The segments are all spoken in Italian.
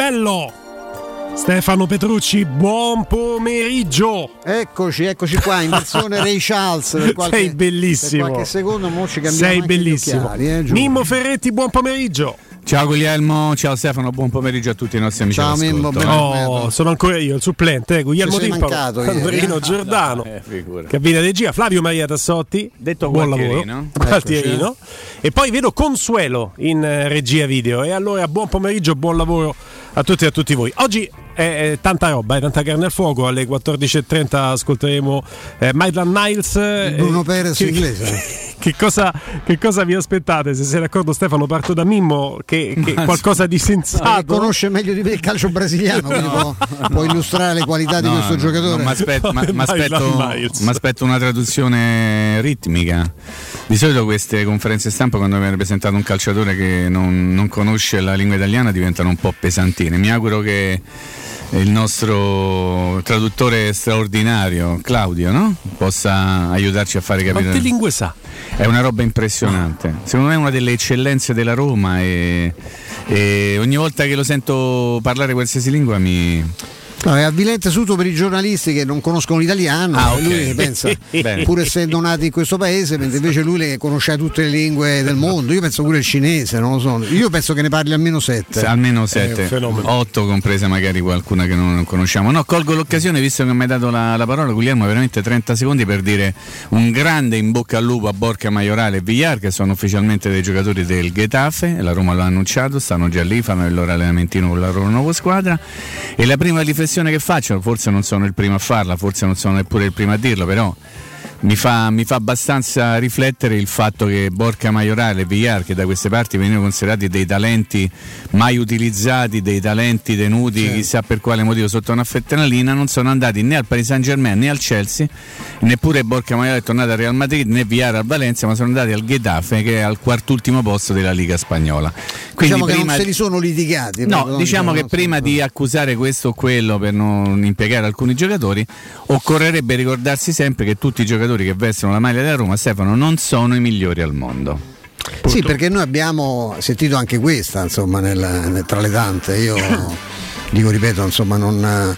bello! Stefano Petrucci, buon pomeriggio. Eccoci, eccoci qua in versione Ray Charles. Per qualche, Sei bellissimo. Per qualche secondo mo ci cambiamo Sei bellissimo. Occhiali, eh, Mimmo Ferretti, buon pomeriggio. Ciao Guglielmo, ciao Stefano, buon pomeriggio a tutti i nostri amici. Ciao Mimmo, ben Oh, sono ancora io, il supplente, eh, Guglielmo Timpano, Andrino eh? Giordano, Eh, figura. cabina regia, Flavio Maria Tassotti, Detto buon lavoro, quartierino. E poi vedo Consuelo in eh, regia video. E allora buon pomeriggio, buon lavoro a tutti e a tutti voi. Oggi è, tanta roba, è tanta carne al fuoco. Alle 14.30 ascolteremo eh, Maitland Niles. eh, Bruno Perez che- inglese. Che cosa, che cosa vi aspettate? Se sei d'accordo, Stefano, parto da Mimmo, che, che qualcosa di sensato. conosce meglio di me il calcio brasiliano, quindi può, può illustrare le qualità di No, questo no, giocatore. no, ma- m'aspetto una traduzione ritmica. Di solito queste conferenze stampa quando viene presentato un calciatore che non, non conosce la lingua italiana diventano un po' pesantine. Mi auguro che il nostro traduttore straordinario, Claudio, no? possa aiutarci a fare capire. Quante lingue sa? È una roba impressionante. Secondo me è una delle eccellenze della Roma e, e ogni volta che lo sento parlare qualsiasi lingua mi... No, è avvilente subito per i giornalisti che non conoscono l'italiano. Ah, e Lui pensa, pur essendo nati in questo paese, mentre invece lui le conosce tutte le lingue del mondo. Io penso pure il cinese, non lo so. Io penso che ne parli almeno sette. Se almeno sette, otto comprese magari qualcuna che non conosciamo. No, colgo l'occasione, visto che mi hai dato la, la parola, Guglielmo, veramente 30 secondi per dire un grande in bocca al lupo a Borca Maiorale e Villar, che sono ufficialmente dei giocatori del Getafe, la Roma lo ha annunciato, stanno già lì, fanno il loro allenamentino con la loro nuova squadra. E la prima riflessione che faccio, forse non sono il primo a farla, forse non sono neppure il primo a dirlo, però mi fa, mi fa abbastanza riflettere il fatto che Borca Maiorale e Villar, che da queste parti venivano considerati dei talenti mai utilizzati, dei talenti tenuti chissà per quale motivo sotto una fettanalina, non sono andati né al Paris Saint Germain né al Chelsea, neppure Borca Maiorale è tornato al Real Madrid né Villar al Valencia, ma sono andati al Getafe che è al quartultimo posto della Liga Spagnola. Quindi diciamo che prima- non se li sono litigati. No, diciamo che prima no. di accusare questo o quello per non impiegare alcuni giocatori, occorrerebbe ricordarsi sempre che tutti i giocatori che vestono la maglia della Roma, Stefano, non sono i migliori al mondo. Sì, perché noi abbiamo sentito anche questa, insomma, nel- nel- tra le tante. Io dico, ripeto, insomma, non,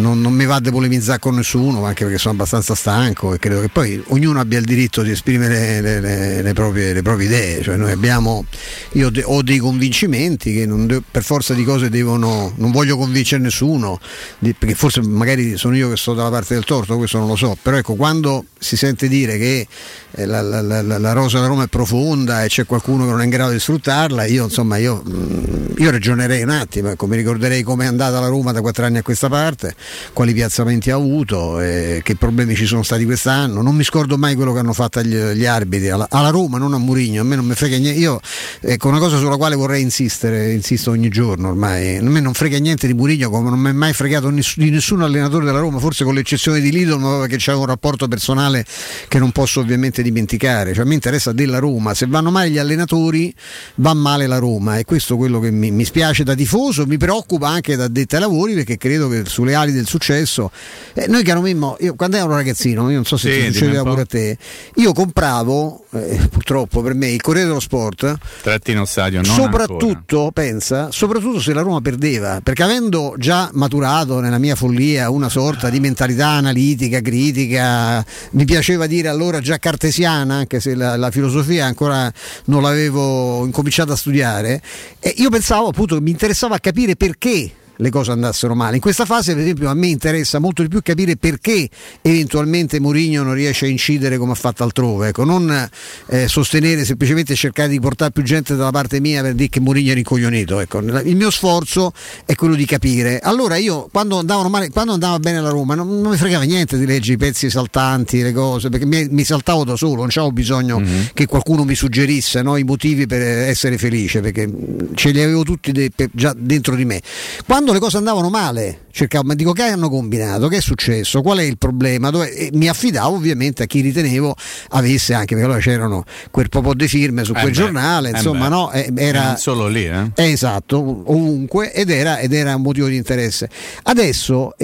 non- non mi va di polemizzare con nessuno, anche perché sono abbastanza stanco e credo che poi ognuno abbia il diritto di esprimere le, le- le proprie, le proprie idee. Cioè, noi abbiamo, io de- ho dei convincimenti che de- per forza di cose devono, non voglio convincere nessuno, di- perché forse magari sono io che sto dalla parte del torto, questo non lo so, però ecco, quando si sente dire che eh, la, la- la- la- rosa della Roma è profonda e c'è qualcuno che non è in grado di sfruttarla, io insomma io, mm, io ragionerei un attimo, ecco, mi ricorderei come è andata la Roma da quattro anni a questa parte, quali piazzamenti ha avuto, eh, che problemi ci sono stati quest'anno, non mi scordo mai quello che hanno fatto gli, gli arbitri, alla, alla Roma, non a Murigno, a me non mi frega niente, io ecco una cosa sulla quale vorrei insistere, insisto ogni giorno ormai, a me non frega niente di Murigno come non mi è mai fregato ness- di nessun allenatore della Roma, forse con l'eccezione di Lidl, ma perché c'è un rapporto personale che non posso ovviamente dimenticare, cioè a me interessa della Roma, se vanno male gli allenatori va male la Roma. E questo è quello che mi, mi spiace da tifoso, mi preoccupa anche da detta ai lavori perché credo che sulle ali del successo, eh, noi caro Mimmo, io quando ero ragazzino, io non so se Sì, ti succedeva pure a te, io compravo, eh, purtroppo per me, il Corriere dello Sport, Trattino stadio, non soprattutto, pensa, soprattutto se la Roma perdeva, perché avendo già maturato nella mia follia una sorta di mentalità analitica, critica, mi piaceva dire allora già cartesiana, anche se la, la filosofia ancora non l'avevo incominciato a studiare, e io pensavo appunto che mi interessava capire perché le cose andassero male. In questa fase, per esempio, a me interessa molto di più capire perché eventualmente Mourinho non riesce a incidere come ha fatto altrove. Ecco, non eh, sostenere semplicemente cercare di portare più gente dalla parte mia per dire che Mourinho è rincoglionito. Ecco, il mio sforzo è quello di capire. Allora io quando andavano male, quando andava bene la Roma, non, non mi fregava niente di leggere i pezzi saltanti, le cose, perché mi, mi saltavo da solo, non avevo bisogno che qualcuno mi suggerisse no, i motivi per essere felice, perché ce li avevo tutti de- per- già dentro di me. Quando quando le cose andavano male, cercavo, ma dico che hanno combinato, che è successo, qual è il problema? Dove, mi affidavo ovviamente a chi ritenevo avesse anche, perché allora c'erano quel po' di firme su eh quel beh, giornale, eh insomma, beh. no? Eh, era, Non solo lì, eh? eh, esatto, ovunque ed era, ed era un motivo di interesse. Adesso,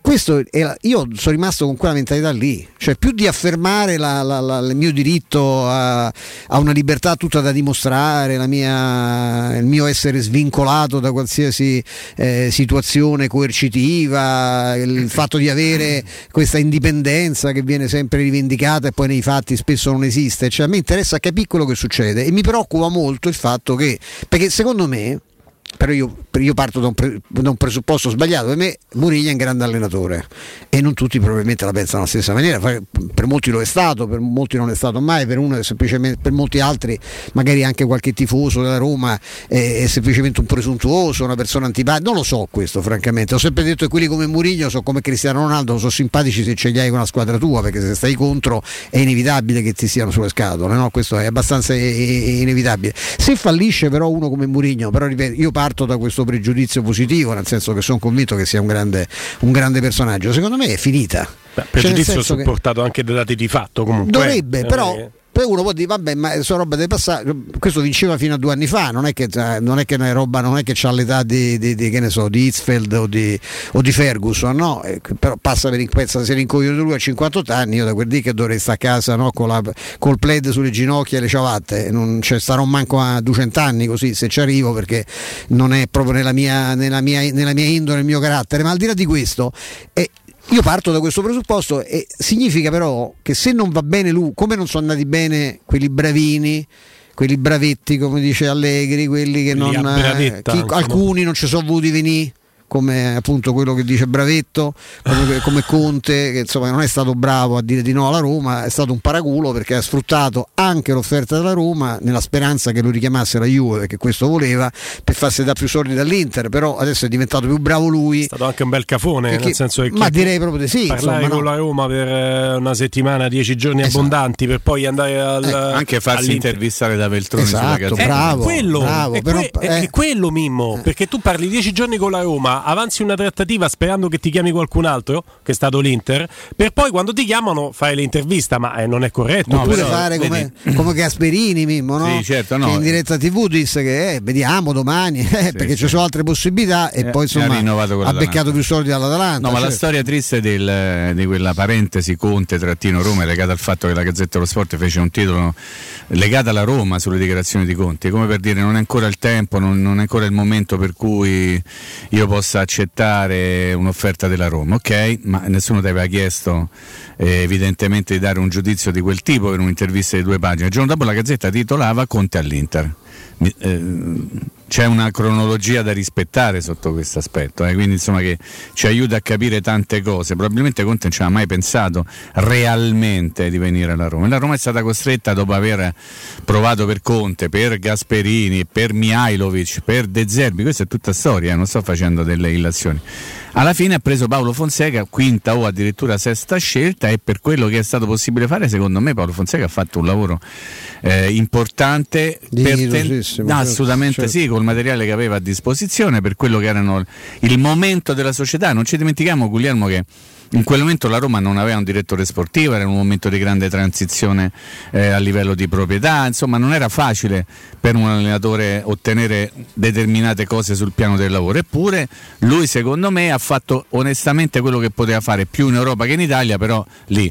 questo, è la- io sono rimasto con quella mentalità lì, cioè più di affermare la- la- la- il mio diritto a, a una libertà tutta da dimostrare, la mia- il mio essere svincolato da qualsiasi eh, situazione coercitiva, il fatto di avere questa indipendenza che viene sempre rivendicata e poi nei fatti spesso non esiste, cioè a me interessa capire quello che succede e mi preoccupa molto il fatto che, perché secondo me però io, io parto da un, pre- da un presupposto sbagliato. Per me Mourinho è un grande allenatore e non tutti probabilmente la pensano alla stessa maniera. Per molti lo è stato, per molti non è stato mai, per uno per molti altri, magari anche qualche tifoso della Roma è, è semplicemente un presuntuoso, una persona antipatica. Non lo so questo, francamente. Ho sempre detto che quelli come Mourinho sono come Cristiano Ronaldo, sono simpatici se ce li hai con la squadra tua, perché se stai contro è inevitabile che ti stiano sulle scatole, no? Questo è abbastanza inevitabile. Se fallisce però uno come Mourinho, però ripeto, io parto da questo pregiudizio positivo, nel senso che sono convinto che sia un grande, un grande personaggio, secondo me è finita. Beh, Cioè, pregiudizio che- supportato anche da dati di fatto comunque. Dovrebbe, Eh, però. eh, Poi uno può dire, vabbè, ma sono roba del passato. Questo vinceva fino a due anni fa, non è che, eh, non è, che è roba, non è che c'ha l'età di, di, di, che ne so, di Hitzfeld o di, o di Ferguson, no? Eh, però passa per pensa se rincogliono lui a 58 anni, io da quel dì che dovrei stare a casa no? con la, col plaid sulle ginocchia e le ciabatte, non cioè, starò manco a 200 anni così se ci arrivo perché non è proprio nella mia, nella mia, nella mia indole, nel mio carattere, ma al di là di questo. eh, io parto da questo presupposto e significa però che se non va bene lui, come non sono andati bene quelli bravini, quelli bravetti, come dice Allegri, quelli che Quelli non bravetta, chi- alcuni non ci sono voluti venire. Come appunto quello che dice Bravetto, come, come Conte, che insomma non è stato bravo a dire di no alla Roma, è stato un paraculo perché ha sfruttato anche l'offerta della Roma nella speranza che lo richiamasse la Juve, perché questo voleva, per farsi dare più soldi dall'Inter, però adesso è diventato più bravo lui. È stato anche un bel cafone, Perché- nel senso che ma chi- direi proprio di sì. parlare insomma, con no? la Roma per eh, una settimana, dieci giorni Esatto. abbondanti per poi andare al Eh, Anche farsi all'Inter. intervistare da Veltroni sulla Esatto, bravo, è quello, bravo, è, però- que- eh. è quello Mimmo, perché tu parli dieci giorni con la Roma, avanzi una trattativa sperando che ti chiami qualcun altro, che è stato l'Inter, per poi quando ti chiamano fare l'intervista, ma eh, non è corretto. No, Oppure però, fare come, come Gasperini Mimmo, no? Sì, certo, no. che in diretta TV disse che eh, vediamo domani eh, perché sì. ci sono altre possibilità e Eh, poi ha insomma ha beccato più soldi dall'Atalanta. No, ma la certo. storia triste del- di quella parentesi Conte-Roma è legata al fatto che la Gazzetta dello Sport fece un titolo legato alla Roma sulle dichiarazioni di Conte, come per dire non è ancora il tempo, non, non è ancora il momento per cui io possa accettare un'offerta della Roma, ok? Ma nessuno ti aveva chiesto eh, evidentemente di dare un giudizio di quel tipo per un'intervista di due pagine. Il giorno dopo la Gazzetta titolava Conte all'Inter. Eh, c'è una cronologia da rispettare sotto questo aspetto, eh, quindi insomma che ci aiuta a capire tante cose. Probabilmente Conte non ci aveva mai pensato realmente di venire alla Roma. La Roma è stata costretta dopo aver provato per Conte, per Gasperini, per Mihailovic, per De Zerbi, questa è tutta storia, eh, non sto facendo delle illazioni. Alla fine ha preso Paolo Fonseca, quinta o addirittura sesta scelta e per quello che è stato possibile fare, secondo me Paolo Fonseca ha fatto un lavoro eh, importante per ten- No, certo, assolutamente certo. sì, col materiale che aveva a disposizione per quello che erano il momento della società. Non ci dimentichiamo, Guglielmo, che in quel momento la Roma non aveva un direttore sportivo, era un momento di grande transizione eh, a livello di proprietà, insomma non era facile per un allenatore ottenere determinate cose sul piano del lavoro, eppure lui secondo me ha fatto onestamente quello che poteva fare più in Europa che in Italia, però lì.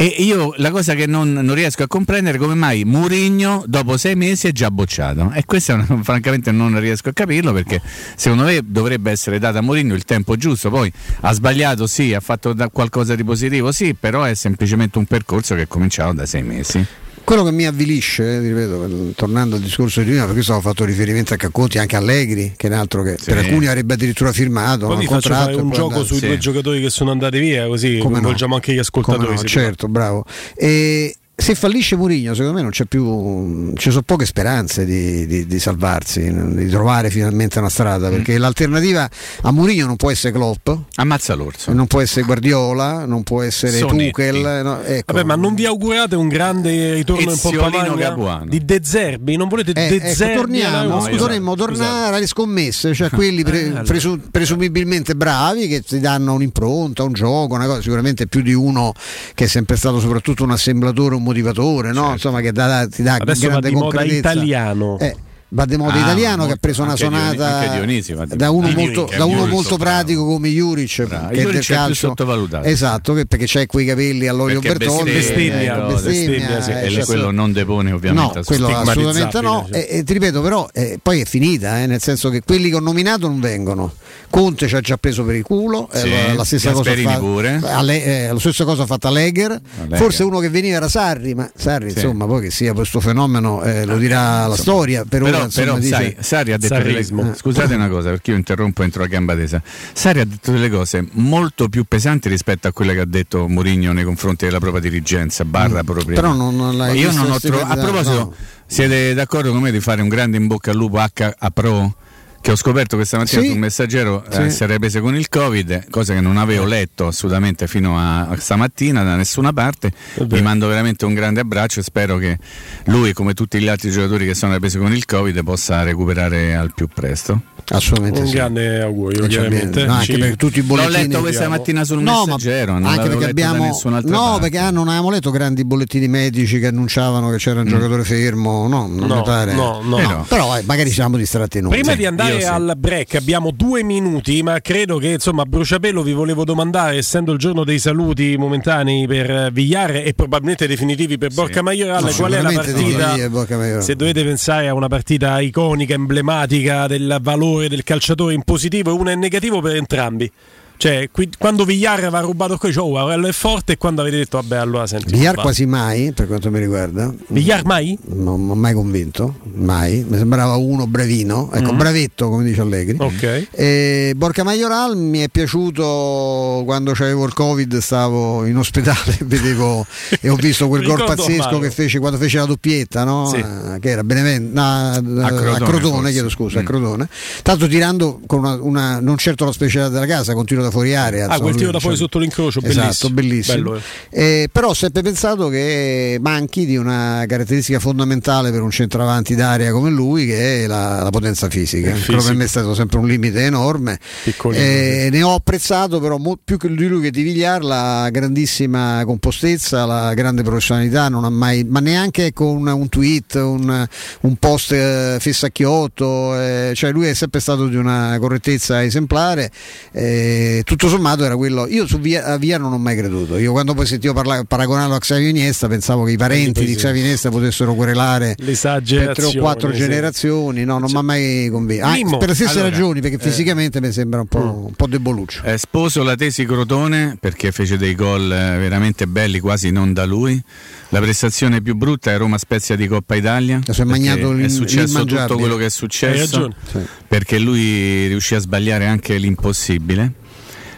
E io la cosa che non, non riesco a comprendere è come mai Murigno dopo sei mesi è già bocciato. E questo francamente non riesco a capirlo perché secondo me dovrebbe essere dato a Mourinho il tempo giusto. Poi ha sbagliato, sì, ha fatto qualcosa di positivo, sì, però è semplicemente un percorso che è cominciato da sei mesi. Quello che mi avvilisce, eh, ripeto, per- tornando al discorso di prima, perché questo ho fatto riferimento anche a Conti, anche a Allegri, che è un altro che Sì. per alcuni avrebbe addirittura firmato Poi un contratto. un gioco andare. sui Sì. due giocatori che sono andati via, così Come no? coinvolgiamo anche gli ascoltatori. No, certo, bravo. E se fallisce Mourinho, secondo me non c'è più. ci sono poche speranze di, di, di salvarsi, di trovare finalmente una strada. Mm. Perché l'alternativa a Mourinho non può essere Klopp. Ammazza l'orso. Non può essere Guardiola, non può essere Sonetti. Tuchel. No, ecco. Vabbè, ma non vi augurate un grande ritorno Eziolino in Pompa Magna di De Zerbi? Non volete eh, De ecco, Zerbi? torniamo, no, dovremmo tornare alle scommesse, cioè quelli pre, presu, presumibilmente bravi che ti danno un'impronta, un gioco, una cosa, sicuramente più di uno che è sempre stato soprattutto un assemblatore, un motivatore, no? certo. insomma che dà, ti dà Adesso grande moda italiano. Eh, va di moda ah, italiano che ha preso una sonata Dionisi, da uno molto, da uno molto pratico come Juric bravo. che Juric del calcio sottovalutato esatto che, perché c'è quei capelli all'olio Bertolli bestemmia, no, bestemmia, sì. e quello non depone ovviamente no quello assolutamente no e, e, ti ripeto però eh, poi è finita eh, nel senso che quelli che ho nominato non vengono Conte ci ha già preso per il culo sì, eh, la stessa cosa pure. alle, eh, la stessa cosa ha fatta Legger forse uno che veniva era Sarri ma Sarri sì. insomma poi che sia questo fenomeno eh, lo dirà la storia per però, ora però dice, sai, Sari ha detto delle, scusate una cosa perché io interrompo entro la gamba tesa Sari ha detto delle cose molto più pesanti rispetto a quelle che ha detto Mourinho nei confronti della propria dirigenza barra propria però non, non l'hai io non ho trovato a proposito no. siete d'accordo con me di fare un grande in bocca al lupo H a Pro? Che ho scoperto questa mattina sì, sul messaggero eh, sì. eh, si era prese con il covid cosa che non avevo letto assolutamente fino a, a stamattina da nessuna parte vi mando veramente un grande abbraccio e spero che lui come tutti gli altri giocatori che sono presi con il covid possa recuperare al più presto Assolutamente un sì. grande augurio, chiaramente. No, anche per tutti i bollettini. L'ho letto questa mattina sul no, messaggero, non anche perché abbiamo No, parte. perché ah, non avevamo letto grandi bollettini medici che annunciavano che c'era un mm. giocatore fermo, no, non no. No, no, no. Però eh, magari siamo distratti noi. Prima sì, di andare al break abbiamo due minuti, ma credo che insomma bruciapelo vi volevo domandare, essendo il giorno dei saluti momentanei per Vigliare e probabilmente definitivi per Borca Maiorale, qual è la partita? Se dovete pensare a una partita iconica, emblematica del valore del calciatore in positivo e una in negativo per entrambi. Cioè, qui, quando Villar aveva rubato qui, cioè, oh, è forte e quando avete detto, vabbè, allora senti. Villar quasi mai, per quanto mi riguarda. Villar mai? Non mi ho mai convinto, mai. Mi sembrava uno bravino, ecco, mm-hmm. bravetto, come dice Allegri. Ok. E Borca Majoral mi è piaciuto quando avevo il Covid, stavo in ospedale vedevo, e ho visto quel gol pazzesco che fece quando fece la doppietta, no? Sì. Uh, che era Benevento, no, a Crotone, a Crotone chiedo scusa, mm. a Crotone. Tanto tirando con una, una, non certo la specialità della casa, continuo da fuori area. Ah, quel tiro da fuori sotto l'incrocio, bellissimo. Esatto, bellissimo. Bello, eh. Eh, però ho sempre pensato che manchi di una caratteristica fondamentale per un centravanti d'aria come lui, che è la, la potenza fisica. Però per me è stato sempre un limite enorme. Eh, ne ho apprezzato però mo, più che di lui che di Vigliar la grandissima compostezza, la grande professionalità, non ha mai, ma neanche con un, un tweet, un, un post eh, fessacchiotto, eh, cioè lui è sempre stato di una correttezza esemplare. Eh, tutto sommato era quello. Io su Via, Via non ho mai creduto. Io quando poi sentivo parla, paragonarlo a Xavier Iniesta pensavo che i parenti di Xavier Iniesta potessero querelare per tre o quattro sì. generazioni. No, non cioè, mi ha mai convinto. Ah, per le stesse allora, ragioni, perché eh, fisicamente mi sembra un po', mm. un po deboluccio. Eh, sposo la tesi Crotone perché fece dei gol eh, veramente belli, quasi non da lui. La prestazione più brutta è Roma Spezia di Coppa Italia. È successo tutto quello che è successo perché lui riuscì a sbagliare anche l'impossibile.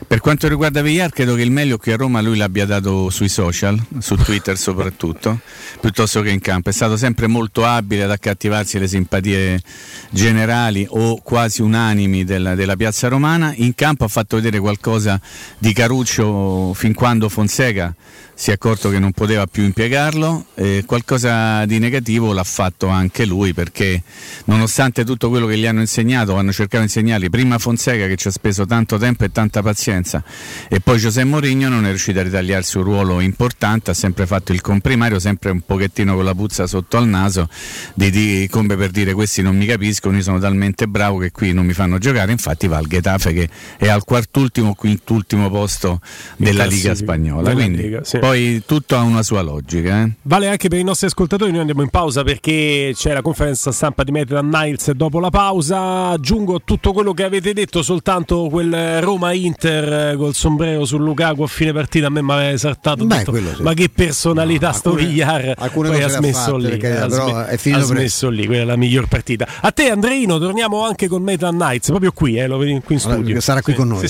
Per quanto riguarda Villar, credo che il meglio qui a Roma lui l'abbia dato sui social, su Twitter soprattutto, piuttosto che in campo. È stato sempre molto abile ad accattivarsi le simpatie generali o quasi unanimi della, della piazza romana. In campo ha fatto vedere qualcosa di Caruccio fin quando Fonseca si è accorto che non poteva più impiegarlo e qualcosa di negativo l'ha fatto anche lui perché nonostante tutto quello che gli hanno insegnato, hanno cercato di insegnargli prima Fonseca che ci ha speso tanto tempo e tanta pazienza e poi Giuseppe Mourinho non è riuscito a ritagliarsi un ruolo importante, ha sempre fatto il comprimario, sempre un pochettino con la puzza sotto al naso di, di, come per dire questi non mi capiscono, io sono talmente bravo che qui non mi fanno giocare, infatti va al Getafe che è al quartultimo, quintultimo posto della Liga Spagnola. Quindi, Liga, sì poi tutto ha una sua logica. Eh? Vale anche per i nostri ascoltatori, noi andiamo in pausa perché c'è la conferenza stampa di Maitland Niles dopo la pausa. Aggiungo tutto quello che avete detto, soltanto quel Roma-Inter col sombrero sul Lukaku a fine partita a me mi aveva esaltato. Beh, sì. Ma che personalità no, sto Vigliar. Poi ha smesso lì. Perché, ha, sm- ha smesso lì, quella è la miglior partita. A te Andreino, torniamo anche con Maitland Nights, proprio qui, eh, lo vedi qui in studio. Allora, sarà qui sì, con noi.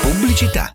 Pubblicità.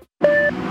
Thank you.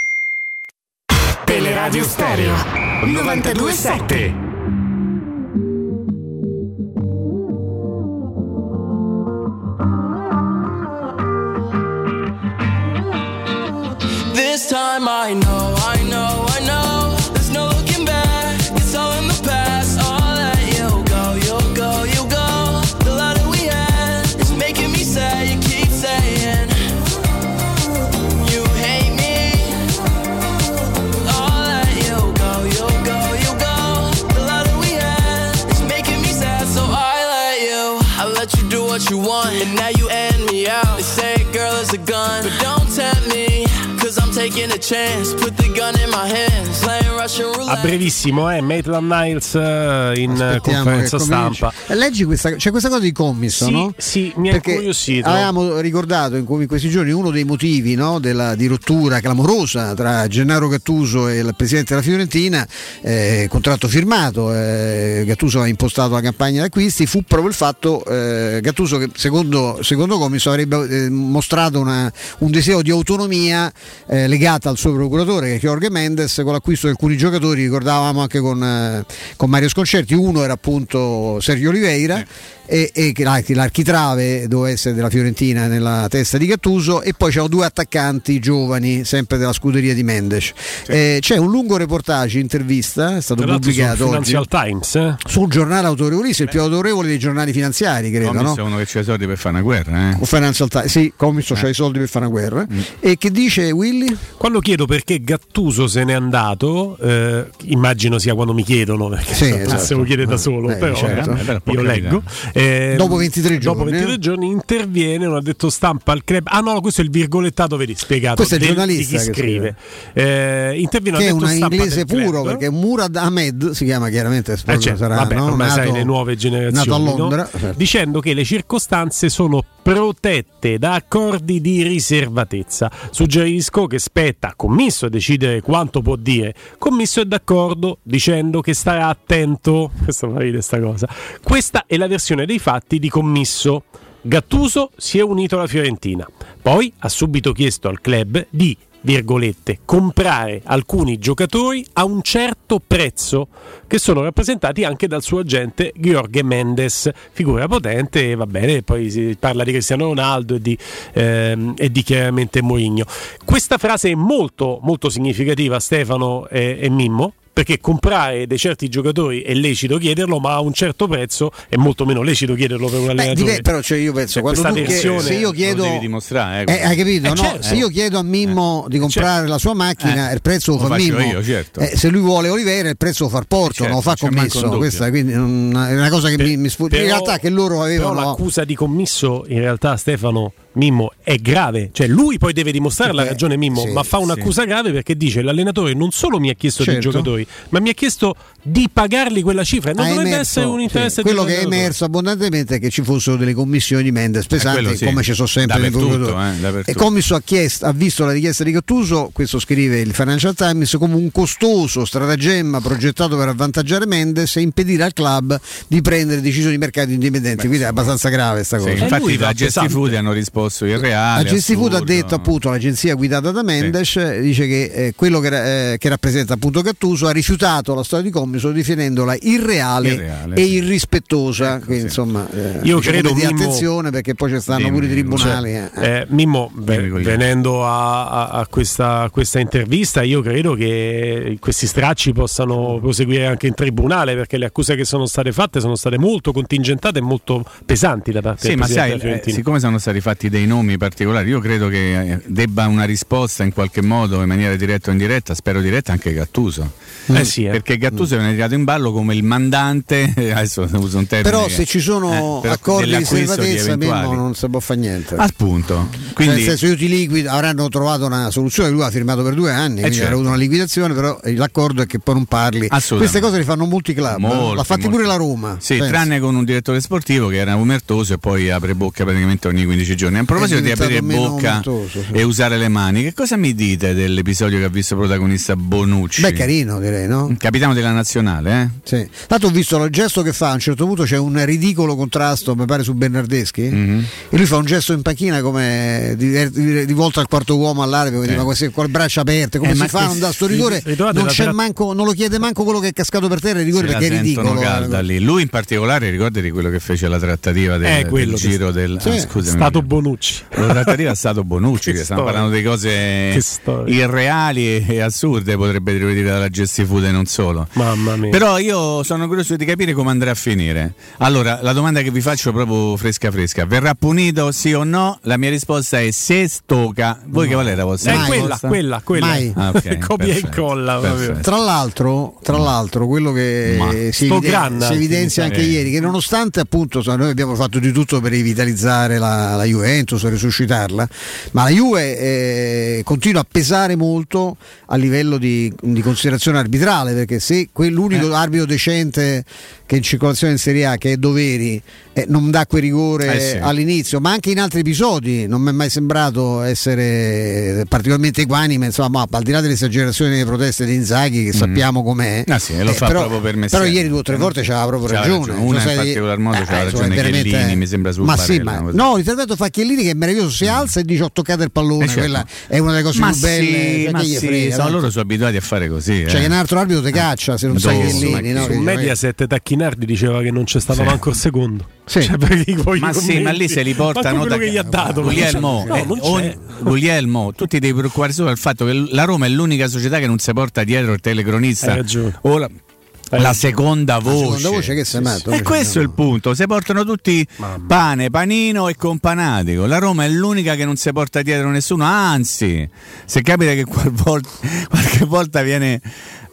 Teleradio Stereo 927 This time I know, chance. Put the gun in my hands. A brevissimo, eh, Maitland Niles eh, in Aspettiamo conferenza stampa. Leggi questa, c'è questa cosa di commisso, Sì, no? sì, mi ha Perché incuriosito. Avevamo ricordato in, questi giorni uno dei motivi no, della, di rottura clamorosa tra Gennaro Gattuso e il presidente della Fiorentina, eh, contratto firmato, eh, Gattuso ha impostato la campagna di acquisti, fu proprio il fatto eh, Gattuso che secondo, secondo commisso avrebbe eh, mostrato una- un desiderio di autonomia eh, legata al suo procuratore che Jorge Mendes con l'acquisto di alcuni giocatori, ricordavamo anche con, eh, con Mario Sconcerti, uno era appunto Sergio Oliveira e, e che l'ar- l'architrave doveva essere della Fiorentina nella testa di Gattuso e poi c'erano due attaccanti giovani sempre della scuderia di Mendes. Eh, c'è un lungo reportage, intervista, è stato pubblicato sul oggi Financial Times, eh? sul giornale autorevolissimo, il più autorevole dei giornali finanziari, credo. Comics No? uno che c'ha i soldi per fare una guerra, eh. O Financial Times, sì, Comiso Eh. c'ha i soldi per fare una guerra. Mm. E che dice Willy? Quando chiedo perché Gattuso se n'è andato, eh, immagino sia quando mi chiedono, perché Sì, se esatto. possiamo chiedere da Eh, solo, eh, però certo. eh, io leggo. Eh, Dopo 23 dopo giorni, 23 eh? giorni interviene, non ha detto stampa al club. Ah no, questo è il virgolettato, vedi, spiegato. Questo è il del- giornalista che scrive. Eh, interviene, che ha è un stampa inglese puro perché Murad Ahmed si chiama chiaramente Eh, certo, sarà, vabbè, no? ormai nato, sai le nuove generazioni nato a no? Londra certo. dicendo che le circostanze sono protette da accordi di riservatezza suggerisco che spetta a commisso decidere quanto può dire commisso è d'accordo dicendo che starà attento. Questa fa ridere sta cosa. Questa è la versione dei fatti di commisso. Gattuso si è unito alla Fiorentina. Poi ha subito chiesto al club di virgolette, comprare alcuni giocatori a un certo prezzo che sono rappresentati anche dal suo agente Jorge Mendes, figura potente va bene, poi si parla di Cristiano Ronaldo e di, ehm, e di chiaramente Mourinho. Questa frase è molto, molto significativa Stefano e, e Mimmo perché comprare dei certi giocatori è lecito chiederlo, ma a un certo prezzo è molto meno lecito chiederlo per un Beh, allenatore. dipende, però cioè, io penso Cioè, quando chiedi- versione se io chiedo devi dimostrare, eh, Eh, hai capito? Eh, no? certo. Se io chiedo a Mimmo di comprare la sua macchina, Eh, il prezzo lo fa Mimmo. io, certo. Eh, se lui vuole Oliveira, il prezzo lo fa il Porto, Certo, non lo fa un commesso. dubbio. Questa quindi è una cosa che mi, mi sfugge. In Però- realtà che loro Però avevano. l'accusa di commisso in realtà Stefano Mimmo è grave, cioè lui poi deve dimostrare la Beh, ragione Mimmo, sì, ma fa un'accusa grave perché dice l'allenatore non solo mi ha chiesto dei Certo. giocatori, ma mi ha chiesto di pagarli quella cifra. E non ha dovrebbe emerso- essere un sì, interesse quello di che è emerso abbondantemente è che ci fossero delle commissioni di Mendes pesanti quello sì. come ci sono sempre procuratori. eh, e Commisso ha, chiesto, ha visto la richiesta di Gattuso questo scrive il Financial Times come un costoso stratagemma progettato per avvantaggiare Mendes e impedire al club di prendere decisioni di mercato indipendenti. Quindi è abbastanza grave questa Sì, cosa. infatti da Gesti. Food hanno risposto il reale. la Gesti Food ha detto appunto l'agenzia guidata da Mendes eh, dice che eh, quello che, eh, che rappresenta appunto Gattuso ha rifiutato la storia di Commiso definendola irreale, Irreale, e sì. irrispettosa quindi, insomma eh, Io credo, di Mimmo- attenzione perché poi ci stanno Dimmi, pure i tribunali Cioè, eh. eh, Mimmo, Guglielmo. venendo a, a- a questa, a questa intervista, io credo che questi stracci possano proseguire anche in tribunale perché le accuse che sono state fatte sono state molto contingentate e molto pesanti da parte Sì, del ma sai, eh, siccome sono stati fatti dei nomi particolari, io credo che eh, debba una risposta in qualche modo, in maniera diretta o indiretta, spero diretta anche Gattuso. Eh sì, eh. Perché Gattuso viene tirato in ballo come il mandante, adesso uso un termine. però che- se ci sono eh, accordi di. Mimmo non si può fare niente Appunto, Cioè, quindi nel senso io ti liquido avranno trovato una soluzione lui ha firmato per due anni quindi certo. avrà avuto una liquidazione però eh, l'accordo è che poi non parli Assolutamente. queste cose le fanno molti club eh. Molti, l'ha fatti molti. pure la Roma Sì, pensa. tranne con un direttore sportivo che era umertoso e poi apre bocca praticamente ogni 15 giorni. A proposito di aprire bocca sì. e usare le mani, che cosa mi dite dell'episodio che ha visto protagonista Bonucci? beh carino direi no? Capitano della nazionale, eh? Sì. Tanto ho visto il gesto che fa, a un certo punto c'è un ridicolo contrasto, mi pare su Bernardeschi, Mhm. e lui fa un gesto in panchina come di, di- di volta al quarto uomo all'arbitro, quindi ma queste- con le braccia aperte, come Eh, si ma fa che- non dà sto rigore, non, c'è tra- manco, non lo chiede manco quello che è cascato per terra il rigore perché è ridicolo. calda eh. lì. Lui in particolare ricordati quello che fece la trattativa del, Eh, del giro del Sì, ah, È scusami. stato Bonucci. La trattativa è stato Bonucci, Che che stiamo parlando di cose Che irreali e, e assurde, potrebbe dire dalla Gestifood e non solo. Mamma mia. Però io sono curioso di capire come andrà a finire. Allora, la domanda che vi faccio proprio fresca fresca, verrà punito sì o no? La mia risposta è se stocca. Voi che qual è la vostra è quella, quella, quella. Mai. Ah, ok, Copia e perfetto, incolla. proprio. perfetto. Tra l'altro, tra l'altro, quello che Ma si, sto eviden- Granna, si evidenzia anche eh. ieri, che nonostante appunto noi abbiamo fatto di tutto per rivitalizzare la, la Juventus, resuscitarla, ma la Juve eh, continua a pesare molto a livello di, di considerazione arbitrale, perché se quell'unico Eh. arbitro decente che in circolazione in Serie A, che è Doveri, eh, non dà quel rigore Eh sì. all'inizio, ma anche in altri episodi non mi è mai sembrato essere particolarmente equanime, insomma, ma al di là delle esagerazioni delle proteste di Inzaghi, che sappiamo com'è. Ah sì, lo fa però, proprio per Però mestiere. ieri due o tre volte c'aveva proprio C'aveva ragione. ragione. Una in particolar modo c'aveva insomma, ragione Chiellini, mi sembra sul Ma sì, ma no, l'intervento fa Chiellini Chiellini che è meraviglioso, si alza e dice ho toccato il pallone, Eh, certo. quella è una delle cose ma più belle. sì, cioè, ma sì, frega, sono no? loro sono abituati a fare così. Cioè eh. che un altro arbitro ti caccia se non Madonna, sai Chiellini, no? Su Mediaset Tacchinardi diceva che non c'è stato Sì. manco il secondo. Sì. Cioè, Ma sì, ma lì se li portano da- che gli ha dato. Guglielmo, No, eh, ogni- Guglielmo, tu ti devi preoccupare solo del fatto che la Roma è l'unica società che non si porta dietro il telecronista Hai ragione. o la, la seconda voce. seconda voce che sei matto, E questo è il punto, si portano tutti pane, panino e companatico. La Roma è l'unica che non si porta dietro nessuno, anzi, se capita che qual volta- qualche volta viene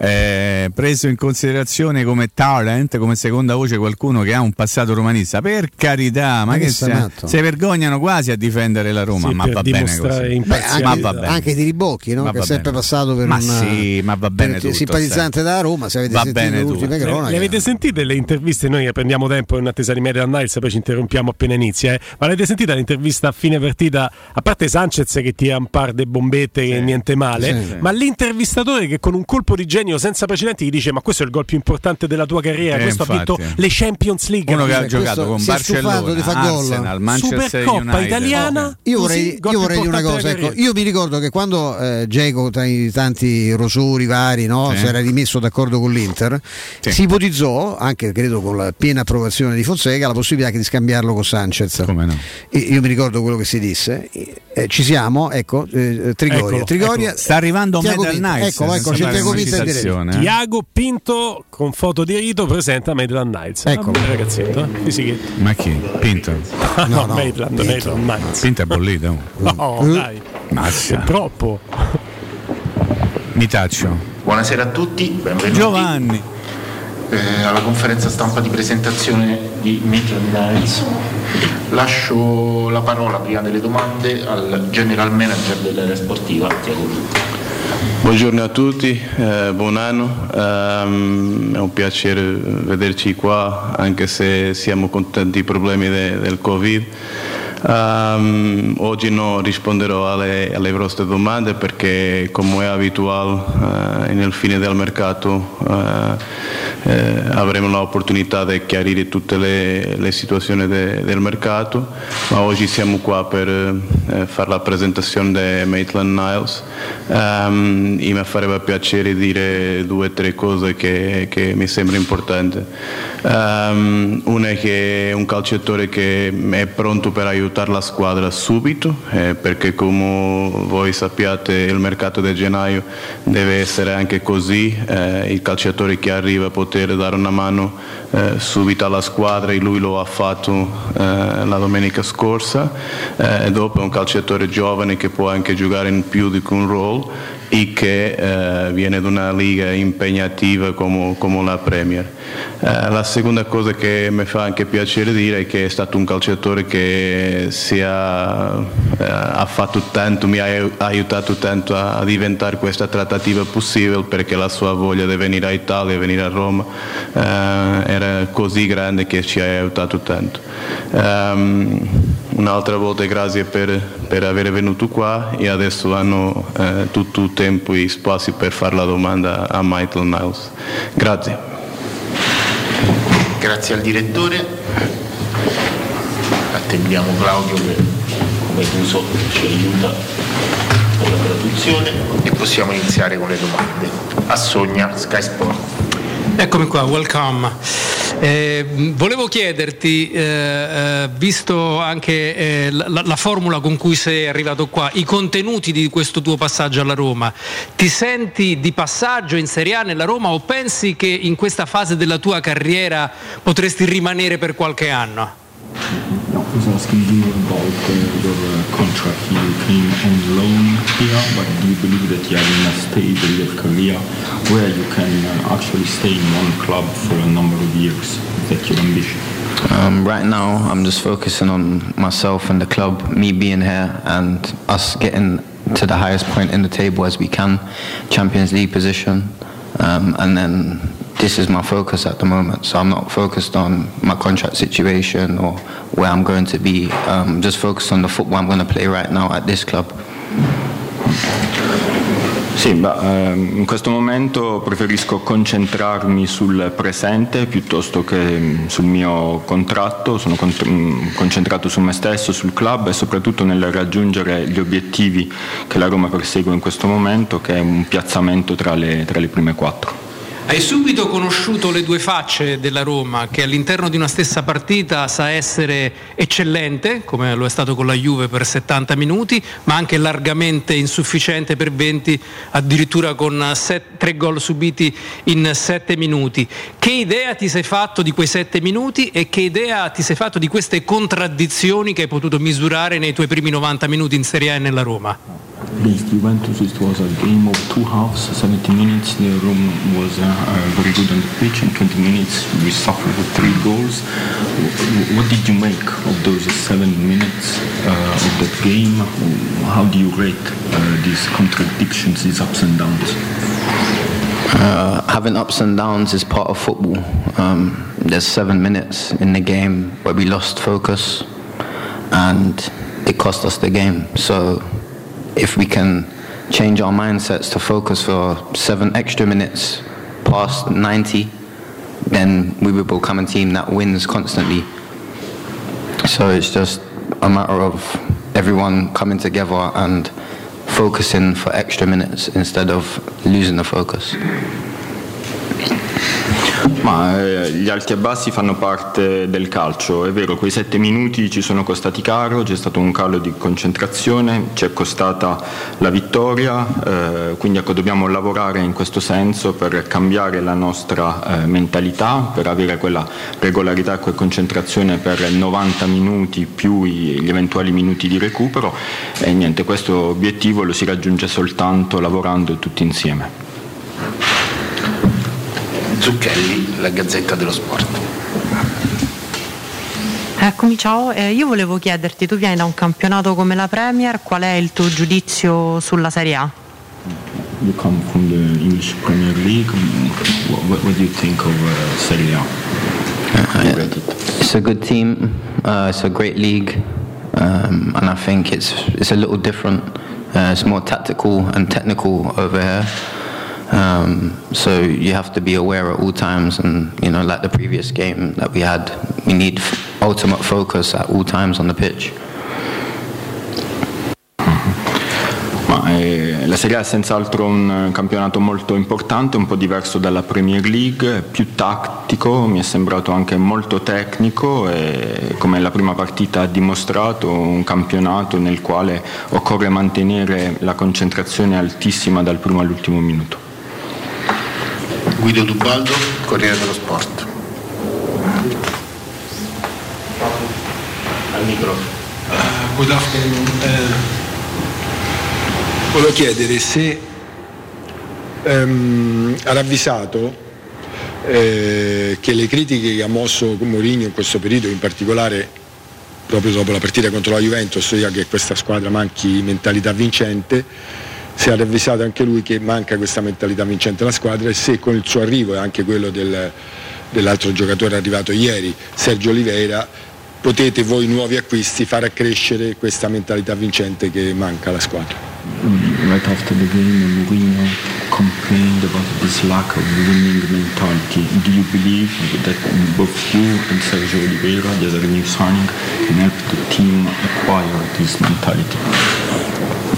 eh, preso in considerazione come talent, come seconda voce qualcuno che ha un passato romanista, per carità, ma, Ma che, si, vergognano quasi a difendere la Roma, Sì, ma va bene così. Beh, anche, Ma va bene. anche di Ribocchi, no? Che è sempre bene. passato per Ma un sì, ma va bene per- tutto, simpatizzante da Roma, se avete Va sentito bene le tutto. ultime Le, cronache. le avete sentite le interviste? Noi prendiamo tempo in attesa di Media Niles, poi ci interrompiamo appena inizia. eh. Ma l'avete sentita l'intervista a fine partita? A parte Sanchez che tira un par de bombette che niente male, Sì, sì. ma l'intervistatore che con un colpo di genio senza precedenti gli dice: Ma questo è il gol più importante della tua carriera. Eh, questo infatti. ha vinto le Champions League. Uno che ha giocato con Barcellona, di gol. Arsenal, Manchester Supercoppa United. italiana. Io così, vorrei, io vorrei dire una cosa, ecco, io mi ricordo che quando eh, Geco tra i tanti rosori vari no, Sì. si era rimesso d'accordo con l'Inter, Sì. si ipotizzò, anche credo con la piena approvazione di Fonseca, la possibilità anche di scambiarlo con Sanchez. Come no? E io mi ricordo quello che si disse, eh, ci siamo, ecco, eh, Trigoria. Eccolo, Trigoria Sta arrivando Tiago Medal Pinto. Nights. Ecco, senza c'è Tiago Pinto in eh. Tiago Pinto con foto di rito presenta Maitland Nights. Eccolo. Ah, ragazzetto, eh? Ma chi? Pinto. Ah, no, no, Maitland, Pinto. Maitland Nights. Pinto è bollito. No, Eh. dai, Mazza. è troppo. Mi taccio. Buonasera a tutti, benvenuti Giovanni. Eh, alla conferenza stampa di presentazione di Maitland Niles. Lascio la parola prima delle domande al general manager dell'area sportiva, Tiago Pinto. Buongiorno a tutti, eh, buon anno, Ehm, è un piacere vederci qua anche se siamo con tanti problemi de- del Covid. Ehm, oggi non risponderò alle, alle vostre domande perché come è abituale eh, nel fine del mercato eh, eh, avremo l'opportunità di chiarire tutte le, le situazioni de- del mercato, ma oggi siamo qua per eh, fare la presentazione di Maitland Niles Ehm, e mi farebbe piacere dire due o tre cose che, che mi sembra importante. Ehm, una è che è un calciatore che è pronto per aiutare la squadra subito, eh, perché come voi sappiate il mercato di gennaio deve essere anche così, eh, il calciatore che arriva poter dare una mano eh, subito alla squadra e lui lo ha fatto eh, la domenica scorsa, eh, e dopo è un calciatore giovane che può anche giocare in più di un ruolo e che eh, viene da una liga impegnativa come, come la Premier. Eh, la seconda cosa che mi fa anche piacere dire è che è stato un calciatore che ha, eh, ha fatto tanto, mi ha aiutato tanto a, diventare questa trattativa possibile perché la sua voglia di venire a Italia, venire a Roma era così grande che ci ha aiutato tanto. Ehm, un'altra volta grazie per, per aver venuto qua e adesso hanno eh, tutto il tempo e spazio per fare la domanda a Michael Niles. Grazie. Grazie al direttore. Attendiamo Claudio che come d'uso ci aiuta con la traduzione e possiamo iniziare con le domande. A Sogna, Sky Sport. Eccomi qua, welcome. Eh, volevo chiederti, eh, eh, visto anche eh, la, la formula con cui sei arrivato qua, i contenuti di questo tuo passaggio alla Roma, ti senti di passaggio in Serie A nella Roma o pensi che in questa fase della tua carriera potresti rimanere per qualche anno? I was asking you about uh, your contract. You came on loan here, but do you believe that you are in a your career where you can uh, actually stay in one club for a number of years? Is that your ambition? Um, right now, I'm just focusing on myself and the club, me being here, and us getting to the highest point in the table as we can, Champions League position, um, and then this is my focus at the moment. So I'm not focused on my contract situation or where I'm going to be. Um, just focused on the football I'm going to play right now at this club. Sì, beh, ehm, in questo momento preferisco concentrarmi sul presente piuttosto che mm, sul mio contratto, sono mm, concentrato su me stesso, sul club e soprattutto nel raggiungere gli obiettivi che la Roma persegue in questo momento, che è un piazzamento tra le, tra le prime quattro. Hai subito conosciuto le due facce della Roma, che all'interno di una stessa partita sa essere eccellente, come lo è stato con la Juve per 70 minuti, ma anche largamente insufficiente per 20, addirittura con tre gol subiti in 7 minuti. Che idea ti sei fatto di quei 7 minuti e che idea ti sei fatto di queste contraddizioni che hai potuto misurare nei tuoi primi 90 minuti in Serie A e nella Roma? Against Juventus, it was a game of two halves, 70 minutes. The Rome was uh, very good on the pitch. In 20 minutes, we suffered three goals. What did you make of those seven minutes uh, of that game? How do you rate uh, these contradictions, these ups and downs? Uh, having ups and downs is part of football. Um, there's seven minutes in the game where we lost focus and it cost us the game. So if we can change our mindsets to focus for seven extra minutes past 90, then we will become a team that wins constantly. So it's just a matter of everyone coming together and focusing for extra minutes instead of losing the focus. Ma eh, gli alti e bassi fanno parte del calcio, è vero, quei sette minuti ci sono costati caro, c'è stato un calo di concentrazione, ci è costata la vittoria, eh, quindi ecco, dobbiamo lavorare in questo senso per cambiare la nostra eh, mentalità, per avere quella regolarità e concentrazione per 90 minuti più gli eventuali minuti di recupero e niente, questo obiettivo lo si raggiunge soltanto lavorando tutti insieme. Zucchelli, la Gazzetta dello Sport. Eccomi, ciao. Eh, io volevo chiederti, tu vieni da un campionato come la Premier, qual è il tuo giudizio sulla Serie A? You come from the English Premier League. What, what do you think of uh, Serie A? It's a good team. Uh, it's a great league, um, and I think it's it's a little different. Uh, it's more tactical and technical over here. Um, so you have to be aware at all times, and you know, like the previous game that we had, we need ultimate focus at all times on the pitch. Eh, la Serie A è senz'altro un campionato molto importante, un po' diverso dalla Premier League, più tattico, mi è sembrato anche molto tecnico e come la prima partita ha dimostrato un campionato nel quale occorre mantenere la concentrazione altissima dal primo all'ultimo minuto. Guido Dubaldo, Corriere dello Sport. Al microfono. good afternoon. Eh, volevo chiedere se ehm, ha ravvisato eh, che le critiche che ha mosso Mourinho in questo periodo, in particolare proprio dopo la partita contro la Juventus, ossia che questa squadra manchi mentalità vincente, se ha ravvisato anche lui che manca questa mentalità vincente alla squadra e se con il suo arrivo e anche quello del- dell'altro giocatore arrivato ieri, Sergio Oliveira, potete voi nuovi acquisti far accrescere questa mentalità vincente che manca alla squadra. Right after the game, Mourinho complained about this lack of winning mentality. Do you believe that both you and Sergio Oliveira, the other new signing, can the team acquire this mentality?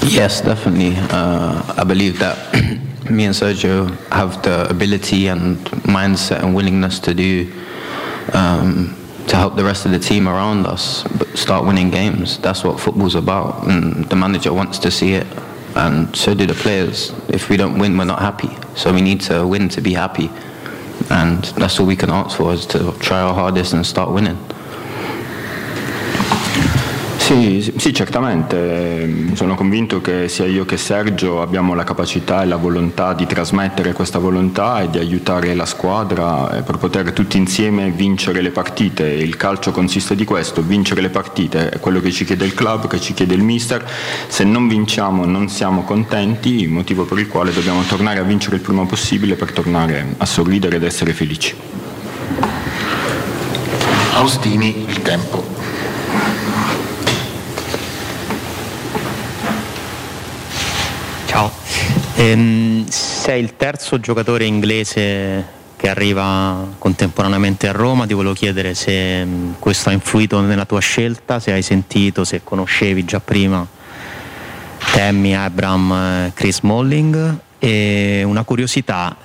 Yes, definitely. Uh, I believe that me and Sergio have the ability and mindset and willingness to do um, to help the rest of the team around us start winning games. That's what football's about, and the manager wants to see it, and so do the players. If we don't win, we're not happy. So we need to win to be happy, and that's all we can ask for is to try our hardest and start winning. Sì, sì, certamente. Sono convinto che sia io che Sergio abbiamo la capacità e la volontà di trasmettere questa volontà e di aiutare la squadra eh, per poter tutti insieme vincere le partite. Il calcio consiste di questo, vincere le partite è quello che ci chiede il club, che ci chiede il mister. Se non vinciamo non siamo contenti, motivo per il quale dobbiamo tornare a vincere il prima possibile per tornare a sorridere ed essere felici. Austini, il tempo. Ciao. Ehm, sei il terzo giocatore inglese che arriva contemporaneamente a Roma, ti volevo chiedere se mh, questo ha influito nella tua scelta, se hai sentito, se conoscevi già prima Tammy, Abram, eh, Chris Molling e una curiosità,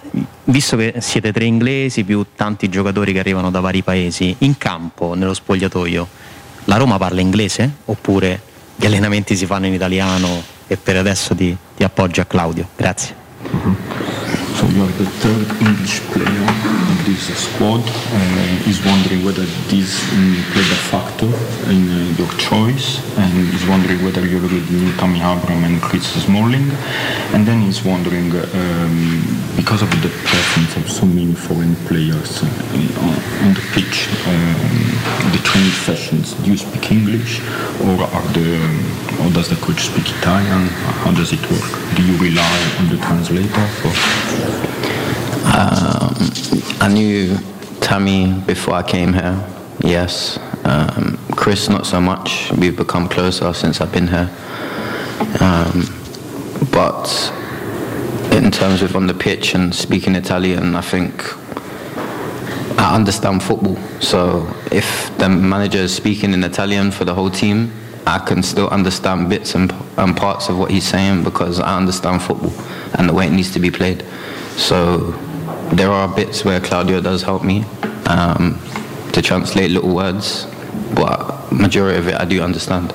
visto che siete tre inglesi più tanti giocatori che arrivano da vari paesi, in campo, nello spogliatoio, la Roma parla inglese? Oppure gli allenamenti si fanno in italiano e per adesso ti, ti appoggio a Claudio? Grazie. So you are the third English player in this squad. Uh, is wondering whether this um, played a factor in uh, your choice, and is wondering whether you already knew Tammy Abram and Chris Smalling, and then he's wondering um, because of the presence of so many foreign players uh, on the pitch, um, training sessions. Do you speak English, or are the or does the coach speak Italian? How does it work? Do you rely on the translator? Um, I knew Tammy before I came here, yes. Um, Chris, not so much. We've become closer since I've been here. Um, but in terms of on the pitch and speaking Italian, I think I understand football. So if the manager is speaking in Italian for the whole team, I can still understand bits and, and parts of what he's saying because I understand football and the way it needs to be played. So there are bits where Claudio does help me um, to translate little words, but majority of it I do understand.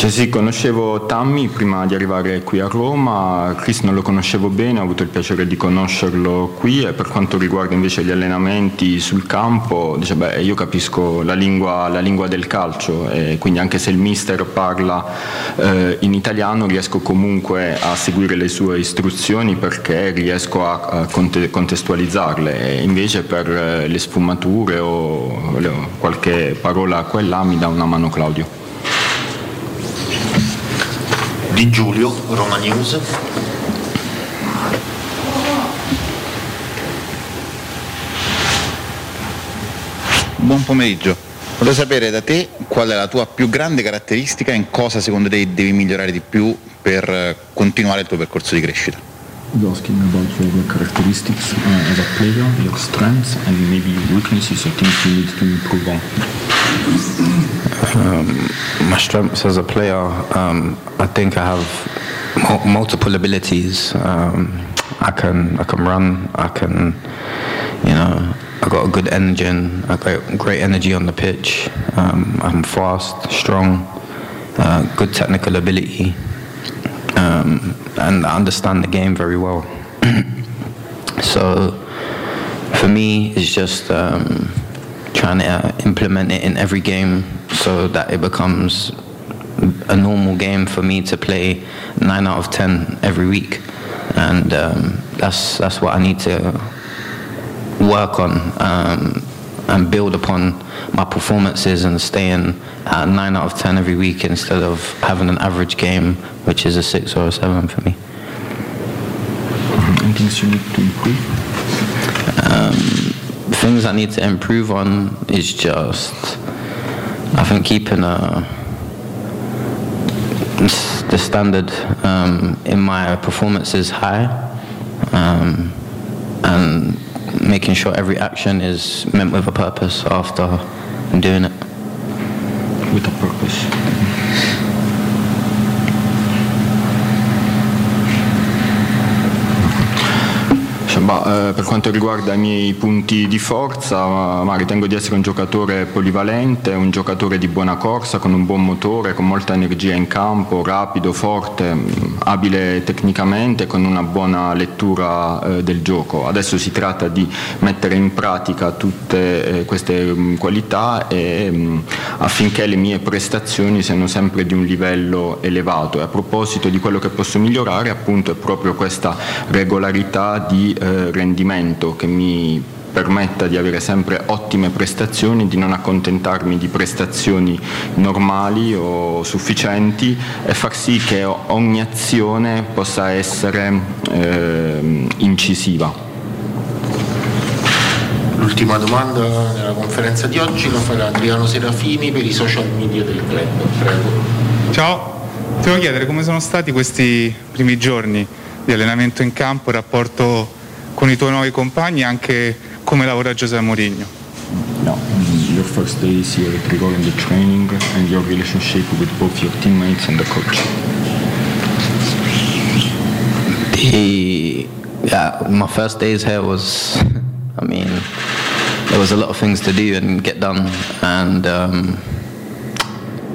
Cioè sì, conoscevo Tammy prima di arrivare qui a Roma, Chris non lo conoscevo bene, ho avuto il piacere di conoscerlo qui e per quanto riguarda invece gli allenamenti sul campo, dice, beh, io capisco la lingua, la lingua del calcio e quindi anche se il mister parla eh, in italiano riesco comunque a seguire le sue istruzioni perché riesco a, a conte- contestualizzarle e invece per eh, le sfumature o le- qualche parola qua e là mi dà una mano Claudio. Di Giulio, Roma News. Buon pomeriggio. Volevo sapere da te qual è la tua più grande caratteristica e in cosa secondo te devi migliorare di più per eh, continuare il tuo percorso di crescita. He's asking about your characteristics uh, as a player, your strengths and maybe weaknesses or things you need to improve on. Um, my strengths as a player, um, I think I have mul- multiple abilities. Um, I can I can run. I can, you know, I got a good engine. I got great energy on the pitch. Um, I'm fast, strong, uh, good technical ability, um, and I understand the game very well. so, for me, it's just. Um, trying to uh, implement it in every game so that it becomes a normal game for me to play nine out of ten every week, and um, that's that's what I need to work on um, and build upon my performances and staying at nine out of ten every week instead of having an average game, which is a six or a seven for me. And things you need to improve? Um, things I need to improve on is just, I think, keeping a, the standard um, in my performances high um, and making sure every action is meant with a purpose after doing it. With a purpose. Bah, eh, per quanto riguarda i miei punti di forza, ma ritengo di essere un giocatore polivalente, un giocatore di buona corsa, con un buon motore, con molta energia in campo, rapido, forte, mh, abile tecnicamente, con una buona lettura eh, del gioco. Adesso si tratta di mettere in pratica tutte eh, queste mh, qualità e, mh, affinché le mie prestazioni siano sempre di un livello elevato. E a proposito di quello che posso migliorare, appunto, è proprio questa regolarità di eh, rendimento che mi permetta di avere sempre ottime prestazioni, di non accontentarmi di prestazioni normali o sufficienti e far sì che ogni azione possa essere eh, incisiva. L'ultima domanda nella conferenza di oggi la farà Adriano Serafini per i social media del club. Prego. Ciao, Ti volevo chiedere come sono stati questi primi giorni di allenamento in campo, il rapporto con i tuoi nuovi compagni anche come lavora Giuseppe Mourinho. Yeah, mm, your first days here at Rigor in the training and your relationship with both your teammates and the coach. The yeah, my first days here was, I mean, there was a lot of things to do and get done, and um,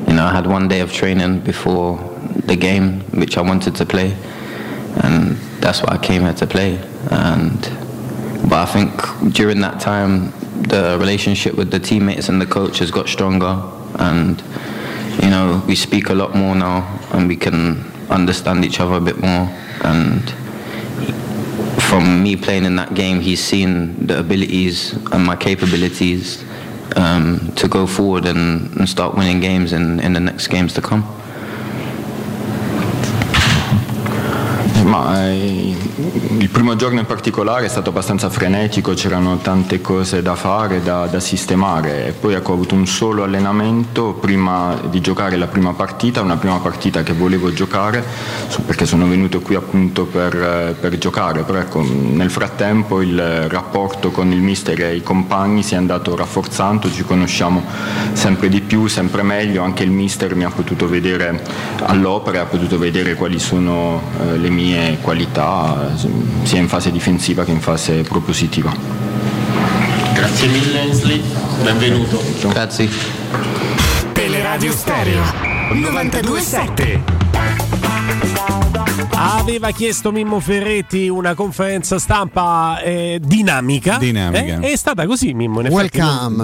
you know, I had one day of training before the game, which I wanted to play, and that's what I came here to play. And but I think during that time, the relationship with the teammates and the coach has got stronger, and you know, we speak a lot more now, and we can understand each other a bit more, and from me playing in that game, he's seen the abilities and my capabilities um, to go forward and, and start winning games in, in the next games to come. Il primo giorno in particolare è stato abbastanza frenetico, c'erano tante cose da fare, da, da sistemare. E poi ecco, ho avuto un solo allenamento prima di giocare la prima partita, una prima partita che volevo giocare perché sono venuto qui appunto per, per giocare, però ecco, nel frattempo il rapporto con il mister e i compagni si è andato rafforzando, ci conosciamo sempre di più, sempre meglio, anche il mister mi ha potuto vedere all'opera, ha potuto vedere quali sono eh, le mie qualità sia in fase difensiva che in fase propositiva. Grazie mille Ainsley, benvenuto. Grazie. Teleradio Stereo 927. Aveva chiesto Mimmo Ferretti una conferenza stampa eh, dinamica. Dinamica. Eh? È stata così, Mimmo. In effetti.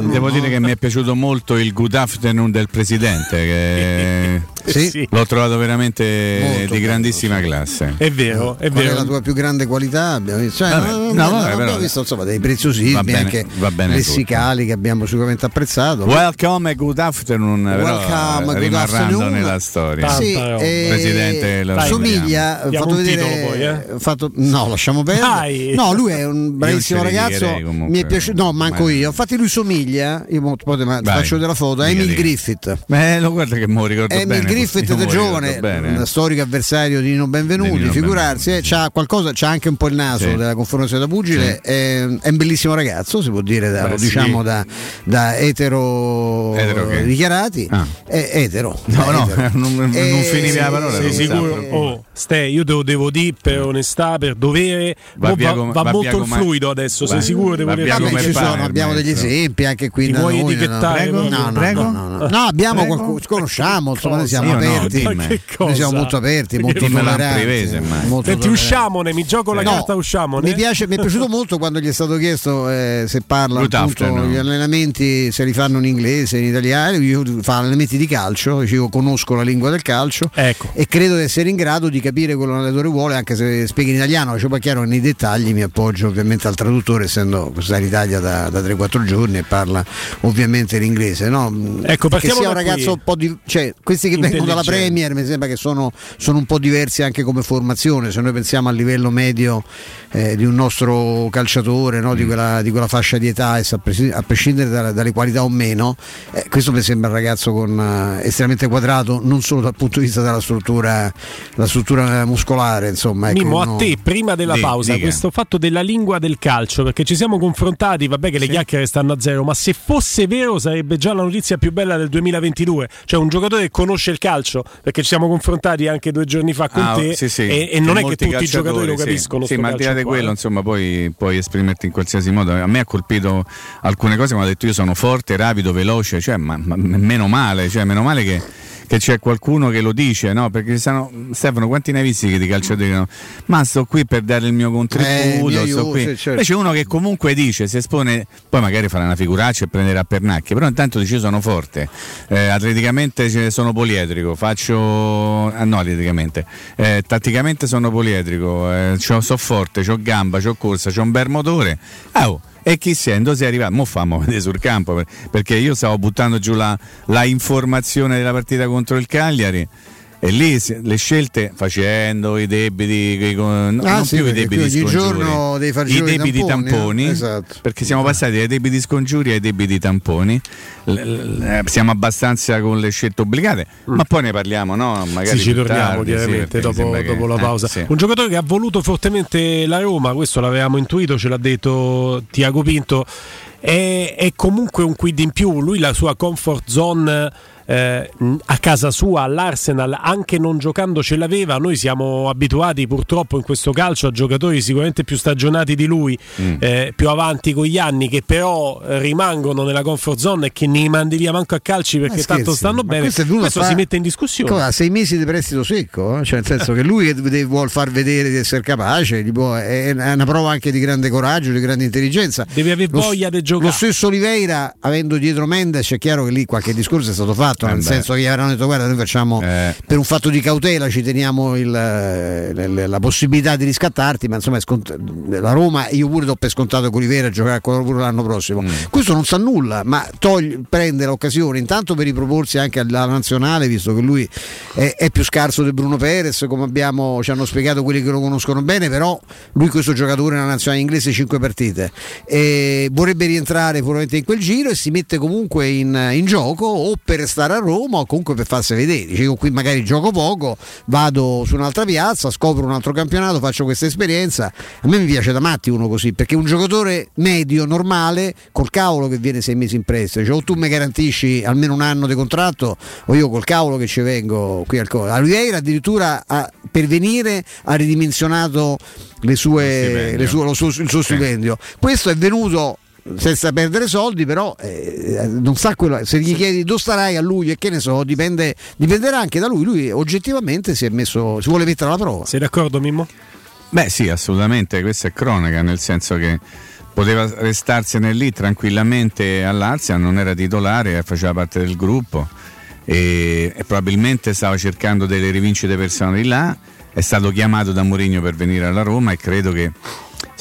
Devo dire che mi è piaciuto molto il good afternoon del presidente. Che Sì. L'ho trovato veramente Molto di grandissima classe. È vero, è Qual è vero. la tua più grande qualità? Abbiamo visto, cioè, Vabbè, no, no, no, vabbè, abbiamo però- visto insomma, dei preziosismi anche bene lessicali che abbiamo sicuramente apprezzato. Welcome e good afternoon, però, Welcome, eh, good rimarranno afternoon. nella storia. Sì, eh, Presidente, lo somiglia, Diamo fatto vedere, poi, eh? fatto- no, lasciamo perdere. No, lui è un bravissimo ragazzo. Mi è piaciuto, no, manco Ma- io. Infatti, lui somiglia. Io mo- poi te ma- faccio della foto. Dica, Emil. Griffith. Eh, lo guarda che mo ricordo Emil bene. Griffith io da giovane, bene. un storico avversario di Nino Benvenuti, Nino figurarsi, eh, c'ha qualcosa, c'ha anche un po' il naso Sì. della conformazione da pugile, è, è un bellissimo ragazzo, si può dire, da, Beh, lo sì. diciamo da, da etero, Etero che? dichiarati, Ah. è etero. No, no, etero. non, non Eh, finivi la parola. Sei sicuro? Oh, Ste, io te lo devo dire per onestà, per dovere. Va va, come- va va molto il fluido adesso. Va- sei sicuro? Devo dire ci sono, abbiamo degli maestro. esempi anche qui Ti da vuoi noi, etichettare no, no, no, Prego? no, no, no. No, abbiamo qualcuno, ci conosciamo, insomma, noi siamo Io aperti. Noi siamo molto aperti, molto tolleranti. Senti, usciamone, mi gioco la carta, usciamone. Mi, piace, mi è piaciuto molto quando gli è stato chiesto eh, se parla appunto gli allenamenti, se li fanno in inglese, in italiano, io fa allenamenti di calcio, dicevo conosco la lingua del calcio Ecco. e credo di essere in grado di capire quello che l'allenatore vuole anche se spiega in italiano, cioè poi chiaro nei dettagli mi appoggio ovviamente al traduttore essendo stata in Italia da, da 3-4 giorni e parla ovviamente l'inglese. No? Ecco, che partiamo sia un ragazzo un po' di... cioè questi che vengono dalla. Premier mi sembra che sono, sono un po' diversi anche come formazione, se noi pensiamo al livello medio eh, di un nostro calciatore, no? Mm. di, quella, di quella fascia di età, a, prescindere da- dalle qualità o meno, eh, questo mi sembra un ragazzo con, eh, estremamente quadrato, non solo dal punto di vista della struttura, la muscolare. Insomma, ecco, Mimmo, uno- a te prima della Di- pausa, dica. questo fatto della lingua del calcio, perché ci siamo confrontati, vabbè che le chiacchiere stanno a zero, ma se fosse vero sarebbe già la notizia più bella del 2022, cioè un giocatore che conosce il calcio, perché ci siamo confrontati anche due giorni fa con Ah, te sì, sì. e, e non è che tutti i giocatori lo sì. capiscono. Sì, ma al di là di quello, eh. insomma, poi puoi esprimerti in qualsiasi modo. A me ha colpito alcune cose, mi ha detto io sono forte, rapido, veloce, cioè, ma, ma meno male, cioè, meno male che, che c'è qualcuno che lo dice, no? Perché ci stanno, Stefano, quanti ne hai visti che di calciatori dicono ma sto qui per dare il mio contributo, Eh, mi sto qui. certo. Invece uno che comunque dice, si espone, poi magari farà una figuraccia e prenderà pernacchie, però intanto dice sono forte, eh, atleticamente sono poliedrico, faccio... ah, no, atleticamente, eh, tatticamente sono poliedrico, eh, so forte, ho gamba, ho corsa, ho un bel motore. Ah, oh, e chi sei? Dove sei arrivato? Mo fammo vedere sul campo per- perché io stavo buttando giù la, la informazione della partita contro il Cagliari E lì le scelte facendo i debiti, i- no, Ah, non sì, più i debiti scongiuri, i debiti tamponi, tamponi, eh? Esatto. perché siamo passati dai debiti scongiuri ai debiti tamponi. L- l- eh, siamo abbastanza con le scelte obbligate, ma poi ne parliamo, no? Magari Sì, ci torniamo tardi, sì, chiaramente mi dopo, che- dopo la eh, pausa. sì. Un giocatore che ha voluto fortemente la Roma, questo l'avevamo intuito, ce l'ha detto Tiago Pinto. È, è comunque un quid in più. Lui la sua comfort zone eh, a casa sua all'Arsenal, anche non giocando, ce l'aveva. Noi siamo abituati purtroppo in questo calcio a giocatori sicuramente più stagionati di lui, Mm. eh, più avanti con gli anni, che però rimangono nella comfort zone e che ne mandi via manco a calci perché tanto stanno bene. questo Questo, è venuto a si fa- mette in discussione. Come, ha sei mesi di prestito secco, eh? cioè nel senso che lui che deve- vuol far vedere di essere capace, può- è una prova anche di grande coraggio, di grande intelligenza. Deve avere Lo- voglia di giocare. Lo stesso Oliveira, avendo dietro Mendes, è chiaro che lì qualche discorso è stato fatto, Eh nel beh. senso che gli avranno detto guarda noi facciamo per un fatto di cautela ci teniamo il, eh, l- la possibilità di riscattarti, ma insomma scont- la Roma io pure do per scontato che Oliveira giocherà con pure l'anno prossimo. Questo non sa nulla, ma toglie- prende l'occasione intanto per riproporsi anche alla nazionale, visto che lui è, è più scarso di Bruno Perez, come abbiamo, ci hanno spiegato quelli che lo conoscono bene, però lui questo giocatore nella nazionale inglese 5 partite. E vorrebbe rientrare probabilmente in quel giro e si mette comunque in, in gioco o per stare a Roma o comunque per farsi vedere. Dice io qui magari gioco poco, vado su un'altra piazza, scopro un altro campionato, faccio questa esperienza. A me mi piace da matti uno così, perché un giocatore medio, normale, col cavolo che viene sei mesi in prestito, cioè, o tu mi garantisci almeno un anno di contratto o io col cavolo che ci vengo qui al co- Oliveira addirittura ha- per venire ha ridimensionato le sue, le sue- suo- il suo stipendio. Questo è venuto senza perdere soldi, però eh, non sa quello. Se gli chiedi dove starai a luglio e che ne so, dipende, dipenderà anche da lui. Lui oggettivamente si è messo, si vuole mettere alla prova. Sei d'accordo, Mimmo? Beh sì, assolutamente, questa è cronaca, nel senso che poteva restarsene lì tranquillamente all'Arsenal, non era titolare, faceva parte del gruppo e, e probabilmente stava cercando delle rivincite personali là, è stato chiamato da Mourinho per venire alla Roma e credo che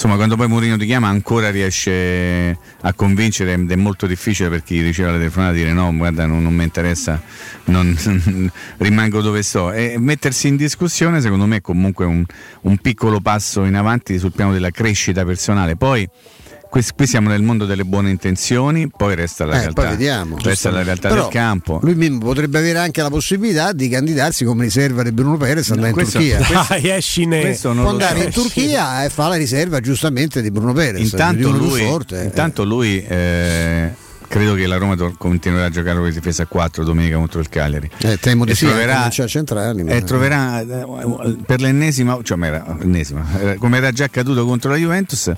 insomma quando poi Mourinho ti chiama ancora riesce a convincere ed è molto difficile per chi riceve la telefonata dire no guarda non, non mi interessa non- rimango dove sto. E mettersi in discussione secondo me è comunque un, un piccolo passo in avanti sul piano della crescita personale. Poi qui, qui siamo nel mondo delle buone intenzioni poi resta la Eh, realtà poi vediamo. resta la realtà Però del campo Lui potrebbe avere anche la possibilità di candidarsi come riserva di Bruno Perez andare in questo- Turchia. Dai, esci ne- questo non Può andare so. in Turchia e fa la riserva giustamente di Bruno Perez. Intanto lui, forte. intanto lui eh, credo che la Roma continuerà a giocare con le difese a 4 domenica contro il Cagliari. Eh, temo di e sì, troverà, centrali, ma- e troverà eh, per l'ennesima, cioè ma era, ennesima, eh, come era già accaduto contro la Juventus,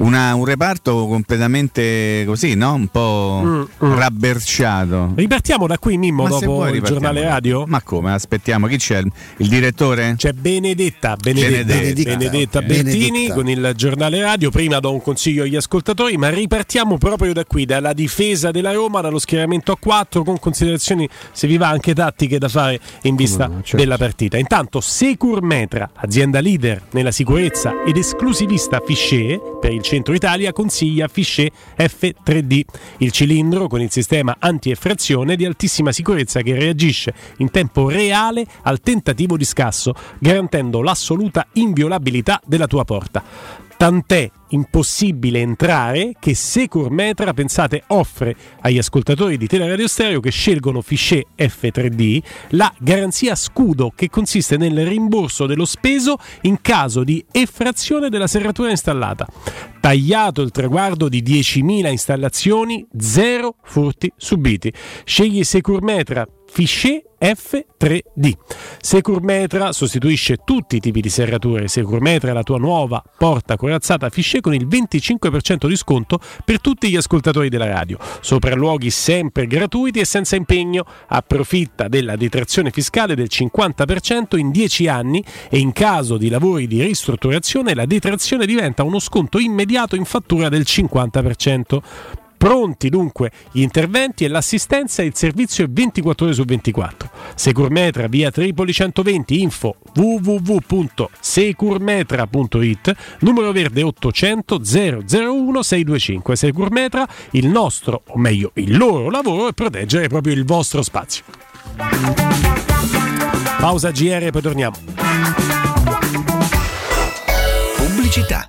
una- un reparto completamente così, no? Un po' Mm, rabberciato. Ripartiamo da qui, Mimmo, Ma dopo il giornale radio? Ma come? Aspettiamo, chi c'è? Il, direttore? C'è Benedetta, Benedetta, Benedetta, Benedetta ok. Bertini Benedetta. con il giornale radio. Prima do un consiglio agli ascoltatori, ma ripartiamo proprio da qui, dalla difesa della Roma, dallo schieramento a 4, con considerazioni, se vi va, anche tattiche da fare in vista no, certo. della partita. Intanto, Secur Metra, azienda leader nella sicurezza ed esclusivista Fichet per il centro Italia, consiglia Fichet F3D, il cilindro con il sistema anti-effrazione di altissima sicurezza che reagisce in tempo reale al tentativo di scasso, garantendo l'assoluta inviolabilità della tua porta. Tant'è impossibile entrare che Secur Metra, pensate, offre agli ascoltatori di Teleradio Stereo che scelgono Fichet F3D la garanzia scudo che consiste nel rimborso dello speso in caso di effrazione della serratura installata. Tagliato il traguardo di 10.000 installazioni, zero furti subiti. Scegli Secur Metra Fichet F3D. Securmetra sostituisce tutti i tipi di serrature. Securmetra è la tua nuova porta corazzata Fichet con il 25% di sconto per tutti gli ascoltatori della radio. Sopralluoghi sempre gratuiti e senza impegno. Approfitta della detrazione fiscale del 50% in 10 anni e in caso di lavori di ristrutturazione la detrazione diventa uno sconto immediato in fattura del 50%. Pronti dunque gli interventi e l'assistenza e il servizio è 24 ore su 24. Securmetra via Tripoli 120 info www.securmetra.it numero verde 800 001 625 Securmetra il nostro o meglio il loro lavoro è proteggere proprio il vostro spazio. Pausa GR e poi torniamo. Pubblicità.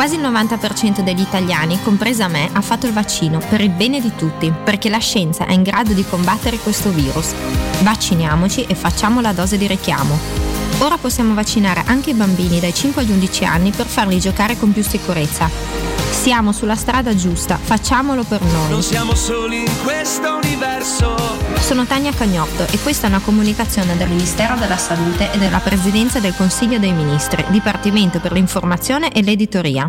Quasi il 90% degli italiani, compresa me, ha fatto il vaccino per il bene di tutti, perché la scienza è in grado di combattere questo virus. Vacciniamoci e facciamo la dose di richiamo. Ora possiamo vaccinare anche i bambini dai 5 agli 11 anni per farli giocare con più sicurezza. Siamo sulla strada giusta, facciamolo per noi. Non siamo soli in questo universo. Sono Tania Cagnotto e questa è una comunicazione del Ministero della Salute e della Presidenza del Consiglio dei Ministri, Dipartimento per l'informazione e l'editoria.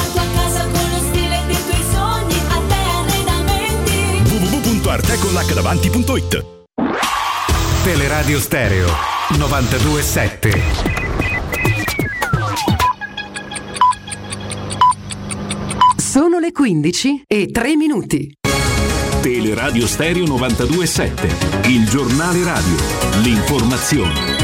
www.artecollacdavanti.it Teleradio Stereo 927. Sono le 15 e 3 minuti. Teleradio Stereo 927. Il giornale radio. L'informazione.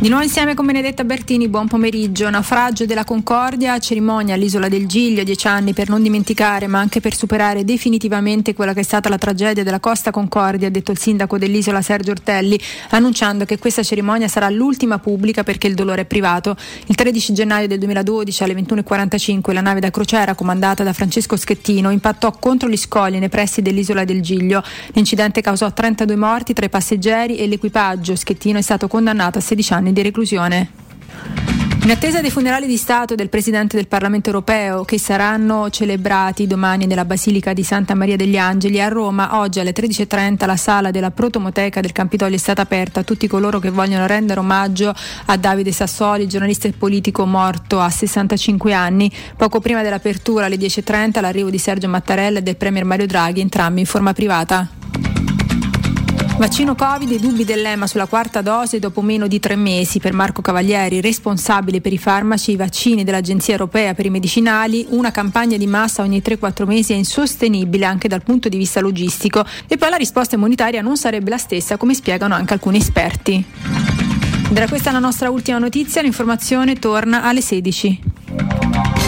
Di nuovo insieme con Benedetta Bertini, buon pomeriggio. Naufragio della Concordia, cerimonia all'isola del Giglio, dieci anni per non dimenticare ma anche per superare definitivamente quella che è stata la tragedia della Costa Concordia, ha detto il sindaco dell'isola Sergio Ortelli, annunciando che questa cerimonia sarà l'ultima pubblica perché il dolore è privato. Il 13 gennaio del 2012 alle 21.45 la nave da crociera comandata da Francesco Schettino impattò contro gli scogli nei pressi dell'isola del Giglio. L'incidente causò 32 morti tra i passeggeri e l'equipaggio. Schettino è stato condannato a 16 anni di reclusione. In attesa dei funerali di Stato del Presidente del Parlamento europeo che saranno celebrati domani nella Basilica di Santa Maria degli Angeli a Roma, oggi alle 13.30 la sala della Protomoteca del Campidoglio è stata aperta a tutti coloro che vogliono rendere omaggio a Davide Sassoli, giornalista e politico morto a 65 anni. Poco prima dell'apertura alle 10.30 l'arrivo di Sergio Mattarella e del Premier Mario Draghi, entrambi in forma privata. Vaccino Covid e dubbi dell'EMA sulla quarta dose dopo meno di tre mesi. Per Marco Cavalieri, responsabile per i farmaci e i vaccini dell'Agenzia Europea per i Medicinali, una campagna di massa ogni 3-4 mesi è insostenibile anche dal punto di vista logistico e poi la risposta immunitaria non sarebbe la stessa come spiegano anche alcuni esperti. Era questa la nostra ultima notizia, l'informazione torna alle 16.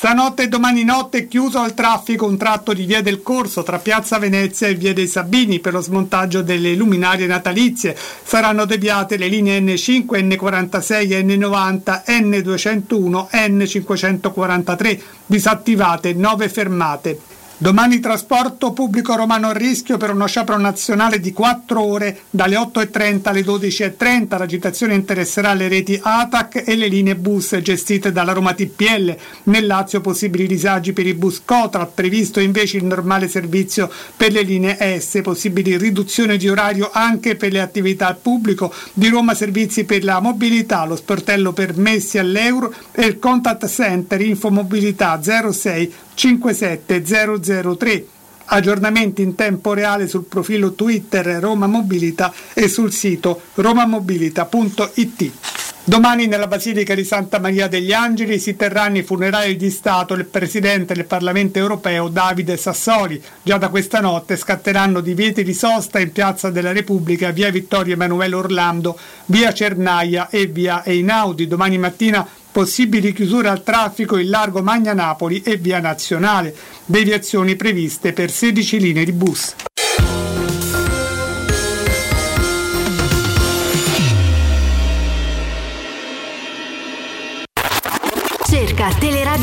Stanotte e domani notte è chiuso al traffico un tratto di via del Corso tra Piazza Venezia e via dei Sabini per lo smontaggio delle luminarie natalizie. Saranno deviate le linee N5, N46, N90, N201, N543, disattivate 9 fermate. Domani trasporto pubblico romano a rischio per uno sciopero nazionale di 4 ore dalle 8.30 alle 12.30. L'agitazione interesserà le reti ATAC e le linee bus gestite dalla Roma TPL. Nel Lazio possibili disagi per i bus Cotra, previsto invece il normale servizio per le linee S, possibili riduzioni di orario anche per le attività al pubblico, di Roma servizi per la mobilità, lo sportello permessi all'euro e il contact center Infomobilità 06 57003. Aggiornamenti in tempo reale sul profilo Twitter Roma Mobilita e sul sito romamobilita.it. Domani nella Basilica di Santa Maria degli Angeli si terranno i funerali di Stato del Presidente del Parlamento europeo Davide Sassoli. Già da questa notte scatteranno divieti di sosta in Piazza della Repubblica, via Vittorio Emanuele Orlando, via Cernaia e via Einaudi. Domani mattina possibili chiusure al traffico in largo Magna Napoli e via Nazionale, deviazioni previste per 16 linee di bus.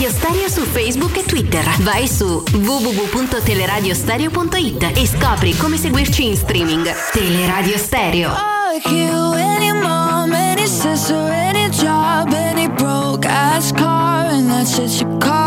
Teleradio Stereo su Facebook e Twitter. Vai su www.teleradiostereo.it e scopri come seguirci in streaming. Teleradio Stereo. Fuck you, any mom, any sister, any job, any broke ass car, and that's it you call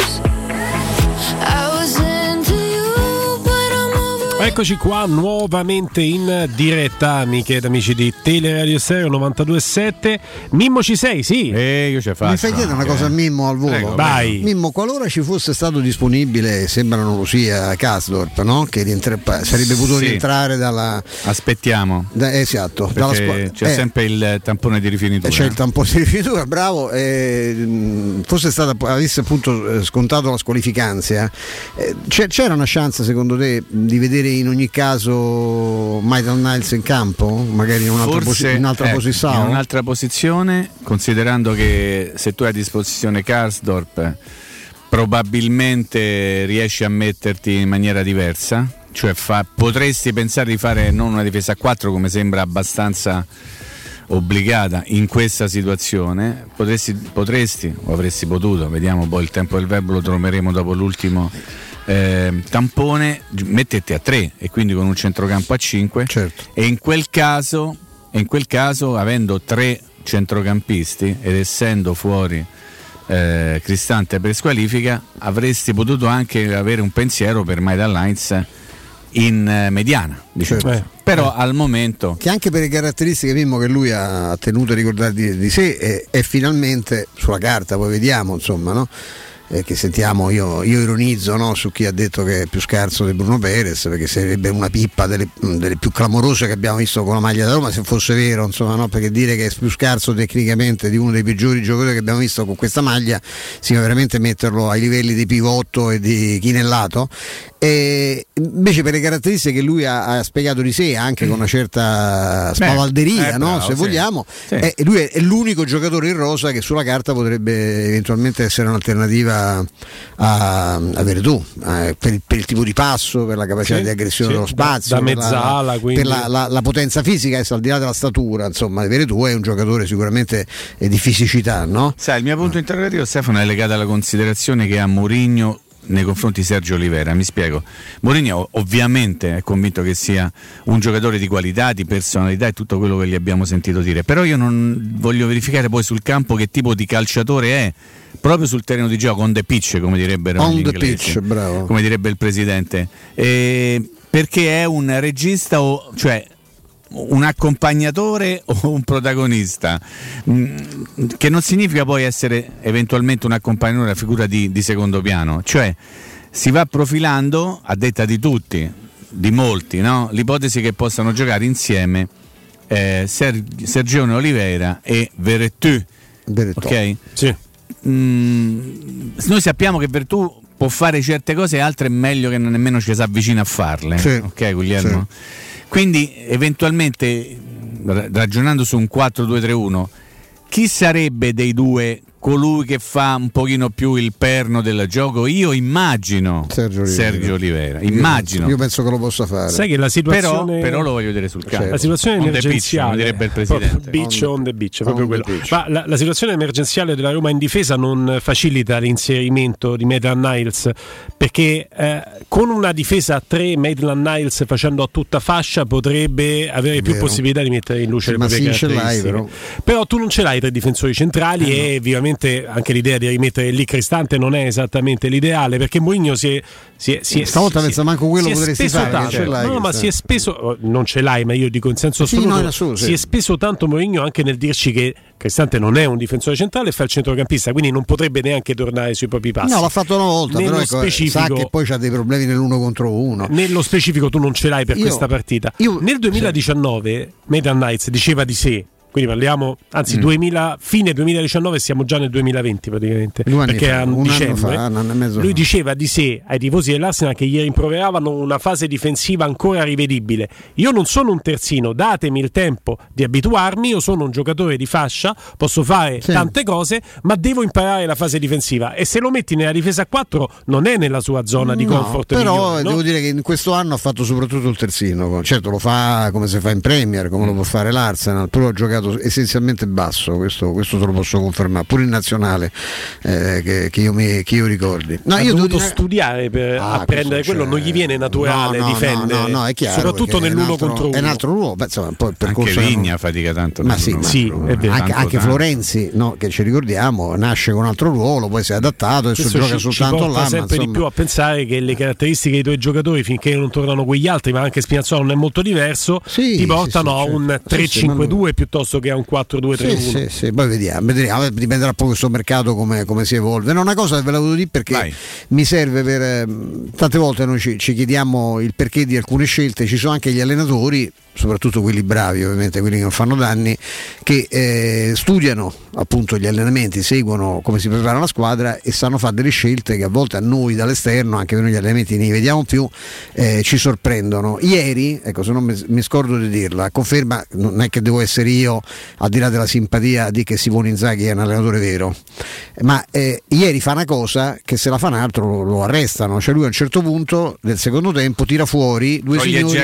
Eccoci qua nuovamente in diretta, amiche ed amici di Teleradio Stereo 92.7. Mimmo ci sei? Sì. E io ci Mi fai chiedere una cosa a Mimmo al volo? Prego, vai. Mimmo, qualora ci fosse stato disponibile, sembra non lo sia, Kasdorp, no? Che rientra- sarebbe potuto Sì. rientrare dalla. Aspettiamo. da- esatto, dalla squadra. c'è Eh, sempre il tampone di rifinitura. C'è il tampone di rifinitura, bravo. eh, fosse stata, avesse appunto eh, scontato la squalificanza, eh, c'era una chance secondo te di vedere in ogni caso Michael Niles in campo? Magari in un'altra, Forse, posi- in un'altra ecco, posizione? in un'altra posizione, considerando che se tu hai a disposizione Karsdorp, probabilmente riesci a metterti in maniera diversa. Cioè fa- potresti pensare di fare non una difesa a 4 come sembra abbastanza obbligata in questa situazione, potresti, potresti o avresti potuto, vediamo poi il tempo del verbo lo troveremo dopo l'ultimo eh, tampone, metterti a 3 e quindi con un centrocampo a 5 e in quel caso, in quel caso avendo tre centrocampisti ed essendo fuori eh, Cristante per squalifica avresti potuto anche avere un pensiero per Maida Lines in eh, mediana diciamo. Certo. però al momento che anche per le caratteristiche Mimmo che lui ha tenuto a ricordare di, di sé è, è finalmente sulla carta, poi vediamo insomma, no? Eh, che sentiamo, io, io ironizzo no, su chi ha detto che è più scarso di Bruno Perez perché sarebbe una pippa delle, delle più clamorose che abbiamo visto con la maglia da Roma se fosse vero insomma, no? perché dire che è più scarso tecnicamente di uno dei peggiori giocatori che abbiamo visto con questa maglia significa veramente metterlo ai livelli di pivotto e di chinellato e invece per le caratteristiche che lui ha, ha spiegato di sé anche con una certa spavalderia eh, no? bravo, se sì. vogliamo Sì. è, lui è, è l'unico giocatore in rosa che sulla carta potrebbe eventualmente essere un'alternativa a, a Veretù eh, per, il- per il tipo di passo per la capacità Sì, di aggressione sì, dello da- spazio da per la- mezzala, quindi. per la, la- la potenza fisica adesso al di là della statura insomma Veretù è un giocatore sicuramente eh, di fisicità no? Sai, il mio punto interrogativo, Stefano, è legato alla considerazione che ha Mourinho nei confronti di Sergio Olivera. Mi spiego. Mourinho ovviamente è convinto che sia un giocatore di qualità, di personalità e tutto quello che gli abbiamo sentito dire. Però io non voglio verificare poi sul campo che tipo di calciatore è. Proprio sul terreno di gioco, on the pitch, come direbbero On the pitch, bravo. come direbbe il presidente. Eh, perché è un regista, o, cioè un accompagnatore o un protagonista, Mm, che non significa poi essere eventualmente un accompagnatore, una figura di, di secondo piano, cioè si va profilando a detta di tutti, di molti, no? l'ipotesi che possano giocare insieme eh, Ser- Sergione Oliveira e Veretù. Ok? Sì. Mm, noi sappiamo che Vertù può fare certe cose e altre è meglio che non nemmeno ci si avvicina a farle. Sì. Ok, Guglielmo? Quindi eventualmente ra- ragionando su un 4-2-3-1, chi sarebbe dei due colui che fa un pochino più il perno del gioco? Io immagino Sergio Oliveira. Sergio Oliveira, Io immagino. Io penso che lo possa fare. Sai che la situazione Però, però lo voglio vedere sul campo. La situazione On the pitch, emergenziale direbbe il presidente. Beach on the beach, proprio on the quello. pitch. Ma la, la situazione emergenziale della Roma in difesa non facilita l'inserimento di Maitland Niles perché eh, con una difesa a 3 Maitland Niles facendo a tutta fascia potrebbe avere più vero. possibilità di mettere in luce Sì, le ma proprie sì, ce l'hai, caratteristiche. però. tu non ce l'hai tre difensori centrali Eh, e ovviamente anche l'idea di rimettere lì Cristante non è esattamente l'ideale perché Mourinho si è, si è, si è- Stavolta si- pensa manco quello si potresti fare, tanto. ce l'hai, no, ma si è speso oh, non ce l'hai ma io dico in senso Sì, assoluto no, in assoluto, sì. si è speso tanto Mourinho anche nel dirci che Cristante non è un difensore centrale fa il centrocampista quindi non potrebbe neanche tornare sui propri passi No, l'ha fatto una volta, Nello però ecco, specifico, sa che poi c'ha dei problemi nell'uno contro uno. nello specifico tu non ce l'hai per Io- questa partita. Nel 2019 Medan Knights diceva di sé, quindi parliamo, anzi Mm. 2000, fine 2019 siamo già nel 2020 praticamente, Due perché fa, a un anno dicembre fa, un anno e mezzo lui fa. diceva di sé ai tifosi dell'Arsenal che gli rimproveravano una fase difensiva ancora rivedibile. Io non sono un terzino, datemi il tempo di abituarmi, io sono un giocatore di fascia, posso fare tante cose, ma devo imparare la fase difensiva e se lo metti nella difesa a 4 non è nella sua zona di No, comfort però migliore, no? devo dire che in questo anno ha fatto soprattutto il terzino certo lo fa come si fa in Premier come lo può fare l'Arsenal però ha giocato essenzialmente basso questo, questo te lo posso confermare pure in nazionale eh, che, che io mi, che io ricordi no, ha io devo dovuto dire- studiare per Ah, apprendere quello, non gli viene naturale no, no, difendere, no, no, è chiaro, soprattutto è nell'uno altro- contro uno. è un altro ruolo beh, insomma, poi il Anche percorso Vigna fatica tanto. ma sì, ruolo. ma Tanto, anche, anche. Florenzi no, che ci ricordiamo nasce con un altro ruolo poi si è adattato adesso Questo gioca ci, soltanto porta là ma sempre di insomma- più a pensare che le caratteristiche dei tuoi giocatori, finché non tornano quegli altri, ma anche Spinazzola non è molto diverso, Sì, ti portano sì, sì, a un certo. Sì, sì, ma 3-5-2 piuttosto che a un 4-2-3-1. Sì, sì, sì, poi vediamo, vedremo, dipenderà poi questo mercato come, come si evolve. No, una cosa ve la volevo dire perché mi serve per ehm, tante volte noi ci, ci chiediamo il perché di alcune scelte, ci sono anche gli allenatori, soprattutto quelli bravi ovviamente, quelli che non fanno danni, che eh, studiano appunto gli allenamenti, seguono come si prepara la squadra e sanno fare delle scelte che a volte a noi dall'esterno, anche noi gli allenamenti ne vediamo più, eh, ci sorprendono. Ieri, ecco se non mi, mi scordo di dirla, conferma, non è che devo essere io al di là della simpatia di che Simone Inzaghi è un allenatore vero, ma eh, ieri fa una cosa che se la fa un altro lo, lo arrestano, cioè lui a un certo punto del secondo tempo tira fuori due Toglie signori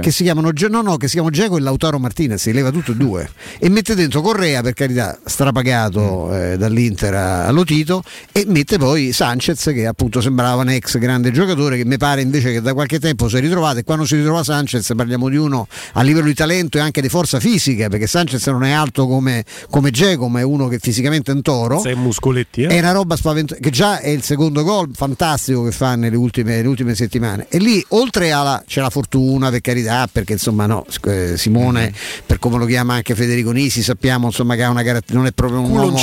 che si chiamano Ge- no, no, che si chiama Geco e Lautaro Martinez, si leva tutti e due. E mette dentro Correa, per carità, strapagato eh, dall'Inter a Lotito, e mette poi Sanchez, che appunto sembrava un ex grande giocatore, che mi pare invece che da qualche tempo si è ritrovato. E quando si ritrova Sanchez parliamo di uno a livello di talento e anche di forza fisica, perché Sanchez non è alto come, come Geco, ma è uno che fisicamente è un toro. Sei muscoletti, eh? È una roba spaventosa, che già è il secondo gol fantastico che fa nelle ultime, le ultime settimane. E lì, oltre alla c'è la fortuna, per carità, perché insomma, no, eh, Simone, per come lo chiama anche Federico Nisi, sappiamo insomma che ha una carat- non è proprio un uomo,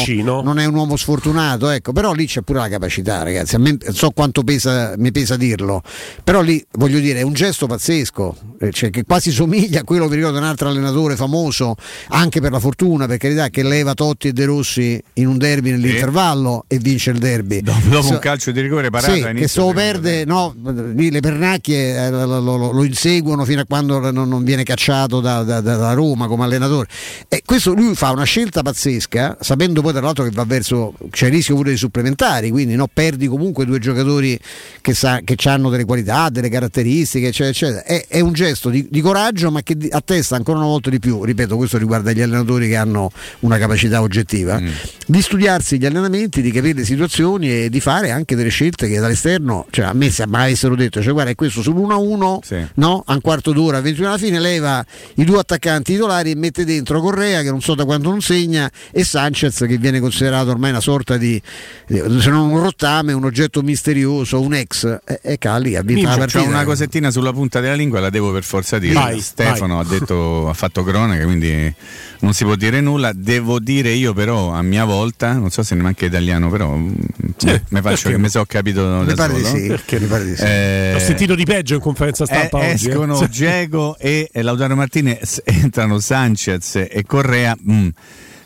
non è un uomo sfortunato, ecco, però lì c'è pure la capacità, ragazzi. A me so quanto pesa, mi pesa dirlo, però lì voglio dire, è un gesto pazzesco, eh, cioè, che quasi somiglia a quello, vi ricordo, un altro allenatore famoso, anche per la fortuna, per carità, che leva Totti e De Rossi in un derby nell'intervallo e vince il derby. Dopo, dopo So- un calcio di rigore parato sì, che se lo perde, no, lì le pernacchie eh, lo, lo- lo- lo inseguono fino a quando non, non viene cacciato da, da- da- Roma come allenatore. E questo lui fa una scelta pazzesca, sapendo poi tra l'altro che va verso c'è il rischio pure di supplementari, quindi no, perdi comunque due giocatori che, sa, che hanno delle qualità, delle caratteristiche, eccetera, eccetera. È, è un gesto di, di coraggio, ma che attesta ancora una volta di più, ripeto, questo riguarda gli allenatori che hanno una capacità oggettiva, di studiarsi gli allenamenti, di capire le situazioni e di fare anche delle scelte che dall'esterno, cioè a me se mai avessero detto, cioè guarda è questo sull'1-1, no? a un quarto d'ora, a 21 alla fine leva i due attaccanti titolari e mette dentro Correa che non so da quando non segna e Sanchez che viene considerato ormai una sorta di, eh, se non un rottame, un oggetto misterioso, un ex, e, e Calli ha vinto la partita. una cosettina sulla punta della lingua, la devo per forza dire. Vai, Stefano ha detto, ha fatto cronaca, quindi non si può dire nulla. Devo dire io però a mia volta, non so se ne manca italiano, però mm, mi faccio perché che mi so capito Mi da solo. sì, Perché? mi pare di sì. Eh, Ho sentito di peggio in conferenza stampa eh, oggi. eh. escono Sì. Diego e Lautaro Martinez, entrano Sanchez e Correa. mm.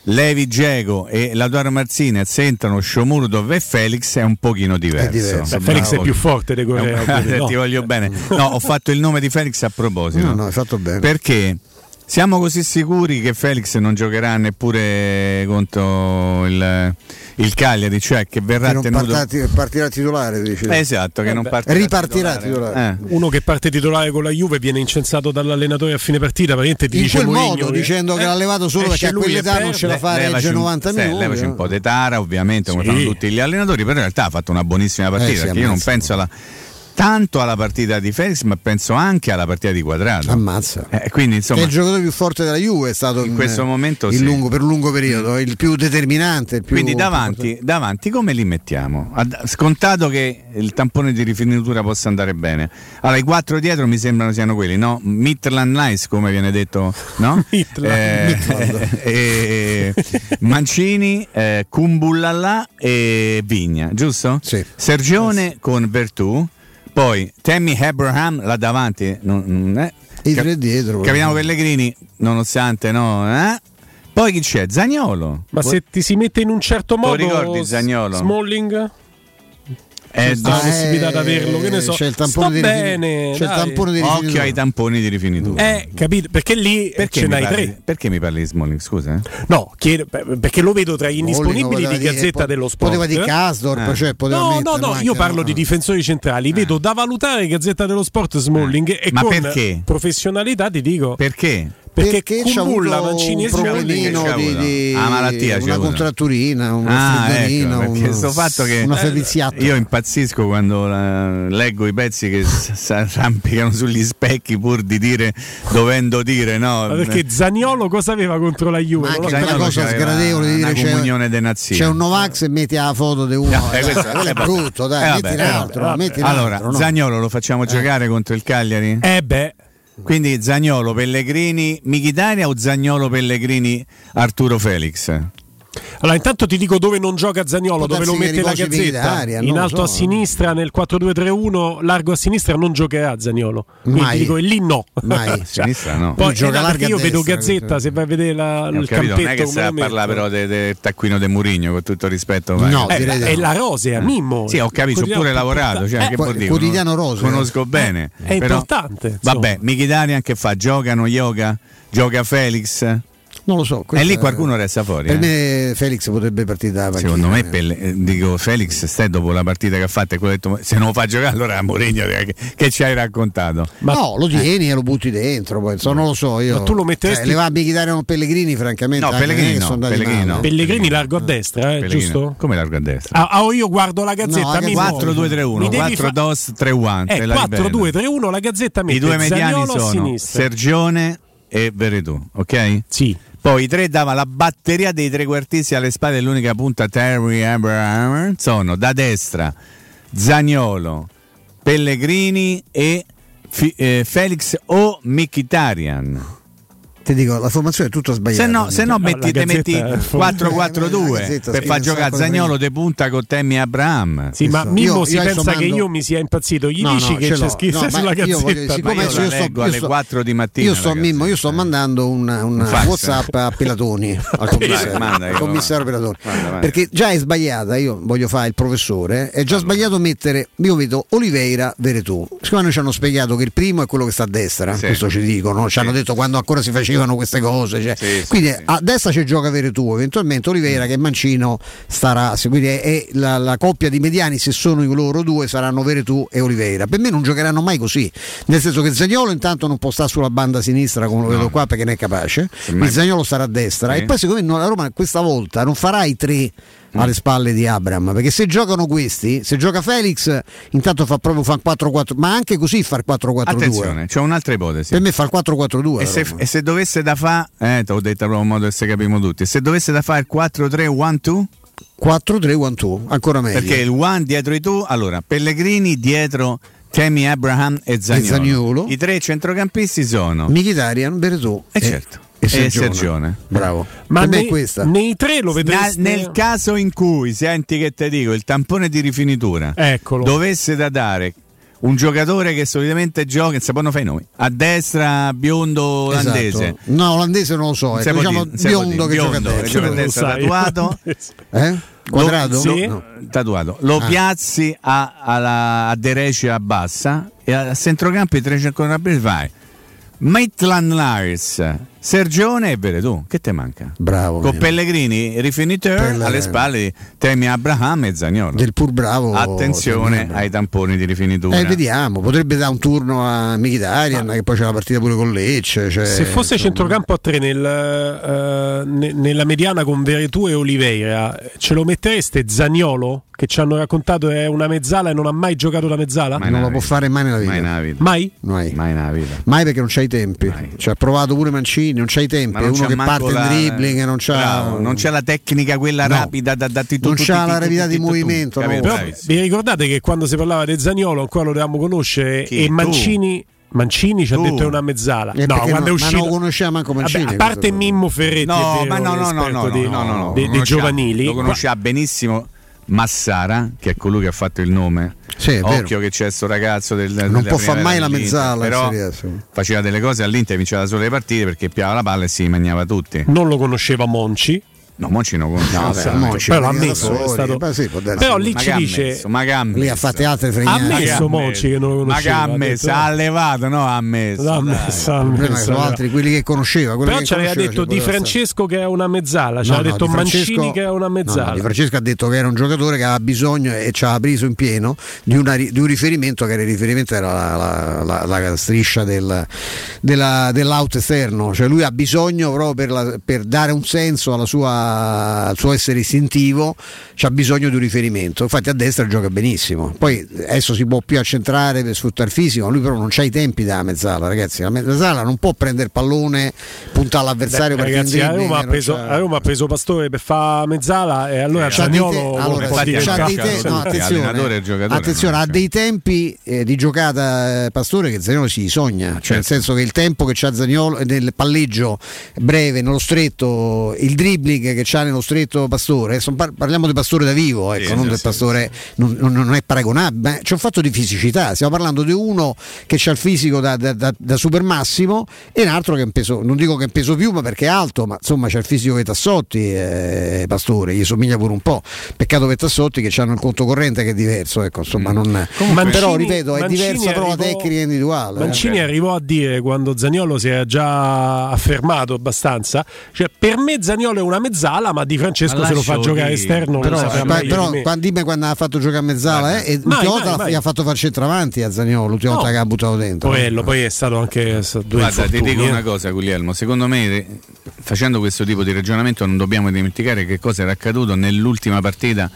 Levi Diego e Lautaro Martinez entrano Shomurdov e Felix è un pochino diverso. Beh, Felix è più forte di Correa. quindi no. Ti voglio bene. No, ho fatto il nome di Felix a proposito. No, no, hai fatto bene. Perché siamo così sicuri che Felix non giocherà neppure contro il, il Cagliari, cioè che verrà Che non tenuto. partirà, partirà titolare, dice. Esatto, che Eh non beh. partirà ripartirà titolare. titolare. Eh. Uno che parte titolare con la Juve viene incensato dall'allenatore a fine partita, praticamente ti In dice quel Mourinho modo, che- dicendo che eh, l'ha levato solo perché a lui quell'età non ce la fa un- 90 sì, minuti. levaci un no? po' di tara, ovviamente, come Sì. fanno tutti gli allenatori, però in realtà ha fatto una buonissima partita. Eh sì, perché io non penso alla, tanto alla partita di Felix, ma penso anche alla partita di Quadrato. Ammazza. Eh, quindi, insomma, è il giocatore più forte della Juve è stato In questo momento il sì. lungo- per un lungo periodo, il più determinante. Il più Quindi davanti, davanti come li mettiamo? Ad- Scontato che il tampone di rifinitura possa andare bene. Allora i quattro dietro mi sembrano siano quelli, no? Midland Nice come viene detto, no? Eh, eh, Mancini, eh, Kumbullalla e Vigna, giusto? Sì. Sergione con Vertù, poi Tammy Abraham là davanti, non- non è- I Ca- tre dietro. Capitano Pellegrini, nonostante no, eh? Poi chi c'è? Zagnolo. Ma se ti si mette in un certo Te lo modo, ricordi Zaniolo? Smalling? Eh, C'è sta la possibilità di averlo, che ne so. c'è il Sto tampone di rifin- bene, c'è il tampone di Occhio ai tamponi di rifinitura. Eh, capito? Perché lì perché, ce mi n'hai parli, tre. perché mi parli di Smalling? Scusa. eh? No, chiedo- perché lo vedo tra gli indisponibili di dire- Gazzetta po- dello Sport. poteva dire Kasdorp, Eh. cioè poteva no, no, no, io parlo no? di difensori centrali. Vedo da valutare Gazzetta dello Sport Smalling e Eh. Ma con perché? professionalità ti dico. Perché? Perché, Perché avuto Mancini e un c'ha di, di Ah, malattia una avuto. contratturina, una Ah, ecco, un- sto fatto che una ferviziata. io impazzisco quando eh, leggo i pezzi che si arrampicano sugli specchi pur di dire dovendo dire no. Ma perché Zaniolo cosa aveva contro la Juve? Ma anche so. cosa sgradevole di una dire c'è, comunione dei nazioni. c'è un Novax e metti la foto di uno. Eh, Dai, quello è eh, brutto, dai, Eh, metti vabbè, un eh, vabbè. metti un Allora, no? Zagnolo lo facciamo giocare contro il Cagliari? Eh beh, Quindi Zagnolo, Pellegrini, Michitaria o Zagnolo, Pellegrini, Arturo Felix? Allora, intanto ti dico dove non gioca Zaniolo, Può dove lo che mette la gazzetta. Mkhitaryan, In alto so. a sinistra nel 4-2-3-1, largo a sinistra non giocherà Zaniolo. Quindi Mai. ti dico, e lì no. Mai. A sinistra no. Poi gioca eh, larga perché io vedo destra, Gazzetta, se vai a vedere la, Eh, il capito, non è campetto che come stai a lo parlare metto. però del del taccuino de Murigno con tutto il rispetto. vai. No, Eh, è no. la Rosea, Mimmo. Sì, ho capito, ho pure lavorato, cioè, che Eh, dire? quotidiano Rosea. Conosco bene. è importante. Vabbè, Michitarian che fa? Giocano yoga? Gioca Felix? Non lo so. E lì qualcuno resta fuori. Per eh. me Felix potrebbe partire da panchina. Secondo me, Pelle- eh, dico Felix, stai dopo la partita che ha fatto e quello detto, se non lo fa giocare, allora Mourinho che, che ci hai raccontato. no, lo tieni e lo butti dentro, poi, insomma, non lo so io. Ma tu lo metteresti- Eh, le va a Mkhitaryan o Pellegrini, francamente. No, Pellegrini no, Pellegrini no. Pellegrini largo a destra, eh, giusto? Come largo a destra? Ah, ah, io guardo la gazzetta. No, la mi Gazzetta- 4 2 3 1 Mi devi 4 fa- dos 3 1 Eh, 4 2 3 1 la gazzetta mette I due mediani Zaniolo sono. Sergione e Veretù, ok? Sì. Poi i tre dava la batteria dei trequartisti alle spalle dell'unica punta Terry Abraham sono da destra Zagnolo, Pellegrini e Fi- eh, Felix o Mkhitaryan. Ti dico, la formazione è tutta sbagliata. Se no, se no metti, te metti Eh, la 4-4-2 Gazzetta per far giocare Zagnolo de punta con Temmi Abraham. Sì, ma Mimmo io si pensa che io mi sia impazzito. Gli No, dici no, che c'è scritto No, sulla gazzetta. siccome Ma io leggo alle sto- 4 di mattina. Io sto, Mimmo, io sto mandando un. WhatsApp a Pelatoni, al commissario, manda. Perché già è sbagliata, io voglio fare il professore, è già sbagliato mettere, io vedo Oliveira, Veretù. Siccome noi ci hanno spiegato che il primo è quello che sta a destra, questo ci dicono, ci hanno detto quando ancora si facevano queste cose. cioè. Sì, quindi sì. a destra ci gioca Veretù, eventualmente Oliveira che Mancino starà, quindi è, è la, la coppia di mediani, se sono i loro due saranno Veretù e Oliveira. Per me non giocheranno mai così, nel senso che Zagnolo intanto non può stare sulla banda sinistra come lo vedo qua perché ne è capace, il Zagnolo starà a destra e poi secondo me no, la Roma questa volta non farà i tre alle spalle di Abram perché se giocano questi se gioca Felix intanto fa proprio fa 4-4 ma anche così far 4-4-2 Attenzione, c'è un'altra ipotesi. per me fa il 4-4-2 E se, e se dovesse da fare, eh, te l'ho detto proprio in modo che se capiamo tutti, se dovesse da fare il 4-3-1-2, 4-3-1-2 ancora meglio perché il 1 dietro i tu, allora Pellegrini dietro Temi Abraham e Zagnolo. Zaniolo. I tre centrocampisti sono Mkhitaryan, Veretù Eh, certo. E E Sergione. Sergione. bravo Ma per me nei, questa nei tre lo Na- vedreste nel caso in cui, senti che te dico, il tampone di rifinitura Eccolo. dovesse da dare un giocatore che solitamente gioca, non sappiamo fai noi, a destra biondo olandese. Esatto. no olandese non lo so Non ecco, diciamo dire, non biondo che gioca a biondo destra gioca a destra sai. tatuato. eh? quadrato? Lo, Sì. no, tatuato. Lo Ah. piazzi a, alla, a Derecia bassa e a centrocampo i tre centrocampisti vai. Maitland Lars, Sergione e Veretù. Che te manca? bravo Con. Pellegrini, rifiniteur Pellegrini. alle spalle di Temi Abraham e Zagnolo. del pur bravo Attenzione Sembra. ai tamponi di rifinitura. Eh, vediamo, potrebbe dare un turno a Mkhitaryan che poi c'è la partita pure con Lecce. Cioè, Se fosse insomma. centrocampo a tre nel, eh, ne- nella mediana con Veretù e Oliveira, ce lo mettereste Zagnolo, che ci hanno raccontato è una mezzala e non ha mai giocato da mezzala? Mai non lo può fare mai nella vita. Mai nella vita. Mai? Mai. Mai nella vita. Mai perché non c'ha i tempi. Ci ha provato pure Mancini, non c'ha i tempi. Ma È non uno c'ha che parte la- in dribbling, non c'ha, Bravo, non c'è la tecnica quella No. rapida da, da, Non c'ha la rapidità di movimento, no. Vi ricordate che quando si parlava di Zagnolo ancora lo dovevamo conoscere e? Mancini... Mancini ci ha detto è una mezzala. Eh, no, quando è no- ma uscito. non conosceva manco Mancini, Vabbè, a parte questo- Mimmo Ferretti, No, è vero, ma no, no, no, l'esperto no, di- no, no, no, dei- lo dei conosciamo- giovanili. Lo conosceva benissimo Massara, che è colui che ha fatto il nome. Sì. Occhio che c'è sto ragazzo del Non può far primavera mai la mezzala però Serie A, sì. faceva delle cose all'Inter, vinceva solo le partite perché piava la palla e si mangiava tutti. Non lo conosceva Monci. No, Monci non conosce. No. Monci Però ha fuori, è stato- beh, sì. Però lì Ma ci dice ammesso, ma che ha. Lì ha fatte altre fregnate. Ma ha Monci che non lo Ma che conosceva. ha ha ammesso? detto, Ha eh. levato, no? Ha ammesso. L'ha ha Il problema è che ammesso, sono altri quelli che conosceva. quelli Però ci aveva detto ci di Francesco che è una mezzala, ci No, aveva no, detto Mancini che è una mezzala. no, Di Francesco ha detto che era un giocatore che aveva bisogno e ci aveva preso in pieno di, una di un riferimento che era il riferimento era la, la- la- la striscia del, della- dell'auto esterno, cioè lui ha bisogno proprio per, per dare un senso alla sua- al suo essere istintivo, c'ha bisogno di un riferimento. Infatti a destra gioca benissimo. Poi adesso si può più accentrare per sfruttare il fisico, lui però non c'ha i tempi da mezzala, ragazzi. La mezzala non può prendere il pallone, puntare all'avversario Beh, ragazzi, a Roma, ha preso, a Roma ha preso Pastore per fare mezzala e allora C'ha te- Zaniolo allora, può c'ha diventare- dei te- no, attenzione, attenzione, ha dei tempi eh, di giocata eh, Pastore che Zaniolo si sogna, cioè certo. nel senso che il tempo che c'ha Zaniolo eh, nel palleggio breve, nello stretto, il dribbling che c'ha nello stretto Pastore, son par- parliamo di Pastore da vivo, ecco, Sì, non sì, del sì, Pastore, non, non- non è paragonabile, ma c'è un fatto di fisicità, stiamo parlando di uno che ha il fisico da, da- da- da super massimo e un altro che è un peso, non dico che è un peso più, ma perché è alto, ma insomma c'ha il fisico dei Tassotti, eh, Pastore, gli somiglia pure un po', peccato per Tassotti che hanno il conto corrente che è diverso, ecco, insomma, non... Mancini- però ripeto, è Mancini diversa però la arrivò- tecnica individuale. eh. Mancini arrivò a dire quando Zagnolo si era già affermato abbastanza, cioè per me Zagnolo è una mezzala, ma Di Francesco se lo fa giocare esterno però, lo però di quando, dimmi quando ha fatto giocare a mezzala eh, e l'ultima Mai, volta l'ha- mai. gli ha fatto far centravanti a Zagnolo l'ultima No. volta che ha buttato dentro Poello, poi è stato anche due Guarda, ti dico eh. una cosa, Guglielmo. Secondo me, eh, facendo questo tipo di ragionamento, non dobbiamo dimenticare che cosa era accaduto nell'ultima partita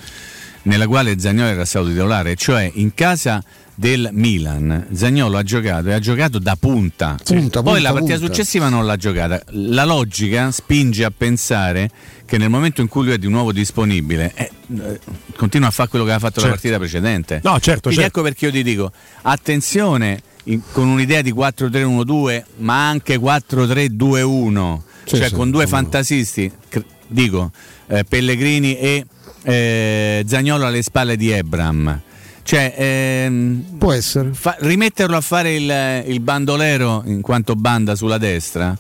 nella quale Zagnolo era stato titolare, cioè in casa del Milan. Zagnolo ha giocato e ha giocato da punta. Punta, Poi punta, la partita punta. successiva non l'ha giocata. La logica spinge a pensare che nel momento in cui lui è di nuovo disponibile, eh, eh, continua a fare quello che aveva fatto la Certo. partita precedente. No, certo, Quindi certo. ecco perché io ti dico, attenzione in- con un'idea di 4-3-1-2, ma anche 4-3-2-1, Sì, cioè sì, con due insomma. fantasisti, cr- dico, eh, Pellegrini e eh, Zagnolo alle spalle di Ebram. Cioè, ehm, può essere fa- rimetterlo a fare il, il bandolero in quanto banda sulla destra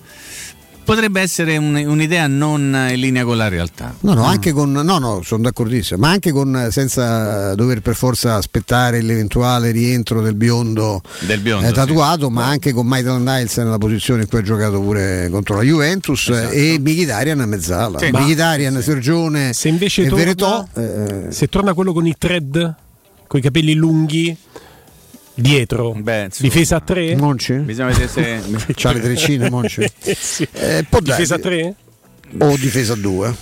potrebbe essere un- un'idea non in linea con la realtà. No, no, anche con no, no, sono d'accordissimo, ma anche con senza dover per forza aspettare l'eventuale rientro del biondo, Del biondo, eh, sì. tatuato, ma anche con Maitland Niles nella posizione in cui ha giocato pure contro la Juventus eh, e Mkhitaryan a mezzala. Sì, ma- Mkhitaryan, Sergione Se invece e torna, Veretò eh, se torna quello con i thread, con i capelli lunghi, dietro, Beh, insomma, difesa a 3? Monci? Bisogna vedere se c'ha le treccine Monci. sì. Eh, Difesa a. 3? o difesa a due.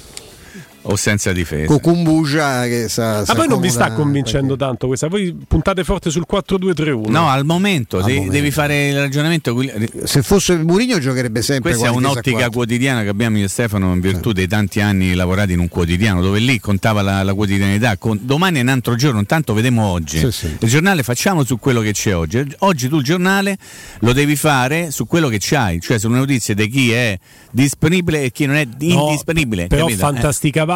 O senza difesa. Con Kumbuja che sa, Ma sa poi non vi sta convincendo tanto questa, voi puntate forte sul 4-2-3-1. No, al momento, Al devi, momento. devi fare il ragionamento. Se fosse Mourinho giocherebbe sempre Questa è un'ottica quotidiana che abbiamo io e Stefano in virtù dei tanti anni lavorati in un quotidiano dove lì contava la, la quotidianità. Con- domani è un altro giorno, intanto vedremo oggi. Sì, sì. Il giornale facciamo su quello che c'è oggi. Oggi tu il giornale lo devi fare su quello che c'hai, cioè sulle notizie di chi è disponibile e chi non è No, indisponibile. Però capito? Eh.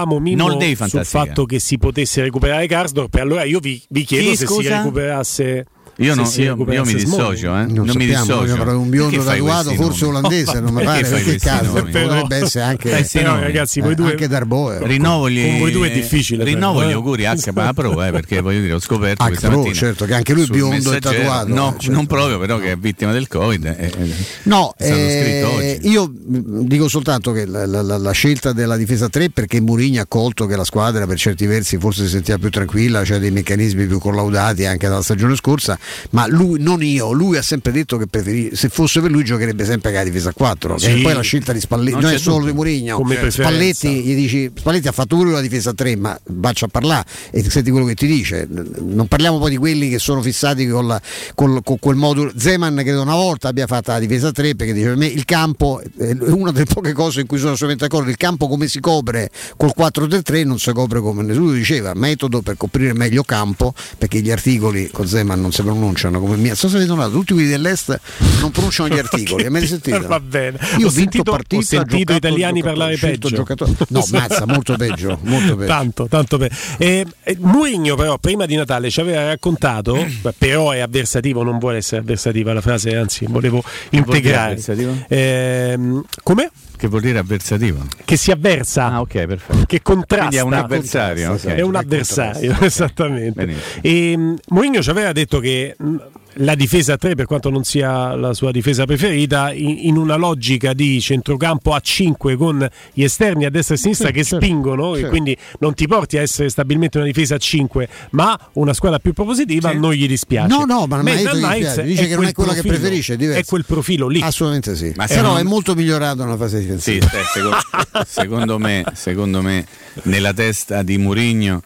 Fantasticavamo Mimmo sul fatto che si potesse recuperare Karsdorp e allora io vi, vi chiedo Chi, se si scusa? recuperasse Io, no, si io, io mi dissocio, eh. Non, non mi dissocio. di un biondo Perché tatuato, forse nomi? olandese, non mi Perché pare, perché questi caso nomi? potrebbe essere anche, Questi Però, nomi. ragazzi, eh, voi due anche Darboe. Rinnovogli, Con voi due è difficile, Rinnovo però, gli eh. auguri a H Pro, eh, perché voglio dire, ho scoperto H questa Pro, mattina certo, che anche lui è biondo e tatuato, No, eh, certo. non proprio, però che è vittima del Covid. eh, eh, No, è eh, oggi. io mh, dico soltanto che la, la- la- la scelta della difesa 3 perché Mourinho ha colto che la squadra per certi versi forse si sentiva più tranquilla, cioè dei meccanismi più collaudati anche dalla stagione scorsa, ma lui, non io, lui ha sempre detto che preferi- se fosse per lui giocherebbe sempre con la difesa 4, che Sì. è poi la scelta di Spalletti, Non non, è solo di Mourinho. Preferenza. Spalletti gli dici Spalletti ha fatto pure la difesa 3, ma vaccia a parlare e senti quello che ti dice. Non parliamo poi di quelli che sono fissati con, la- col- con quel modulo. Zeman credo una volta abbia fatto la difesa 3 perché dice per me il campo è una delle poche cose in cui sono assolutamente d'accordo, il campo come si copre col 4-3-3 non si copre come nessuno diceva, metodo per coprire meglio campo perché gli articoli con Zeman non si pronunciano come il mio. So se avete notato, tutti quelli dell'est non pronunciano gli articoli, avete sentito? Va bene. Io ho ho vinto sentito, partita, ho sentito giocato, italiani giocato, parlare peggio. giocatore. No, mazza, molto peggio, molto peggio. Tanto, tanto peggio. Eh, eh, Mourinho però prima di Natale ci aveva raccontato, però è avversativo, non vuole essere avversativa la frase, anzi volevo integrare. Ehm, come? Che vuol dire avversativo? Che si avversa, Ah, ok, perfetto. che contrasta. Quindi è un avversario, Contrasta, ok. È un avversario, esattamente. Benissimo. E mh, Mourinho ci aveva detto che mh, la difesa a 3, per quanto non sia la sua difesa preferita, in, in una logica di centrocampo a 5 con gli esterni a destra e a sinistra Sì, che certo, spingono e certo. quindi non ti porti a essere stabilmente una difesa a 5, ma una squadra più propositiva, Sì. non gli dispiace. No, no, ma non che Niles dispiace, dice che non è quella che profilo, preferisce, è. È quel profilo lì. Assolutamente sì. Ma Però secondo- è molto migliorato nella fase Sì, difensiva. eh, secondo, secondo me, secondo me, nella testa di Murigno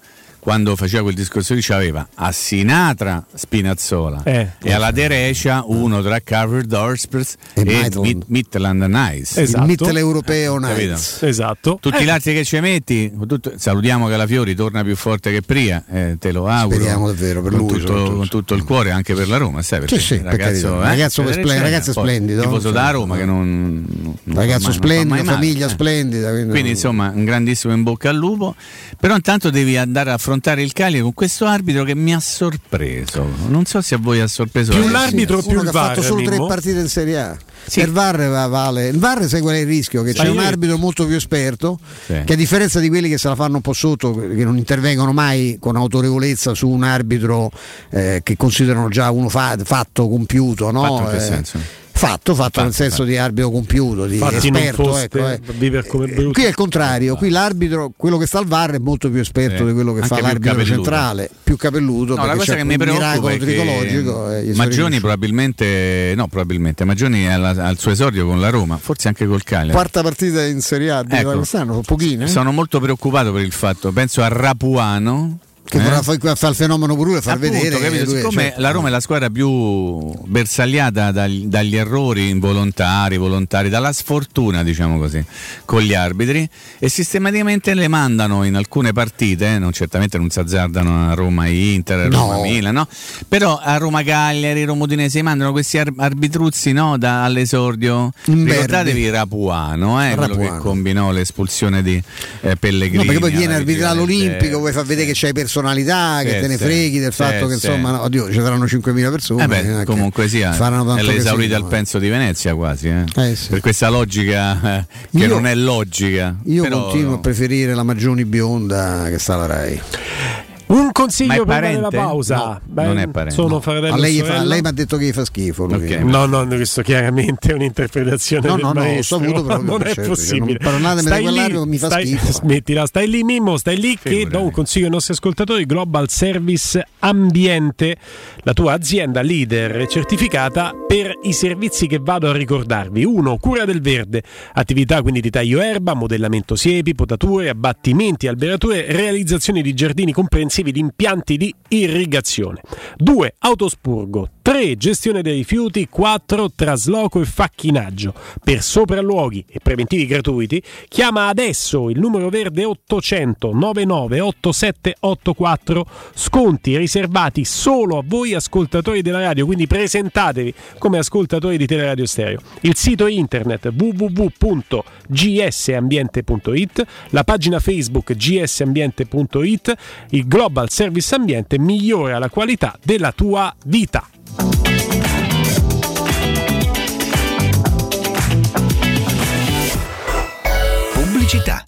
quando faceva quel discorso lì c'aveva a Sinatra Spinazzola Eh. e alla Derecia uno tra Carver Dorspers e, Midland. Mid- Midland Nice. Il mitteleuropeo Capito? Nights. Esatto. Tutti Eh. gli altri che ci metti, tutto- salutiamo Calafiori, torna più forte che prima, eh, te lo auguro. Speriamo davvero per con lui, Tutto, con tutto il cuore, anche per la Roma, sai? Perché Sì, sì, per ragazzo, carità. eh, Ragazzo per splen- ragazzo splendido. Tifoso da Roma che non. non Ragazzo mai- non splendido, mai male, famiglia eh. splendida. Quindi, Quindi insomma un grandissimo in bocca al lupo, però intanto devi andare a affrontare il Cagliari con questo arbitro che mi ha sorpreso, non so se a voi ha sorpreso Più l'arbitro, più uno il che ha fatto VAR, solo tre partite in Serie A. Sì. Il VAR va- vale. Il VAR sai qual è il rischio? Che Sai c'è un arbitro molto più esperto Sì. che a differenza di quelli che se la fanno un po' sotto, che non intervengono mai con autorevolezza su un arbitro eh, che considerano già uno fa- fatto, compiuto, no? Fatto in che Eh, senso? Fatto, fatto, nel senso fatto. di arbitro compiuto, di Infatti non esperto. foste ecco, eh. brutto. Qui è il contrario, qui l'arbitro, quello che sta al VAR è molto più esperto Sì, di quello che anche fa l'arbitro capelluto. centrale, più capelluto, No, la cosa c'è che mi preoccupa miracolo è tricologico. eh, Maggioni probabilmente, no probabilmente, Maggioni alla- al suo esordio con la Roma, forse anche col Cagliari. Quarta partita in Serie A di Ecco. quest'anno, sono pochine. eh? Sono molto preoccupato per il fatto, penso a Rapuano. Che eh? vorrà fare fa il fenomeno pure lui, far Appunto, vedere. capito? lui siccome cioè, la Roma è la squadra più bersagliata dagli, dagli errori involontari, volontari, dalla sfortuna, diciamo così, con gli arbitri e sistematicamente le mandano in alcune partite, eh, non, certamente non si azzardano a Roma Inter, a Roma No. Milan, no? però a Roma Cagliari, Roma Udinese mandano questi ar- arbitruzzi no, da- all'esordio. Imberbi. Ricordatevi Rapuano, eh, quello che Rapuano. combinò l'espulsione di eh, Pellegrini. No, perché poi viene arbitrato l'Olimpico, vuoi far vedere che c'hai personalità, che Sì, te ne sì. freghi del Sì, fatto che sì. insomma, no, oddio, ci saranno 5.000 persone. Eh beh, che comunque sia, faranno è l'esaurita al penso di Venezia quasi, eh. Eh, per questa logica eh, che Io- non è logica. Io Però- continuo a preferire la Magioni bionda che sta alla Rai. Un consiglio prima della pausa. No, Beh, non è parente. Sono No. fratello A lei, fa- lei mi ha detto che gli fa schifo. Lui. Ok. No, no, questo chiaramente è un'interpretazione No, del no, no, ho saputo, però non è certo, possibile. parlatemi Stai quell'aria lì, che mi fa stai- schifo. Smettila, stai lì Mimmo, stai lì che Figurati. do un consiglio ai nostri ascoltatori. Global Service Ambiente, la tua azienda leader certificata per i servizi che vado a ricordarvi. Uno, Cura del verde, attività quindi di taglio erba, modellamento siepi, potature, abbattimenti, alberature, realizzazione di giardini comprensivi di impianti di irrigazione. 2. Autospurgo. 3. Gestione dei rifiuti. 4. Trasloco e facchinaggio. Per sopralluoghi e preventivi gratuiti, chiama adesso il numero verde 800 99 8784. Sconti riservati solo a voi ascoltatori della radio, quindi presentatevi come ascoltatori di Teleradio Stereo. Il sito internet www.gsambiente.it, la pagina Facebook gsambiente.it, il Global Service Ambiente migliora la qualità della tua vita. Pubblicità.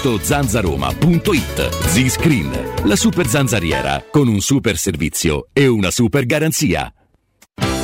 zanzaroma.it. Z-Screen, la super zanzariera, con un super servizio e una super garanzia.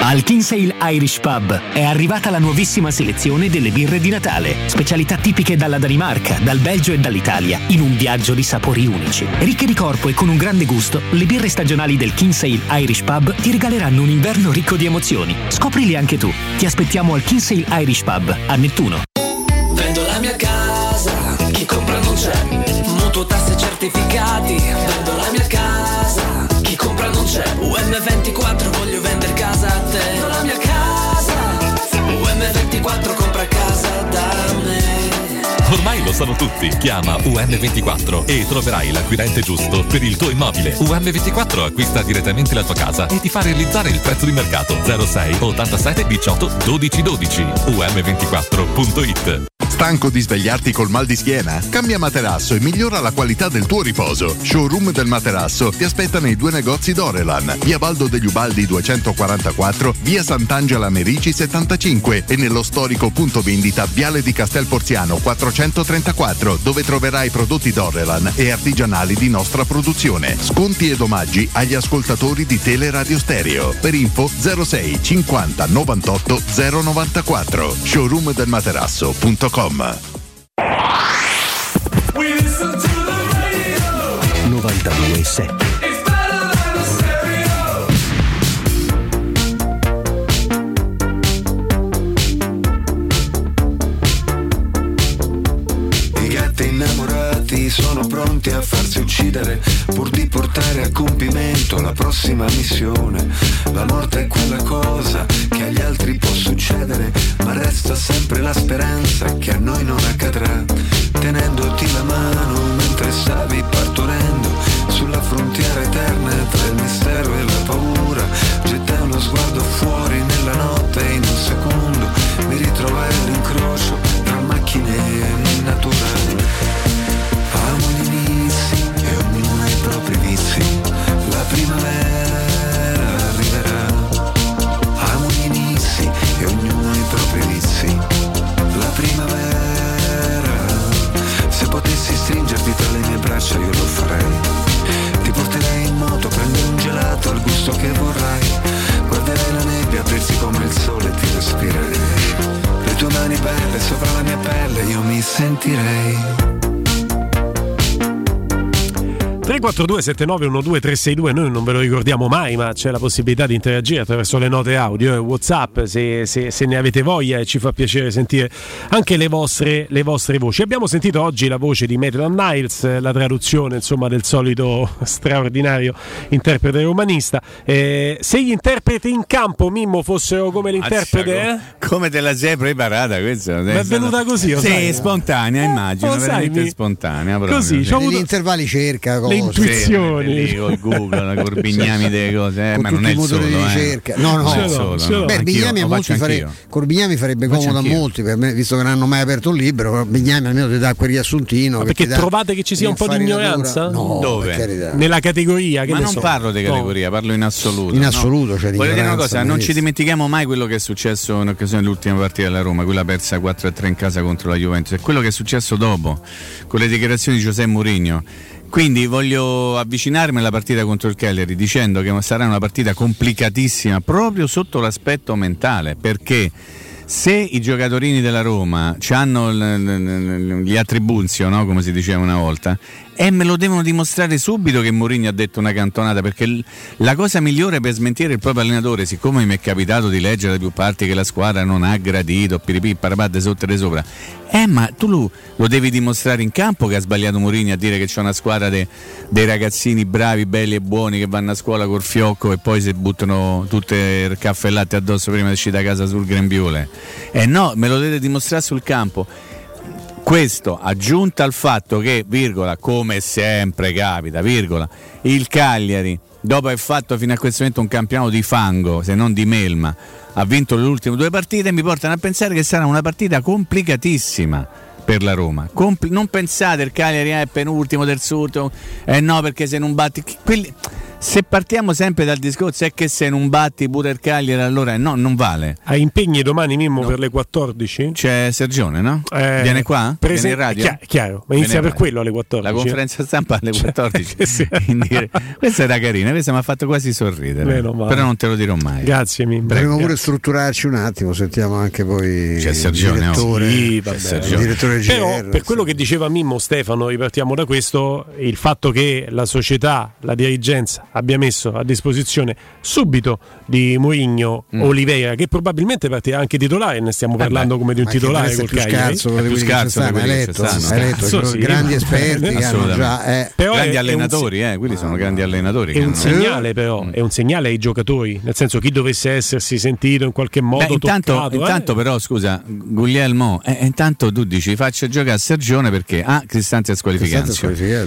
Al Kinsale Irish Pub è arrivata la nuovissima selezione delle birre di Natale, specialità tipiche dalla Danimarca, dal Belgio e dall'Italia, in un viaggio di sapori unici. Ricche di corpo e con un grande gusto, le birre stagionali del Kinsale Irish Pub ti regaleranno un inverno ricco di emozioni. Scoprili anche tu. Ti aspettiamo al Kinsale Irish Pub a Nettuno. Vendo la mia casa, chi compra non c'è. Mutuo tasse certificati, vendo la mia casa, compra non c'è. UM24 voglio vendere casa a te. Vendo la mia casa, UM24 compra casa da me. Ormai lo sanno tutti. Chiama UM24 e troverai l'acquirente giusto per il tuo immobile. UM24 acquista direttamente la tua casa e ti fa realizzare il prezzo di mercato 06 87 18 12 12. UM24.it Stanco di svegliarti col mal di schiena? Cambia materasso e migliora la qualità del tuo riposo. Showroom del materasso ti aspetta nei due negozi Dorelan, via Baldo degli Ubaldi 244, via Sant'Angela Merici 75 e nello storico punto vendita Viale di Castel Porziano 434, dove troverai prodotti Dorelan e artigianali di nostra produzione. Sconti ed omaggi agli ascoltatori di Teleradio Stereo. Per info 06 50 98 094 showroomdelmaterasso.com 92.7 Gatti innamorati sono pronti a farsi uccidere pur di portare a compimento la prossima missione. La morte è quella cosa che agli altri può succedere, ma resta sempre la speranza che a noi non accadrà. Tenendoti la mano mentre stavi partorendo sulla frontiera eterna tra il mistero e la paura, gettai uno sguardo fuori nella notte e in un secondo mi ritrovai all'incrocio tra macchine e natura. Tra le mie braccia io lo farei. Ti porterei in moto, prendi un gelato al gusto che vorrai. Guarderei la nebbia aprirsi come il sole e ti respirerei. Le tue mani belle sopra la mia pelle io mi sentirei. 342 7912 362 noi non ve lo ricordiamo mai ma c'è la possibilità di interagire attraverso le note audio e whatsapp se, se- se ne avete voglia e ci fa piacere sentire anche le vostre, le vostre voci abbiamo sentito oggi la voce di Maitland Niles eh, la traduzione insomma del solito straordinario interprete romanista Eh, se gli interpreti in campo Mimmo fossero come l'interprete eh? Come te la sei preparata questa? Mi è venuta così, Sì, sai. spontanea, immagino, Oh, sai, veramente mi- spontanea. proprio, Così, sì. c'ho avuto- Negli intervalli cerca cose. Intuizioni. Sì, col Google, la Corbignami delle cose, eh, Con ma non è il solo. di eh. ricerca. No, no, ce l'ho, solo, no. Beh, Bignami, a molti fare-. Corbignami farebbe comodo a molti, per me, visto che non hanno mai aperto un libro, Bignami almeno ti dà quel riassuntino. Ma che perché dà trovate che ci sia un po' di ignoranza? No, Dove? Nella categoria, che Ma non so. parlo di No. categoria, parlo in assoluto. In no? assoluto, c'è Voglio dire una cosa, non ci dimentichiamo mai quello che è successo in occasione dell'ultima partita della Roma, quella persa 4-3 in casa contro la Juventus, e quello che è successo dopo, con le dichiarazioni di Giuseppe Mourinho. Quindi voglio avvicinarmi alla partita contro il Cagliari dicendo che sarà una partita complicatissima proprio sotto l'aspetto mentale, perché se i giocatori della Roma hanno gli attribuzio, no? come si diceva una volta, e me lo devono dimostrare subito che Mourinho ha detto una cantonata, perché l- la cosa migliore per smentire il proprio allenatore, siccome mi è capitato di leggere da più parti che la squadra non ha gradito, piripì, parapatte sotto e sopra, eh ma tu lo, lo devi dimostrare in campo che ha sbagliato Mourinho a dire che c'è una squadra de- dei ragazzini bravi, belli e buoni che vanno a scuola col fiocco e poi si buttano tutte il caffè e latte addosso prima di uscire da casa sul grembiule. Eh no, me lo deve dimostrare sul campo. Questo aggiunta al fatto che, virgola, come sempre capita, virgola, il Cagliari, dopo aver fatto fino a questo momento un campionato di fango, se non di melma, ha vinto le ultime due partite, mi portano a pensare che sarà una partita complicatissima per la Roma. Compli- non pensate il Cagliari è penultimo, terzultimo, eh no perché se non batti... quelli- se partiamo sempre dal discorso è che se non batti pure il Cagliari allora no, non vale. Hai impegni domani Mimmo per le 14? C'è Sergione, no? Eh, Viene qua? prese- Viene in radio? Chia- chiaro, ma Viene inizia in per quello alle 14. La conferenza stampa alle Cioè, 14. sì. In dire- Questa era carina, questa mi ha fatto quasi sorridere. Meno male. Però non te lo dirò mai. Grazie Mimmo. Dovremmo pure strutturarci un attimo, sentiamo anche poi C'è il Sergione, direttore, oh. Sì, il vabbè. Sergione. direttore Però GR. per quello che diceva Mimmo Stefano, ripartiamo da questo, il fatto che la società, la dirigenza abbia messo a disposizione subito di Mourinho Mm. Oliveira, che probabilmente partirà anche titolare, ne stiamo parlando come di un titolare col Cagliari. scarso È più scarso hai letto, hai letto, sono sì, grandi ma- esperti che hanno Assolutamente. già eh, grandi allenatori, eh, quelli sono grandi allenatori. È un segnale però, Mm. è un segnale ai giocatori, nel senso chi dovesse essersi sentito in qualche modo Beh, intanto, toccato, eh. intanto però scusa Guglielmo eh, intanto tu dici faccio giocare a Sergione perché ah Cristante è squalificato.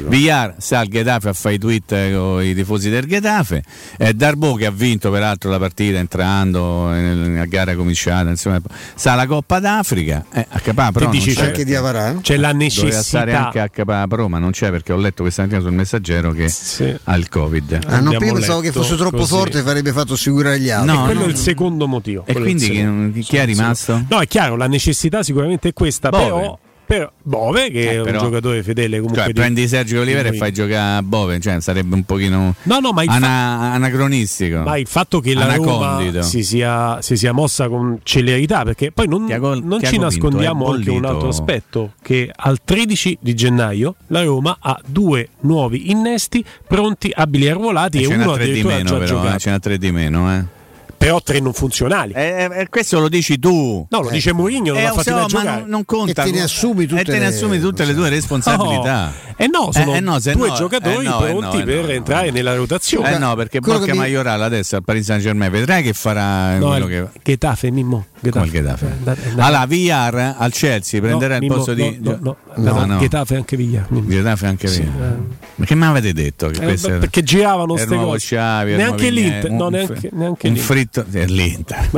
Villar sta al Getafe a fare i tweet eh, con i tifosi del Getafe eh, Darbo che ha vinto peraltro la partita entrando nella gara cominciata insomma sta alla Coppa d'Africa eh, a Capà non dici c'è, anche di Avarà. c'è la doveva stare necessità anche a Capà Roma non c'è perché ho letto questa mattina sul messaggero che Sì. ha il Covid Ah, no, Abbiamo io pensavo che fosse troppo così. forte e farebbe fatto assicurare gli altri. No, quello no, è il no. secondo motivo. e quindi chi, chi è rimasto? No, è chiaro, la necessità sicuramente è questa, Bove. però, però Bove che Eh, è però- un giocatore fedele comunque Cioè, di- prendi Sergio Olivera e fai giocare a Bove, cioè sarebbe un pochino No, no, ma il, fa- ana- anacronistico. ma il fatto che la Roma si sia, si sia mossa con celerità, perché poi non, Tiago- non ci Tiago Pinto nascondiamo è anche un altro aspetto, che al 13 di gennaio la Roma ha due nuovi innesti pronti, abili e arruolati e, ce n'ha uno addirittura meno, già però, giocato. eh, ce n'ha tre di meno, eh. Però tre non funzionali. Eh, eh, questo lo dici tu. No, lo dice Mourinho, non Eh, l'ha so, mai ma giocare. non, non conta. E te ne assumi tutte e te ne le- assumi tutte le tue responsabilità. Eh no, sono Eh, eh no, due no- giocatori eh no, eh pronti no, eh per entrare nella rotazione. Eh no, perché quello Borca che mi- Maioral adesso al Paris Saint Germain vedrai che farà No, quello che. Getafe, Mimmo. Come Getafe. Eh, da- da- Allora, VR al Chelsea prenderà il posto di. no, no, no, No, no, no. Getafe anche. Mimmo. Getafe anche eh. Ma che mi avete detto? Eh, perché giravano il ste nuovo cose. Neanche l'Inter, un neanche- fritto è l'Inter.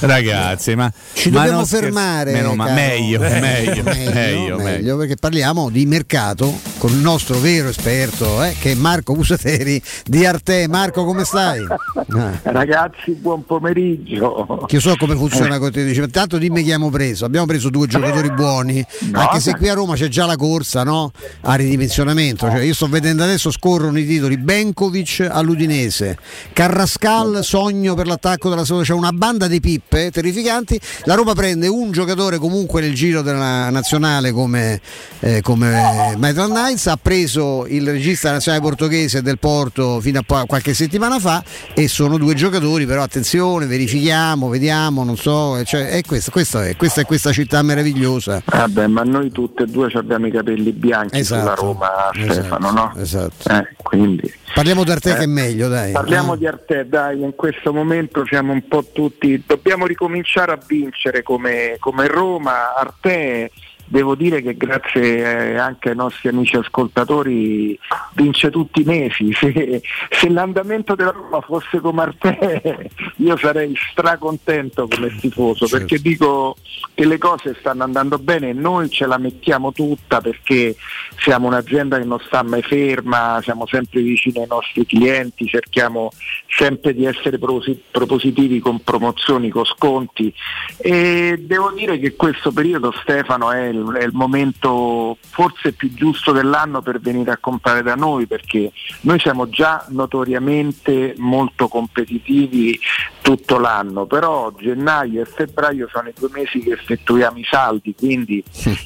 Ragazzi, ma Ci ma dobbiamo fermare. meno ma- Eh, meglio, meglio, meglio. meglio, perché parliamo di mercato con il nostro vero esperto eh, che è Marco Busateri di Arte. Marco, come stai? Ragazzi, buon pomeriggio. che io so come funziona con te, dice, tanto dimmi chi abbiamo preso. Abbiamo preso due giocatori buoni, No, anche se qui a Roma c'è già la corsa no? a ridimensionamento. Cioè, io sto vedendo adesso scorrono i titoli Benkovic all'Udinese, Carrascal sogno per l'attacco della seconda, c'è una banda di pippe terrificanti. La Roma prende un giocatore comunque nel giro della nazionale come, eh, come Maitland Knights, ha preso il regista nazionale portoghese del Porto fino a qualche settimana fa e sono due giocatori, però attenzione, verifichiamo, vediamo, non so, cioè, è questa, questa è, questa è questa città meravigliosa. Vabbè, ma noi tutte e due abbiamo i capelli bianchi Esatto, sulla Roma, esatto, Stefano, no? Esatto. Eh, quindi. Parliamo d'Arte Eh, che è meglio, dai. Parliamo Ah. di Arte, dai, in questo momento siamo un po' tutti, dobbiamo ricominciare a vincere come, come Roma, Arte. Devo dire che grazie eh, anche ai nostri amici ascoltatori vince tutti i mesi. Se, se l'andamento della Roma fosse come Arte io sarei stracontento come tifoso Certo. perché dico che le cose stanno andando bene e noi ce la mettiamo tutta perché siamo un'azienda che non sta mai ferma, siamo sempre vicini ai nostri clienti, cerchiamo sempre di essere propositivi con promozioni, con sconti e devo dire che questo periodo Stefano è il, è il momento forse più giusto dell'anno per venire a comprare da noi perché noi siamo già notoriamente molto competitivi tutto l'anno, però gennaio e febbraio sono i due mesi che effettuiamo i saldi, quindi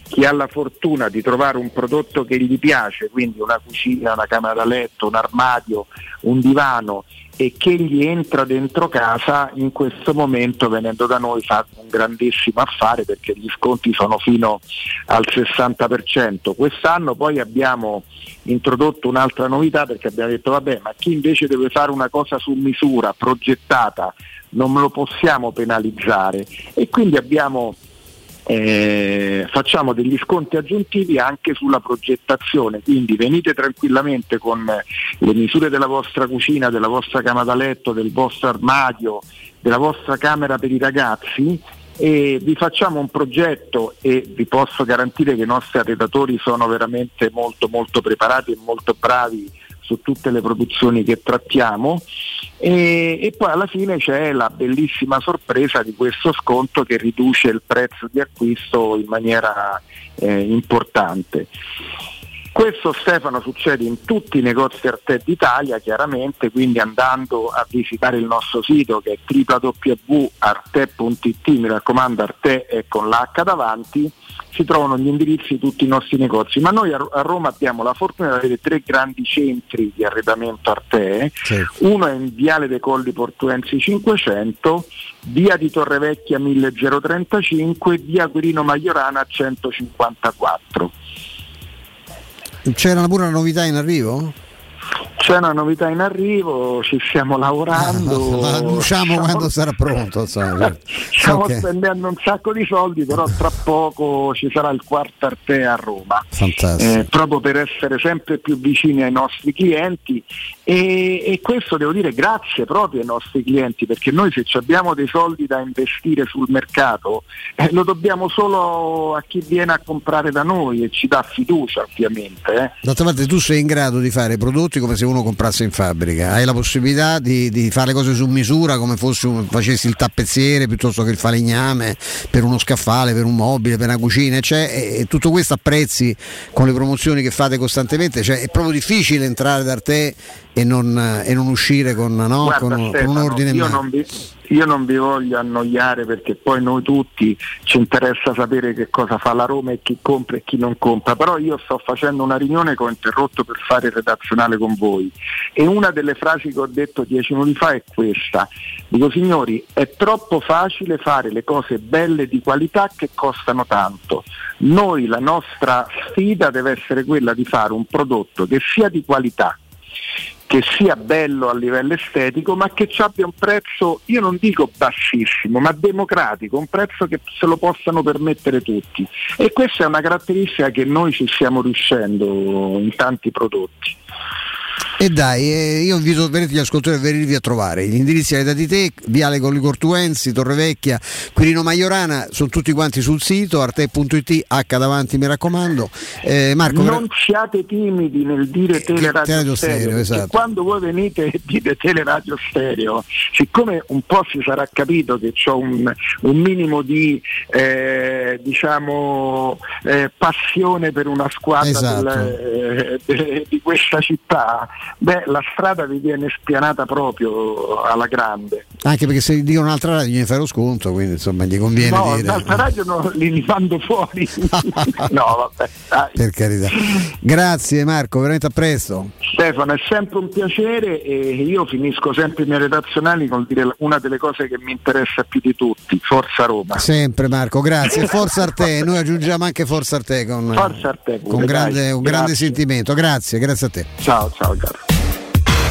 chi ha la fortuna di trovare un prodotto che gli piace, quindi una cucina, una camera da letto, un armadio, un divano e che gli entra dentro casa in questo momento venendo da noi fa un grandissimo affare perché gli sconti sono fino al 60%. Quest'anno poi abbiamo introdotto un'altra novità perché abbiamo detto vabbè ma chi invece deve fare una cosa su misura, progettata, non lo possiamo penalizzare e quindi abbiamo eh, facciamo degli sconti aggiuntivi anche sulla progettazione, quindi venite tranquillamente con le misure della vostra cucina, della vostra camera da letto, del vostro armadio, della vostra camera per i ragazzi e vi facciamo un progetto e vi posso garantire che i nostri arredatori sono veramente molto molto preparati e molto bravi su tutte le produzioni che trattiamo e, e poi alla fine c'è la bellissima sorpresa di questo sconto che riduce il prezzo di acquisto in maniera eh, importante. Questo Stefano succede in tutti i negozi Arte d'Italia, chiaramente, quindi andando a visitare il nostro sito che è www.arte.it, mi raccomando Arte è con l'H davanti, si trovano gli indirizzi di tutti i nostri negozi, ma noi a Roma abbiamo la fortuna di avere tre grandi centri di arredamento Arte, uno è in Viale dei Colli Portuensi 500, via di Torrevecchia 1035, via Quirino Maiorana 154. C'era pure una novità in arrivo? C'è una novità in arrivo, ci stiamo lavorando. La annunciamo Stiamo- quando sarà pronto. insomma, certo. Stiamo Ok. spendendo un sacco di soldi, però tra poco ci sarà il quarto Arte a Roma. Eh, proprio per essere sempre più vicini ai nostri clienti e, e questo devo dire grazie proprio ai nostri clienti perché noi se abbiamo dei soldi da investire sul mercato eh, lo dobbiamo solo a chi viene a comprare da noi e ci dà fiducia ovviamente. eh. D'altra parte tu sei in grado di fare prodotti come se uno comprasse in fabbrica, hai la possibilità di, di fare le cose su misura come un- facessi il tappezziere piuttosto che il falegname per uno scaffale, per un mobile, per una cucina, cioè, e, e tutto questo a prezzi con le promozioni che fate costantemente, cioè, è proprio difficile entrare da te e non, e non uscire con, no? Guarda, con- con un Stefano, ordine in io non, vi, io non vi voglio annoiare perché poi noi tutti ci interessa sapere che cosa fa la Roma e chi compra e chi non compra, però io sto facendo una riunione che ho interrotto per fare il redazionale con voi e una delle frasi che ho detto dieci minuti fa è questa. Dico signori, è troppo facile fare le cose belle di qualità che costano tanto. Noi la nostra sfida deve essere quella di fare un prodotto che sia di qualità, che sia bello a livello estetico, ma che abbia un prezzo, io non dico bassissimo, ma democratico, un prezzo che se lo possano permettere tutti. E questa è una caratteristica che noi ci stiamo riuscendo in tanti prodotti. E dai, eh, io invito veramente gli ascoltatori a venirvi a trovare. Gli indirizzi hai dati te, Viale Colli Cortuensi, Torrevecchia, Quirino Maiorana, sono tutti quanti sul sito, arte.it, H davanti mi raccomando. Eh, Marco, non siate timidi nel dire teleradio teleradio stereo, stereo, esatto. quando voi venite e dite teleradio stereo, siccome un po' si sarà capito che ho un, un minimo di eh, diciamo eh, passione per una squadra Esatto. del- eh, de- di questa città, beh la strada vi viene spianata proprio alla grande. Anche perché se dicono un'altra radio gli fai lo sconto, quindi insomma gli conviene no, dire. l'altra radio no, li, li mando fuori. no, vabbè, dai. Per carità. Grazie Marco, veramente a presto. Stefano, è sempre un piacere e io finisco sempre i miei redazionali con dire una delle cose che mi interessa più di tutti, Forza Roma. Sempre Marco, grazie. Forza Arte, noi aggiungiamo anche Forza Arte con, Forza Arte pure, con grande, dai. un grande Grazie. sentimento. Grazie, grazie a te. Ciao, ciao caro.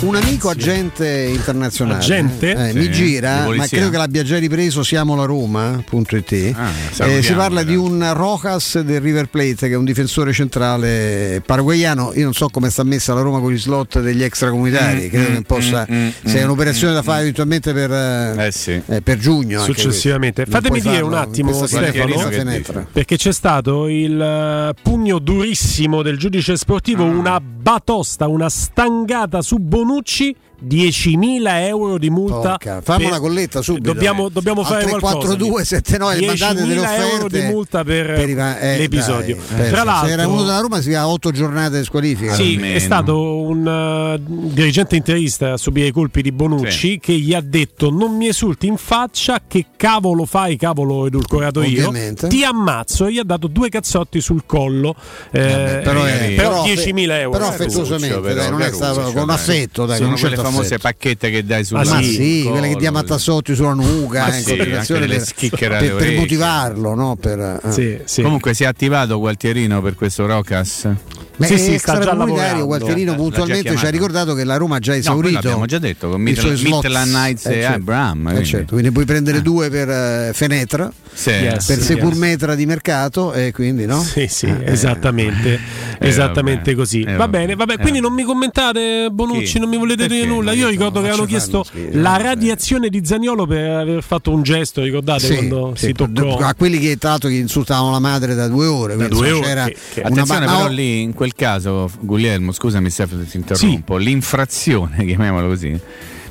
Un amico agente internazionale Agente? eh, Sì, mi gira, ma credo che l'abbia già ripreso siamo la Roma.it. Ah, Eh, si parla di un Rojas del River Plate che è un difensore centrale paraguayano. Io non so come sta messa la Roma con gli slot degli extracomunitari, Mm, credo mm, che possa mm, mm, se è mm, un'operazione mm, da fare eventualmente per, eh, eh, per giugno. Successivamente. Fatemi dire un attimo, Stefano, perché c'è stato il eh, pugno durissimo del giudice sportivo, Ah. una batosta, una stangata su Bonucci. 10.000 euro di multa. Porca, fammi per- una colletta subito. Dobbiamo, dobbiamo Al fare qualcosa. 342 79 mandate delle 10.000 euro di multa per, per i va- eh, l'episodio. dai, Tra se l'altro, era uno della Roma si ha 8 giornate di squalifica. Sì, è stato un eh, dirigente interista a subire i colpi di Bonucci Sì. che gli ha detto non mi esulti in faccia che cavolo fai, cavolo edulcorato Ovviamente. io, ti ammazzo e gli ha dato due cazzotti sul collo, eh, però è- però però 10.000 euro. però affettuosamente, dai, non è stato con affetto, dai, con un certo famose pacchette che dai sulla ma sul sì, collo, quelle che diamo a Tassotti sulla nuca, Ma eh, sì, per, per, per motivarlo, no? Per, eh. Comunque si è attivato Gualtierino per questo Rocas? Beh, Gualtierino Eh, l'ha già puntualmente ci ha ricordato che la Roma ha già No, esaurito. l'abbiamo già detto, con i Midland- Knights e certo. Abraham, Eh, quindi. certo, quindi puoi prendere due per eh, Fenetra, Sì. Yes, per yes. Securmetra di mercato e quindi no? Sì, sì, Eh, esattamente, esattamente vabbè, così. eh, Va bene, vabbè, eh, quindi non mi commentate Bonucci, Chi? non mi volete dire? Nulla. Io ricordo che avevano chiesto la radiazione di Zagnolo per aver fatto un gesto, ricordate Sì, quando sì, si toccò? a quelli che tra l'altro che insultavano la madre da due ore, quindi, due ore, c'era che- che- una Attenzione, ma- però no, lì in quel caso, Guglielmo, scusami se ti interrompo, l'infrazione, chiamiamola così,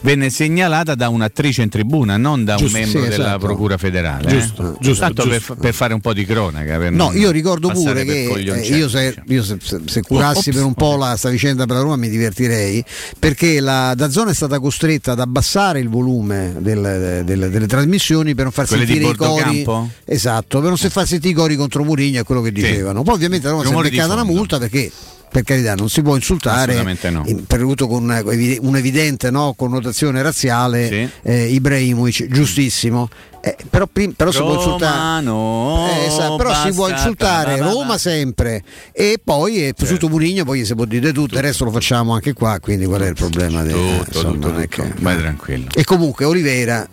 venne segnalata da un'attrice in tribuna, non da Giusto, un membro sì, della esatto. Procura federale. Giusto, eh. giusto, Tanto giusto. Per, per fare un po' di cronaca. No, io ricordo pure che eh, io, se, io se, se- se curassi Ops. per un po' la sta vicenda per la Roma mi divertirei perché la Dazzone è stata costretta ad abbassare il volume del- del- delle trasmissioni per non far Quelle sentire i cori Bordocampo? esatto, per non far sentire i cori contro Murigno e quello che dicevano. Poi ovviamente la Roma si è beccata una multa perché per carità non si può insultare no. in- per avuto con evi- un'evidente no, connotazione razziale eh, Ibrahimovic, giustissimo. Eh, però, prim- però si può insultare Romano, eh, esatto, però si può insultare ta- ta- ta- Roma sempre e poi eh, Certo. su Murigno poi si può dire tutto, il resto lo facciamo anche qua, quindi qual è il problema? del- Tutto, insomma, tutto, è tutto. che- Vai tranquillo. E comunque Olivera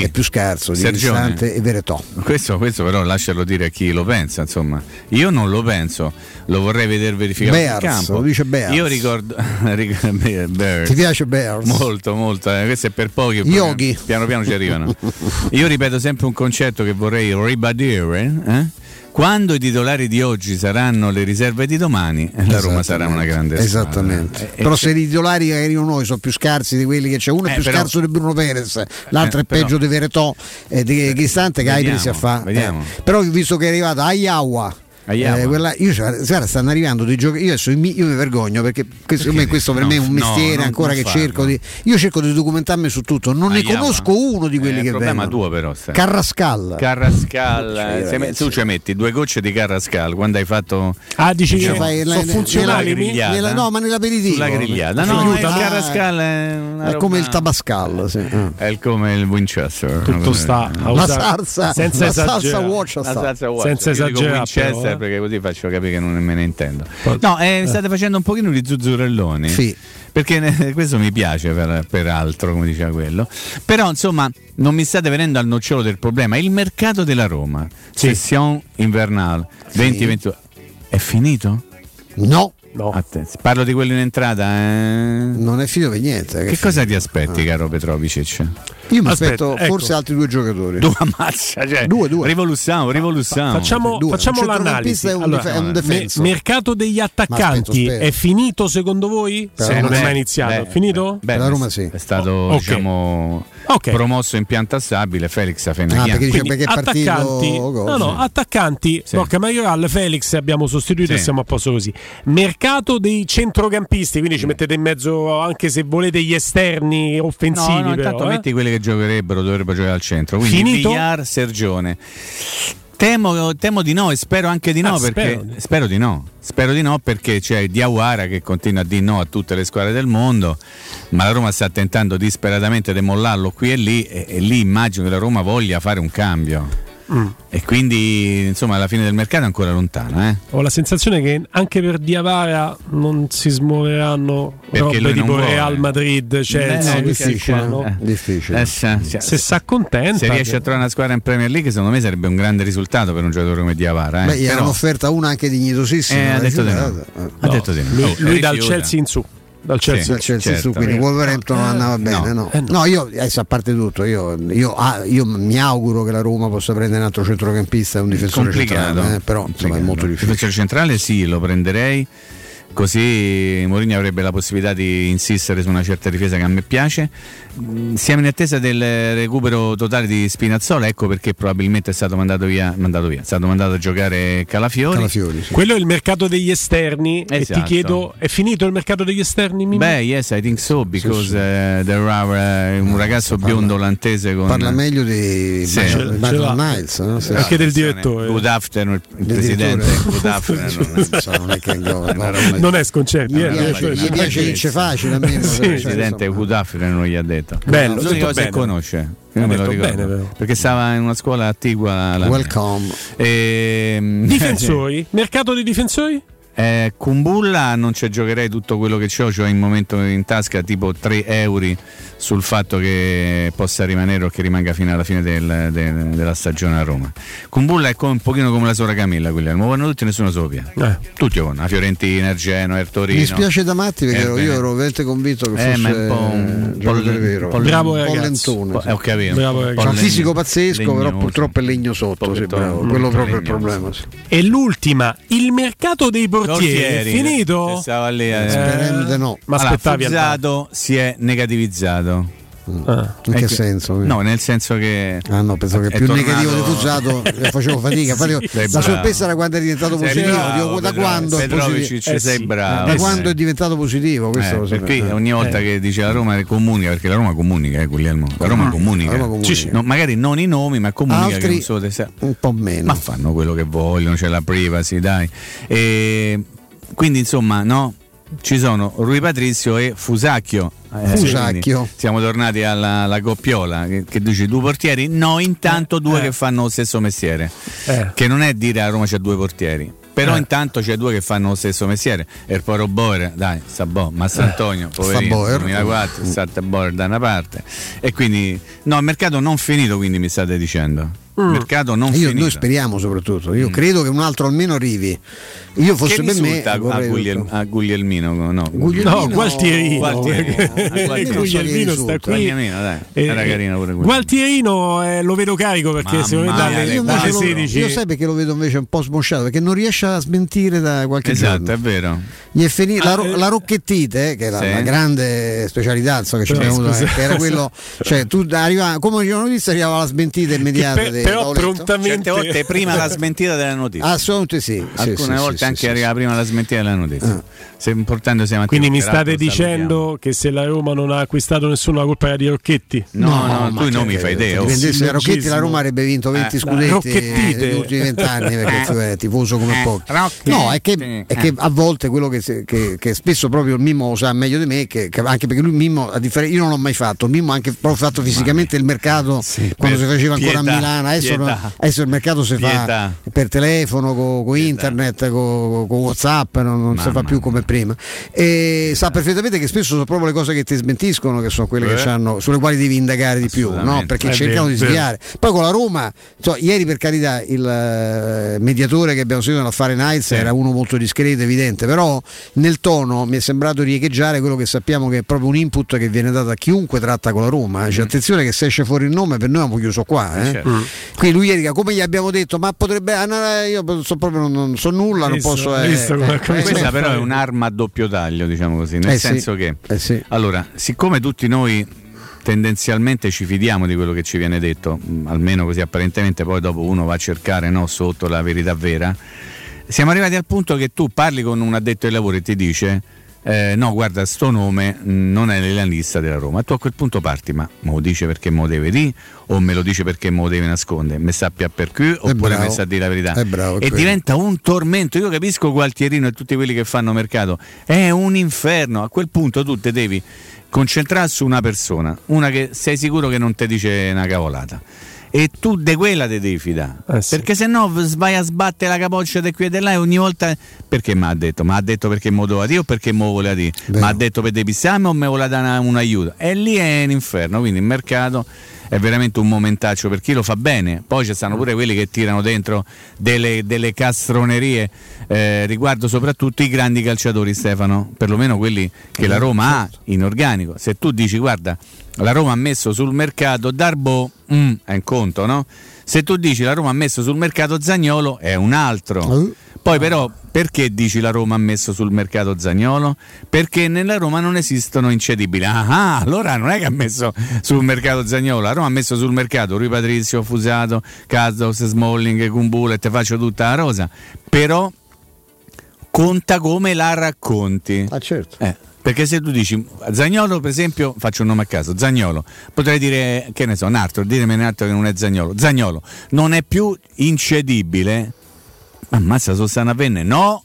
è più scarso di Sergione. Cristante e Veretò. Questo, questo però lascialo dire a chi lo pensa, insomma. Io non lo penso, lo vorrei vedere verificato in Bears, campo. lo dice Bears. Io ricordo, ricordo Be- Bears. Ti piace Bears? Molto, molto. eh, questo è per pochi. Yogi. Piano piano ci arrivano. Io ripeto sempre un concetto che vorrei ribadire. eh? Quando i titolari di oggi saranno le riserve di domani, eh, la Roma sarà una grande squadra. Esattamente. Eh, però eh, se i titolari che arrivano noi sono più scarsi di quelli che c'è, uno è Eh, più però- scarso di Bruno Perez, l'altro Eh, è peggio però- di Veretò e di Cristante che hai presi a fare. Però visto che è arrivata Ayawa. Eh, quella- io, guarda, stanno arrivando dei giochi. Io adesso mi, io mi vergogno perché questo, Perché? questo per No, me è un no, mestiere non- ancora non che farlo. cerco di. Io cerco di documentarmi su tutto, non ne Ayawa. conosco uno di quelli Eh, che il problema vengono. tuo però stai. Carrascal. Carrascal, Cioè, eh, se me- tu ci metti due gocce di Carrascal quando hai fatto Ah, dici diciamo, che fai la- funzionali? nella grigliata? Nella- no, ma nell'aperitivo. Sulla grigliata. No, chiude- il Ah, Carrascal è, una è come il Tabascal. Sì. Ah. È come il Winchester. Tutto sta La salsa, senza la salsa esagerare. watch La salsa watch. Senza esagerare, eh. perché così faccio capire che non me ne intendo. No, eh, state facendo un pochino di zuzzurelloni. Sì. Perché questo mi piace per, peraltro, come diceva quello. Però insomma non mi state venendo al nocciolo del problema. Il mercato della Roma, session invernale 2022, è finito? No. Attenzione, Parlo di quello in entrata. eh. Non è finito per niente. Che cosa ti aspetti, caro Petrovicic? Io mi aspetto ecco. forse altri due giocatori. Due ammazza, cioè, Due, due. rivoluziamo, rivoluziamo. Facciamo, Due. facciamo Un l'analisi. e un Allora, dif- e un me- defensor. mercato degli attaccanti aspetto, aspetto. è finito secondo voi? Per Se la non è sì. mai iniziato, Beh, finito? beh, La Roma sì. È stato Oh, ok. diciamo, Ok. promosso in pianta stabile Felix Ah, Fenachian. perché dice Quindi perché è partito attaccanti, no, no, attaccanti Sì. Rocca Maioral, Felix abbiamo sostituito Sì. e siamo a posto così. Mercato dei centrocampisti, quindi ci mettete in mezzo anche se volete gli esterni offensivi. No, no, però, intanto eh. metti quelli che giocherebbero, dovrebbero giocare al centro. Quindi Finito? Villar, Sergione. Temo, temo di no e spero anche di no Ah, perché spero. spero di no. Spero di no perché c'è Diawara che continua a dire no a tutte le squadre del mondo, ma la Roma sta tentando disperatamente di mollarlo qui e lì e, e lì immagino che la Roma voglia fare un cambio. Mm. E quindi insomma alla fine del mercato è ancora lontana, eh? Ho la sensazione che anche per Diavara non si smuoveranno Perché robe tipo vuole. Real Madrid, Chelsea, Eh, questi difficile, qua, no? eh. Difficile. Eh, sì, sì. Se si accontenta. Se riesce a trovare una squadra in Premier League, secondo me sarebbe un grande risultato per un giocatore come Diavara. Eh. Beh, gli Però- hanno offerta una anche dignitosissima. Eh, ha detto di no. Ha detto di no. lui, Oh, lui dal. Chelsea in su. Dal Chelsea. Sì. Dal Chelsea certo. su, quindi Wolverhampton non andava bene. No, Eh, no. No, io adesso a parte tutto, io, io- ah, io mi auguro che la Roma possa prendere un altro centrocampista e un difensore complicato, centrale, eh, però insomma, è molto difficile. Difensore centrale sì, lo prenderei. Così Mourinho avrebbe la possibilità di insistere su una certa difesa che a me piace. Mm, Siamo in attesa del recupero totale di Spinazzola, ecco perché probabilmente è stato mandato via, mandato via, è stato mandato a giocare Calafiori. Calafiori, sì. Quello è il mercato degli esterni. E Esatto. ti chiedo, è finito il mercato degli esterni? Mimmo? Beh, yes, I think so, because sì. uh, there are uh, un ragazzo parla- biondo olandese con Parla meglio di Sì. L'ha. Niles, no? Sì. Anche del direttore. Good afternoon, il presidente. Good afternoon. Non so, non è che È Non è sconcerto. Gli eh, piace, gli piace che c'è facile a me. Sì, Il presidente afternoon non gli ha detto. Bello, L'unica cosa che conosce. Io me lo ricordo. bene, perché stava in una scuola attigua Welcome. Ehm, Difensori? Mercato dei difensori? Eh, Kumbulla non ci giocherei tutto quello che ho, cioè in momento in tasca tipo 3 euro sul fatto che possa rimanere o che rimanga fino alla fine del- del- della stagione a Roma. Kumbulla è come- un pochino come la sora Camilla, Guglielmo, vanno tutti e nessuno se lo pia. Tutti vanno, la Fiorentina, il Genoa, Torino. Mi spiace da matti perché Eh, ero- io ero veramente convinto che Eh, fosse un po' un- giocatore vero. po' Bravo un po' ragazzo. lentone. Po- eh, ho capito. Bravo, Un po' fisico pazzesco, però legnoso. purtroppo è legno sotto. Bravo. Quello proprio è il problema. sì. E l'ultima, il mercato dei portieri, Portieri. è finito? Stava lì, eh. Speriamo di no. Ma Allora, aspettavi al Fuzzato si è negativizzato. Ah. In che Ecco, senso? No, nel senso che. Ah no, pensavo che è più tornato- negativo di Fuzzato eh, facevo fatica. Sei la bravo. sorpresa era quando è diventato Sei positivo. bravo, Dico, da Pedro- quando è Petrovic, positivo? ci sei bravo. Da Eh, quando sì. è diventato positivo? Questo Eh, lo per sapevo. cui Eh. ogni volta che dice la Roma comunica, perché la Roma comunica, eh, Guglielmo. La Roma comunica. La Roma comunica. Sì, sì. No, magari non i nomi, ma comunica che Altri non so, se- un po' meno. Ma fanno quello che vogliono, c'è la privacy, dai. E quindi insomma, no? Ci sono Rui Patrizio e Fusacchio. Eh, Fusacchio. Siamo tornati alla, alla coppiola che, che dice due portieri? No, intanto due che fanno lo stesso mestiere. Eh. Che non è dire a Roma c'è due portieri. Però Eh. intanto c'è due che fanno lo stesso mestiere. E il Poro Boer, dai, Sabò, Mastrantonio, poverino, Boer. 2004, Sarte Boer da una parte. E quindi, no, il mercato non finito, quindi mi state dicendo. Mm. Mercato non Io- noi speriamo soprattutto. Io credo che un altro almeno arrivi. Io fosse che per me. a, Gugliel- a Guglielmino? No, Guglielmino- No, Gualtierino. Gualtierino. Guglielmino sta qui. Guglielmino, dai. Eh, Era carino pure quello. Gualtierino eh, lo vedo carico perché Mamma secondo me dalle, le Io, dalle invece lo- 16 io sai perché lo vedo invece un po' smosciato perché non riesce a smentire da qualche Esatto, giorno. è vero. Gli è fini- la, Ah, ro- eh. la rocchettite, che è la, Sì. la grande specialità insomma, che ci abbiamo avuto, eh, era quello, cioè tu arriva, come dicevano notizia arrivava la smentita immediata. Di però Paoletto. prontamente Certe volte prima la smentita della notizia. Assolutamente sì. sì, Alcune sì, volte sì, anche sì, arriva prima la smentita della notizia. Se importante siamo Quindi mi state dicendo che se la Roma non ha acquistato nessuno la colpa era di Rocchetti? No, no, ma tu non mi fai idea. Se oh. dipendesse da Rocchetti la. Roma avrebbe vinto 20 Eh, scudetti negli ultimi vent'anni perché tu è tifoso come Eh, pochi. Rocchetti. No, è che, è che a volte quello che, se- che- che spesso proprio il Mimmo lo sa meglio di me, che, che anche perché lui Mimmo, a differenza, io non l'ho mai fatto, il Mimmo ha anche proprio fatto fisicamente il mercato quando si faceva ancora pietà, a Milano, adesso, pietà. adesso il mercato si fa Pietà. per telefono, con internet, con Whatsapp, non, non si fa più come prima. E sa perfettamente che spesso sono proprio le cose che ti smentiscono che sono quelle che Eh. c'hanno, sulle quali devi indagare di più, no? Perché È cercano vero, di sviare. Poi con la Roma, so, ieri per carità il eh, mediatore che abbiamo sentito nell'affare Nights era uno molto discreto, evidente, però nel tono mi è sembrato riecheggiare quello che sappiamo che è proprio un input che viene dato a chiunque tratta con la Roma. eh. Cioè, attenzione che se esce fuori il nome per noi abbiamo chiuso qua. eh. certo. Mm. Qui lui ieri, come gli abbiamo detto, ma potrebbe. ah, no, no, io so proprio non, non so nulla, non Visto, posso. eh, visto eh, eh, Questa però è un'arma a doppio taglio, diciamo così, nel Eh sì. senso che eh sì. allora, siccome tutti noi tendenzialmente ci fidiamo di quello che ci viene detto, mh, almeno così apparentemente, poi dopo uno va a cercare no, sotto la verità vera. Siamo arrivati al punto che tu parli con un addetto ai lavori e ti dice eh, no guarda sto nome non è nella lista della Roma. Tu a quel punto parti ma me lo dice perché me lo deve dire o me lo dice perché me lo deve nascondere? Me sappia per cui oppure me sa dire la verità? Bravo, e quello. diventa un tormento. Io capisco Gualtierino e tutti quelli che fanno mercato. È un inferno. A quel punto tu te devi concentrare su una persona una che sei sicuro che non ti dice una cavolata e tu di quella ti devi fidare Eh sì. perché se no vai a sbattere la capoccia di qui e di là e ogni volta perché mi ha detto? Ma ha detto perché mo doveva dire o perché mo voleva dire? Ma ha detto per depistare o mi voleva dare un aiuto? E lì è un inferno, quindi il mercato è veramente un momentaccio per chi lo fa bene. Poi ci stanno pure quelli che tirano dentro delle, delle castronerie eh, riguardo soprattutto i grandi calciatori, Stefano, perlomeno quelli che la Roma ha in organico. Se tu dici guarda, la Roma ha messo sul mercato Darbo, mm, è un conto, no? Se tu dici la Roma ha messo sul mercato Zagnolo, è un altro. Poi però perché dici la Roma ha messo sul mercato Zagnolo? Perché nella Roma non esistono incedibili. Ah, allora non è che ha messo sul mercato Zagnolo, la Roma ha messo sul mercato Rui Patrizio, Fusato, Casos, Smalling, Kumbula e te faccio tutta la rosa. Però conta come la racconti. Ah, certo. Eh, perché se tu dici Zagnolo, per esempio, faccio un nome a caso, Zagnolo, potrei dire, che ne so, un altro, dirmi un altro che non è Zagnolo. Zagnolo non è più incedibile. Ammazza, sono stanno a penne. No,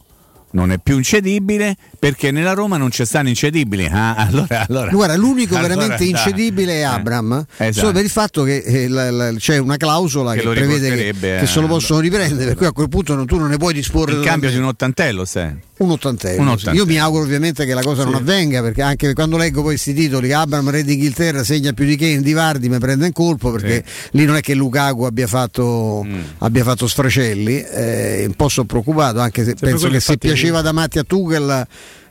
non è più incedibile perché nella Roma non c'è stanno incedibili. Ah, allora, allora, Guarda, l'unico allora, veramente incedibile è Eh, Abram, esatto. solo per il fatto che eh, la- la- c'è una clausola Che che, prevede che, riporterebbe che se lo a- possono riprendere, per cui a quel punto non- tu non ne puoi disporre Il cambio di un ottantello, sai. Un ottantesimo. Un sì. ottantesimo. Io mi auguro ovviamente che la cosa non Sì. avvenga, perché anche quando leggo poi questi titoli, Abram Re d'Inghilterra segna più di Kane, di Vardi mi prende in colpo, perché lì non è che Lukaku abbia fatto, Mm. abbia fatto sfracelli, eh, un po' sono preoccupato, anche se Sempre penso che se piaceva da Matti a Tuchel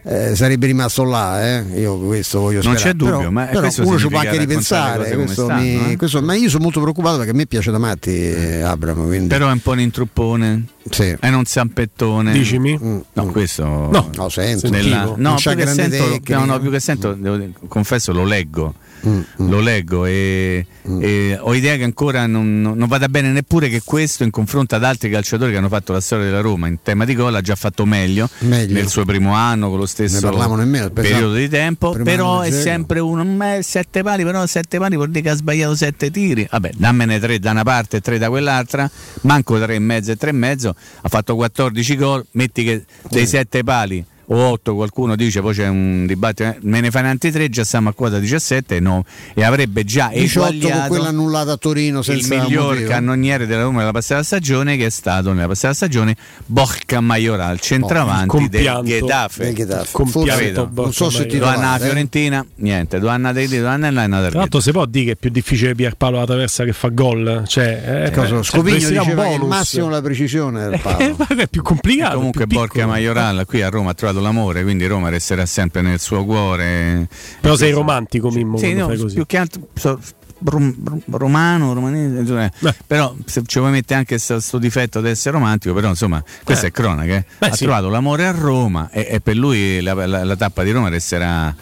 eh, sarebbe rimasto là, eh. io questo voglio Non sperare. c'è dubbio, però, ma però uno ci può anche ripensare, questo stanno, mi- eh. questo- ma io sono molto preoccupato perché a me piace da Matti eh, Abram, quindi... Però è un po' un intruppone. Sì. È un zampettone. Dicimi? No, questo. No. No, sento. Nella- Sentivo. no, Non più sento, no, no, più che sento, devo confesso, lo leggo. Mm, Lo leggo e, e ho idea che ancora non, non- vada bene neppure che questo in confronto ad altri calciatori che hanno fatto la storia della Roma. In tema di gol ha già fatto meglio, Meglio. nel suo primo anno con lo stesso nemmeno, periodo di tempo però è sempre uno "Ma è sette pali però sette pali vuol dire che ha sbagliato sette tiri. Vabbè dammene tre da una parte e tre da quell'altra manco tre e mezzo e tre e mezzo ha fatto 14 gol metti che dei sette pali o 8 qualcuno dice poi c'è un dibattito eh, me ne fanno altri 3 già siamo a quota 17 no, e avrebbe già 18 con quella annullata a Torino il senza miglior motivo. cannoniere della Roma nella passata stagione che è stato nella passata stagione Borca Majoral centravanti del compianto. Getafe Del Getafe. Compianto Non so se ti alla titolare, eh. Fiorentina niente due anni a Dei due anni là è andata al Tra l'altro si può dire che è più difficile Pierpaolo la traversa che fa gol. Cioè, eh, Cosa, eh, dovresti dare un diceva che il massimo la precisione del palo. Eh, ma è più complicato. comunque più Borca. Majoral qui a Roma ha trovato l'amore quindi Roma resterà sempre nel suo cuore Però sei romantico, Mimmo, Sì, no, fai così. più che altro so- rom- rom- romano, romanese, cioè, però se ci vuoi mettere anche questo difetto di essere romantico, però insomma, questa Eh. è cronaca. eh. Beh, ha sì. trovato l'amore a Roma e, e per lui la, la- la tappa di Roma resterà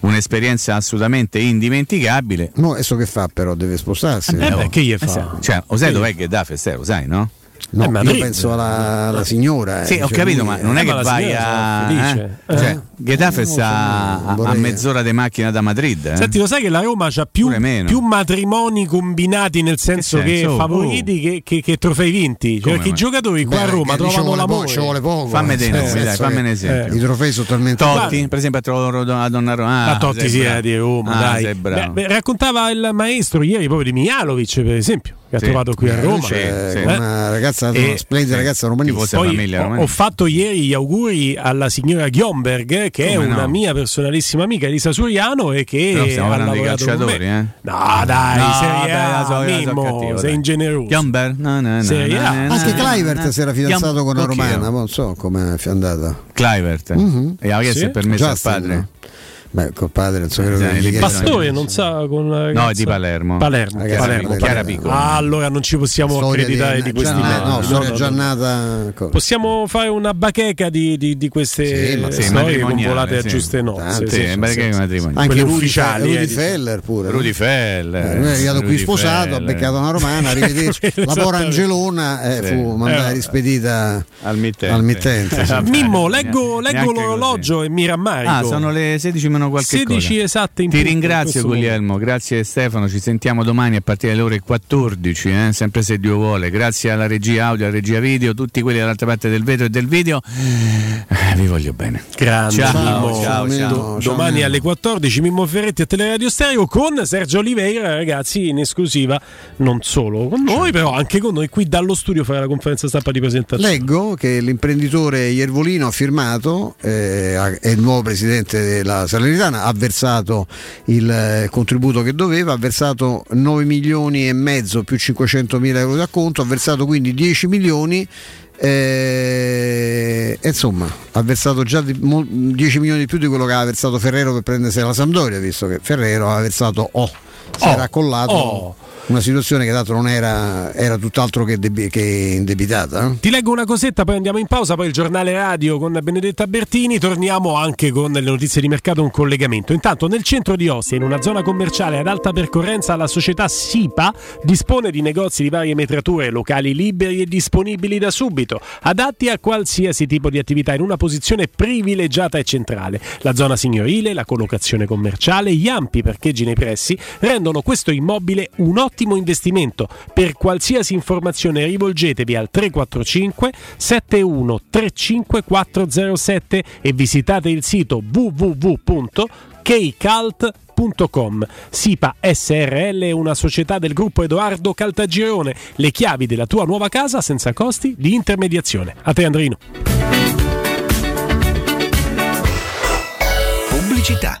un'esperienza assolutamente indimenticabile. No, adesso che fa però? Deve spostarsi. Eh, no? beh, che gli Eh, fa? sì. Cioè, lo sai Che- dov'è Gheddafe? Ste, Lo sai, no? No, Eh, io penso alla, alla signora. eh, Sì, ho cioè capito, lui- ma non è eh, che vai a. eh? Cioè, Eh. Eh, non sta so, a, mezz'ora di macchina da Madrid. eh? Senti, lo sai che la Roma ha più, più matrimoni combinati nel senso che, senso? favoriti che, che- che trofei vinti? Cioè, i giocatori qua Beh, a Roma trovano vuole l'amore. poco, ci vuole poco. Fammi eh, che, un esempio. eh, I trofei sono talmente Totti, per esempio, ha trovato la donna Roma. Ah, Totti era di Roma, ah, dai. sei bravo. Beh, beh, raccontava il maestro ieri proprio di Mijalovic, per esempio, che Sì. ha trovato qui a Eh, Roma. c'è sì. una ragazza, una splendida sì. ragazza romanista. Tifosa Poi famiglia ho, romanista. ho fatto ieri gli auguri alla signora Ghiomberg, che Come è una no? mia personalissima amica Elisa Suriano e che Però stiamo ha di lavorato con calciatori, me. eh? No, dai, No, Serie dai, A, la so- la so Mimmo, cattivo, sei ingeneroso. Ghiomber? No, no, no, Serie A. no, no, Anche no, Clivert no. si era fidanzato con una romana, non so come è andata. Clivert. Mhm. E aveva chiesto Sì? il permesso al padre? No? Beh, col padre non so Sì, che gli il Pastore non sa con ragazza. No, è di Palermo. Palermo, Ragazzi, Palermo, Palermo. Chiara Piccola. Ah, allora non ci possiamo Storia accreditare di, questi Gianna- mezzi. No, No, storia no, no. giannata. co- Possiamo fare una bacheca di, di- di queste Sì, ma- sì, storie convolate a sì. giuste note. Tante, Sì, è bello che è un matrimonio. Anche Rudy, ufficiali, Rudy eh. Feller pure. Rudy Feller. Eh, lui è arrivato qui Rudy sposato, ha beccato una romana, arrivederci. La povera. Angelona eh, Sì. fu mandata Eh, rispedita al mittente. sì. Mimmo, leggo, l'orologio e mi rammarico. Ah, sono le 16 meno qualche 16 cosa. esatte in Ti ringrazio Guglielmo, grazie Stefano, ci sentiamo domani a partire dalle ore 14, eh, sempre se Dio vuole. Grazie alla regia audio, alla regia video, tutti quelli dall'altra parte del vetro e del video. Eh, vi voglio bene. Grande Ciao, ciao, ciao. Ciao, Domani Mimmo. alle 14 Mimmo Ferretti a Teleradio Stereo con Sergio Oliveira, ragazzi, in esclusiva non solo con noi, però anche con noi qui dallo studio fare la conferenza stampa di presentazione. Leggo che l'imprenditore Iervolino ha firmato, eh, è il nuovo presidente della Salernitana, ha versato il eh, contributo che doveva, ha versato 9 milioni e mezzo più 500 mila euro di acconto, ha versato quindi 10 milioni. eh, insomma, ha versato già di- mo- 10 milioni di più di quello che aveva versato Ferrero per prendersi la Sampdoria, visto che Ferrero aveva versato oh, si Oh, era accollato oh. Una situazione che dato non era, era tutt'altro che, debi- che indebitata. Ti leggo una cosetta, poi andiamo in pausa, poi il giornale radio con Benedetta Bertini, torniamo anche con le notizie di mercato, un collegamento. Intanto nel centro di Ostia, in una zona commerciale ad alta percorrenza, la società SIPA dispone di negozi di varie metrature, locali liberi e disponibili da subito, adatti a qualsiasi tipo di attività in una posizione privilegiata e centrale. La zona signorile, la collocazione commerciale, gli ampi parcheggi nei pressi rendono questo immobile un ottimo investimento. Per qualsiasi informazione rivolgetevi al 345 7135407 e visitate il sito www.kcalt.com. SIPA SRL è una società del gruppo Edoardo Caltagirone. Le chiavi della tua nuova casa senza costi di intermediazione. A te Andrino. pubblicità.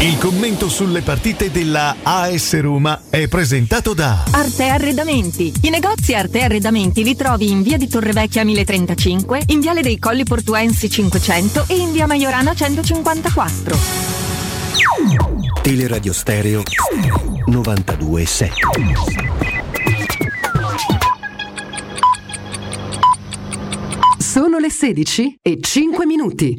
Il commento sulle partite della AS Roma è presentato da Arte Arredamenti. I negozi Arte Arredamenti li trovi in via di Torrevecchia 1035, in viale dei Colli Portuensi 500 e in via Maiorana 154. Teleradio Stereo 92.7 Sono le 16 e 5 minuti.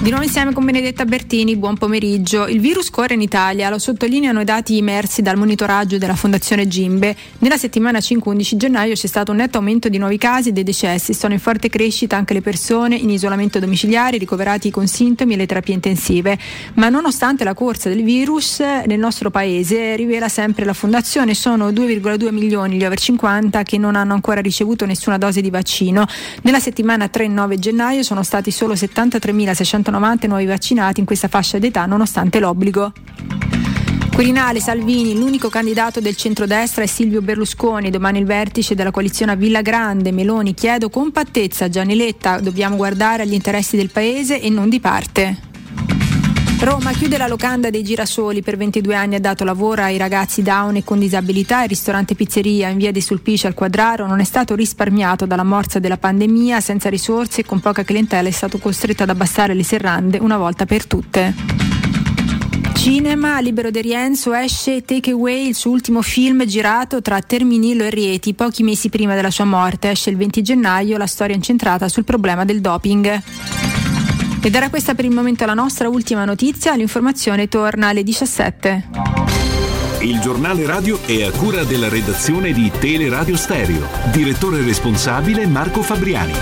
Di nuovo insieme con Benedetta Bertini, buon pomeriggio. Il virus corre in Italia, lo sottolineano i dati emersi dal monitoraggio della Fondazione Gimbe. Nella settimana 5-11 gennaio c'è stato un netto aumento di nuovi casi e dei decessi. Sono in forte crescita anche le persone in isolamento domiciliare, ricoverati con sintomi e le terapie intensive. Ma nonostante la corsa del virus nel nostro paese, rivela sempre la Fondazione, sono 2,2 milioni gli over 50 che non hanno ancora ricevuto nessuna dose di vaccino. Nella settimana 3-9 gennaio sono stati solo 73.690 nuovi vaccinati in questa fascia d'età nonostante l'obbligo. Quirinale, Salvini, l'unico candidato del centrodestra è Silvio Berlusconi, domani il vertice della coalizione a Villa Grande, Meloni, chiedo compattezza, Gianni Letta, dobbiamo guardare agli interessi del Paese e non di parte. Roma chiude la locanda dei girasoli, per 22 anni ha dato lavoro ai ragazzi down e con disabilità. Il ristorante pizzeria in via di Sulpice al Quadraro non è stato risparmiato dalla morsa della pandemia, senza risorse e con poca clientela è stato costretto ad abbassare le serrande una volta per tutte. Cinema, Libero De Rienzo esce Take Away, il suo ultimo film girato tra Terminillo e Rieti, pochi mesi prima della sua morte. Esce il 20 gennaio, la storia incentrata sul problema del doping. Ed era questa per il momento la nostra ultima notizia, l'informazione torna alle 17. Il giornale radio è a cura della redazione di Teleradio Stereo. Direttore responsabile Marco Fabriani.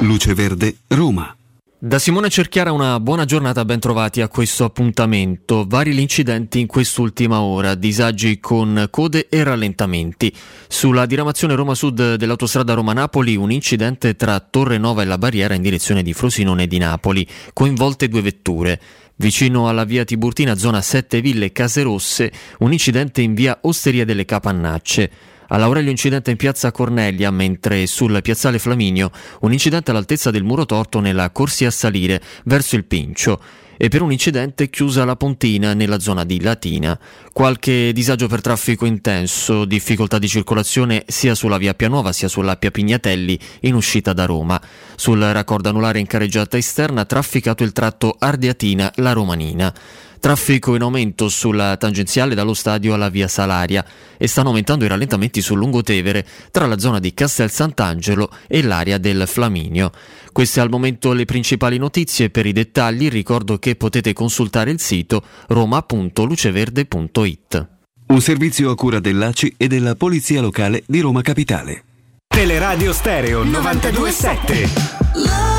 Luce Verde, Roma. Da Simone Cerchiara una buona giornata, ben trovati a questo appuntamento. Vari gli incidenti in quest'ultima ora, disagi con code e rallentamenti. Sulla diramazione Roma Sud dell'autostrada Roma-Napoli un incidente tra Torre Nova e la barriera in direzione di Frosinone di Napoli, coinvolte due vetture. Vicino alla via Tiburtina, zona Sette Ville Caserosse, un incidente in via Osteria delle Capannacce. All'Aurelio incidente in piazza Cornelia, mentre sul piazzale Flaminio un incidente all'altezza del muro torto nella corsia a salire verso il Pincio e per un incidente chiusa la pontina nella zona di Latina. Qualche disagio per traffico intenso, difficoltà di circolazione sia sulla via Pianuova sia sull'Appia Pignatelli in uscita da Roma. Sul raccordo anulare in carreggiata esterna trafficato il tratto Ardeatina-La Romanina. Traffico in aumento sulla tangenziale dallo stadio alla via Salaria e stanno aumentando i rallentamenti sul Lungotevere tra la zona di Castel Sant'Angelo e l'area del Flaminio. Queste al momento le principali notizie. Per i dettagli ricordo che potete consultare il sito roma.luceverde.it. Un servizio a cura dell'ACI e della Polizia Locale di Roma Capitale. Teleradio Stereo 927.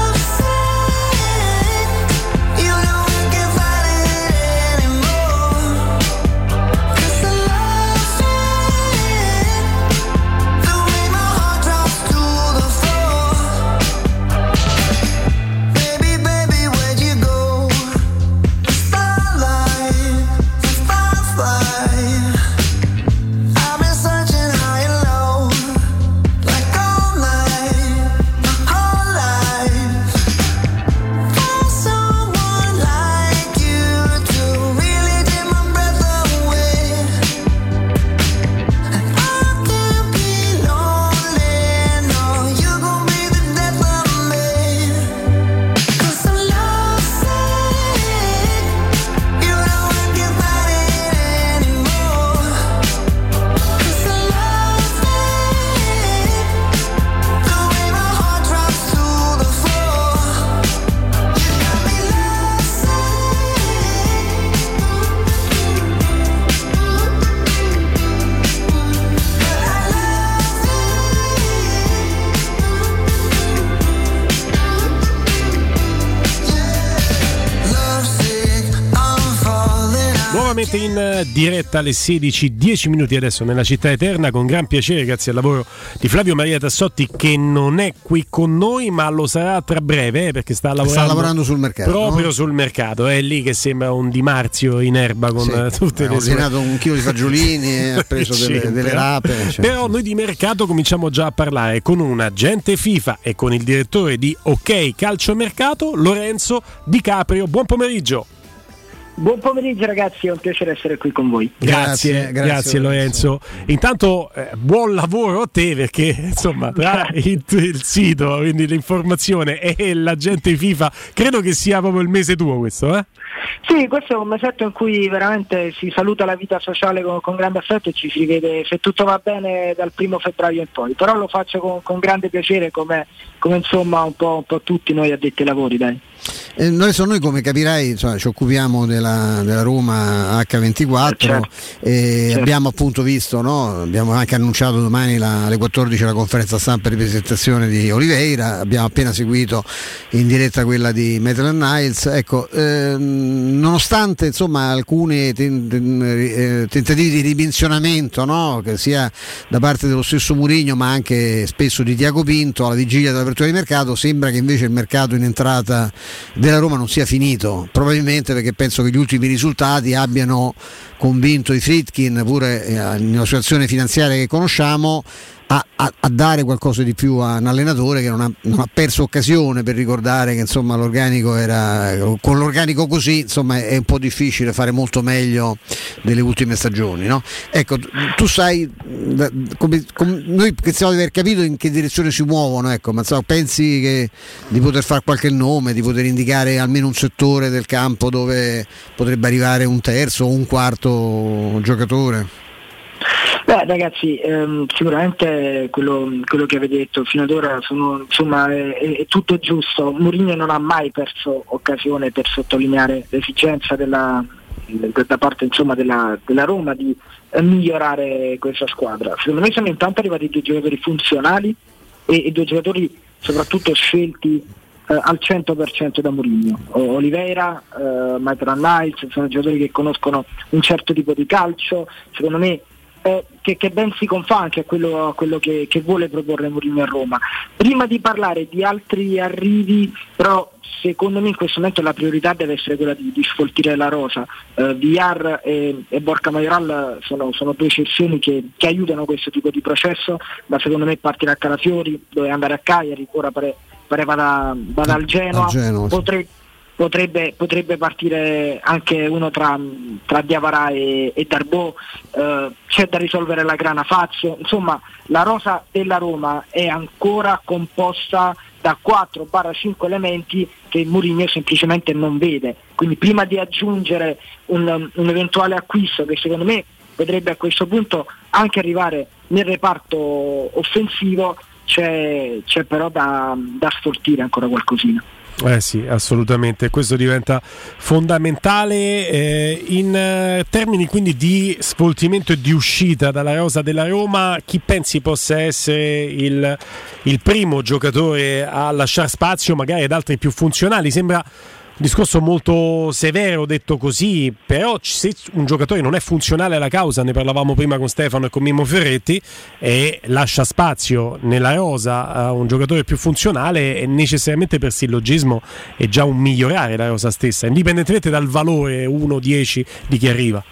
Nuovamente in eh, diretta alle 16, 10 minuti adesso nella città eterna con gran piacere grazie al lavoro di Flavio Maria Tassotti che non è qui con noi ma lo sarà tra breve eh, perché sta lavorando, Sta lavorando sul mercato, proprio no? sul mercato è lì che sembra un Di Marzio in erba con Sì, eh, tutte ha le sue ordinato un chilo di fagiolini e ha preso delle, delle rape. cioè. Però noi di mercato cominciamo già a parlare con un agente FIFA e con il direttore di OK Calcio Mercato, Lorenzo Di Caprio. Buon pomeriggio. Buon pomeriggio ragazzi, è un piacere essere qui con voi. Grazie, grazie, Lorenzo. Intanto eh, buon lavoro a te perché insomma tra il, il sito, quindi l'informazione e l'agente FIFA, credo che sia proprio il mese tuo questo, eh? Sì, questo è un mesetto in cui veramente si saluta la vita sociale con, con grande affetto e ci si vede se tutto va bene dal primo febbraio in poi, però lo faccio con, con grande piacere come, come insomma un po', un po' tutti noi addetti ai lavori, dai. Eh, noi, adesso noi come capirai insomma, ci occupiamo della, della Roma H24 Certo. e Certo. abbiamo appunto visto, no? abbiamo anche annunciato domani la- alle 14 la conferenza stampa di presentazione di Oliveira, abbiamo appena seguito in diretta quella di Metal Niles. Ecco, ehm, nonostante insomma alcuni ten- ten- eh, tentativi di ridimensionamento no? che sia da parte dello stesso Murigno ma anche spesso di Tiago Pinto alla vigilia dell'apertura di mercato, sembra che invece il mercato in entrata della Roma non sia finito, probabilmente perché penso che gli ultimi risultati abbiano convinto i Fritkin, pure eh, nella situazione finanziaria che conosciamo, a, a, a, dare qualcosa di più a un allenatore che non ha, non ha, perso occasione per ricordare che insomma l'organico era con l'organico così insomma è un po' difficile fare molto meglio delle ultime stagioni no? ecco tu sai come, come, noi pensiamo di aver capito in che direzione si muovono ecco ma insomma, pensi che, di poter fare qualche nome di poter indicare almeno un settore del campo dove potrebbe arrivare un terzo o un quarto giocatore Beh ragazzi, ehm, sicuramente quello, quello, che avete detto fino ad ora sono, insomma, è, è, tutto giusto. Mourinho non ha mai perso occasione per sottolineare l'esigenza della, da parte insomma, della, della, Roma di migliorare questa squadra. Secondo me sono intanto arrivati due giocatori funzionali e, e due giocatori soprattutto scelti eh, al 100% da Mourinho. Oliveira, eh, Maitland Niles sono giocatori che conoscono un certo tipo di calcio, secondo me eh, che, che, ben si confà anche a quello, a quello che, che, vuole proporre Mourinho a Roma. Prima di parlare di altri arrivi, però secondo me in questo momento la priorità deve essere quella di, di sfoltire la rosa. Eh, VR e, e, Borca Majoral sono, sono due cessioni che, che, aiutano questo tipo di processo, ma secondo me partire a Calafiori, doveva andare a Cagliari, ora pare, pare vada, vada al Genoa, Genoa sì potrebbe, potrebbe partire anche uno tra, tra Diavara e, e Darbo, eh, c'è da risolvere la grana Fazio, insomma la rosa della Roma è ancora composta da 4-5 elementi che Mourinho semplicemente non vede, quindi prima di aggiungere un, un eventuale acquisto che secondo me potrebbe a questo punto anche arrivare nel reparto offensivo, c'è, c'è però da, da sfortire ancora qualcosina. Eh sì, assolutamente, questo diventa fondamentale eh, in eh, termini quindi di svoltimento e di uscita dalla rosa della Roma. Chi pensi possa essere il, il primo giocatore a lasciare spazio magari ad altri più funzionali? Sembra discorso molto severo detto così, però se un giocatore non è funzionale alla causa, ne parlavamo prima con Stefano e con Mimmo Ferretti, e lascia spazio nella rosa a un giocatore più funzionale, e necessariamente per sillogismo è già un migliorare la rosa stessa, indipendentemente dal valore 1-10 di chi arriva.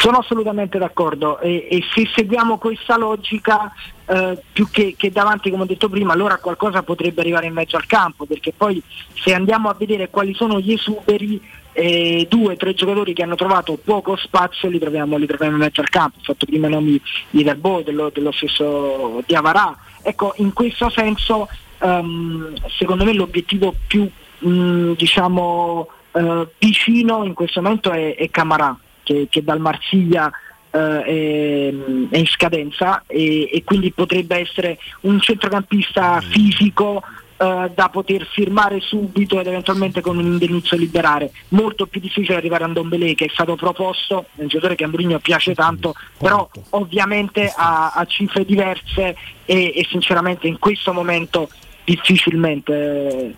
Sono assolutamente d'accordo e, e se seguiamo questa logica eh, più che, che, davanti come ho detto prima allora qualcosa potrebbe arrivare in mezzo al campo perché poi se andiamo a vedere quali sono gli esuberi eh, due o tre giocatori che hanno trovato poco spazio li troviamo, li troviamo in mezzo al campo. Ho fatto prima i nomi di Darbo, dello, dello stesso Diavarà ecco in questo senso um, secondo me l'obiettivo più mh, diciamo uh, vicino in questo momento è, è Camarà che, che dal Marsiglia Uh, è, è, in scadenza e, e, quindi potrebbe essere un centrocampista fisico uh, da poter firmare subito ed eventualmente con un indennizzo liberare. Molto più difficile arrivare a Ndombele che è stato proposto, è un giocatore che a Mourinho piace tanto, però ovviamente ha, ha cifre diverse e, e, sinceramente in questo momento difficilmente eh,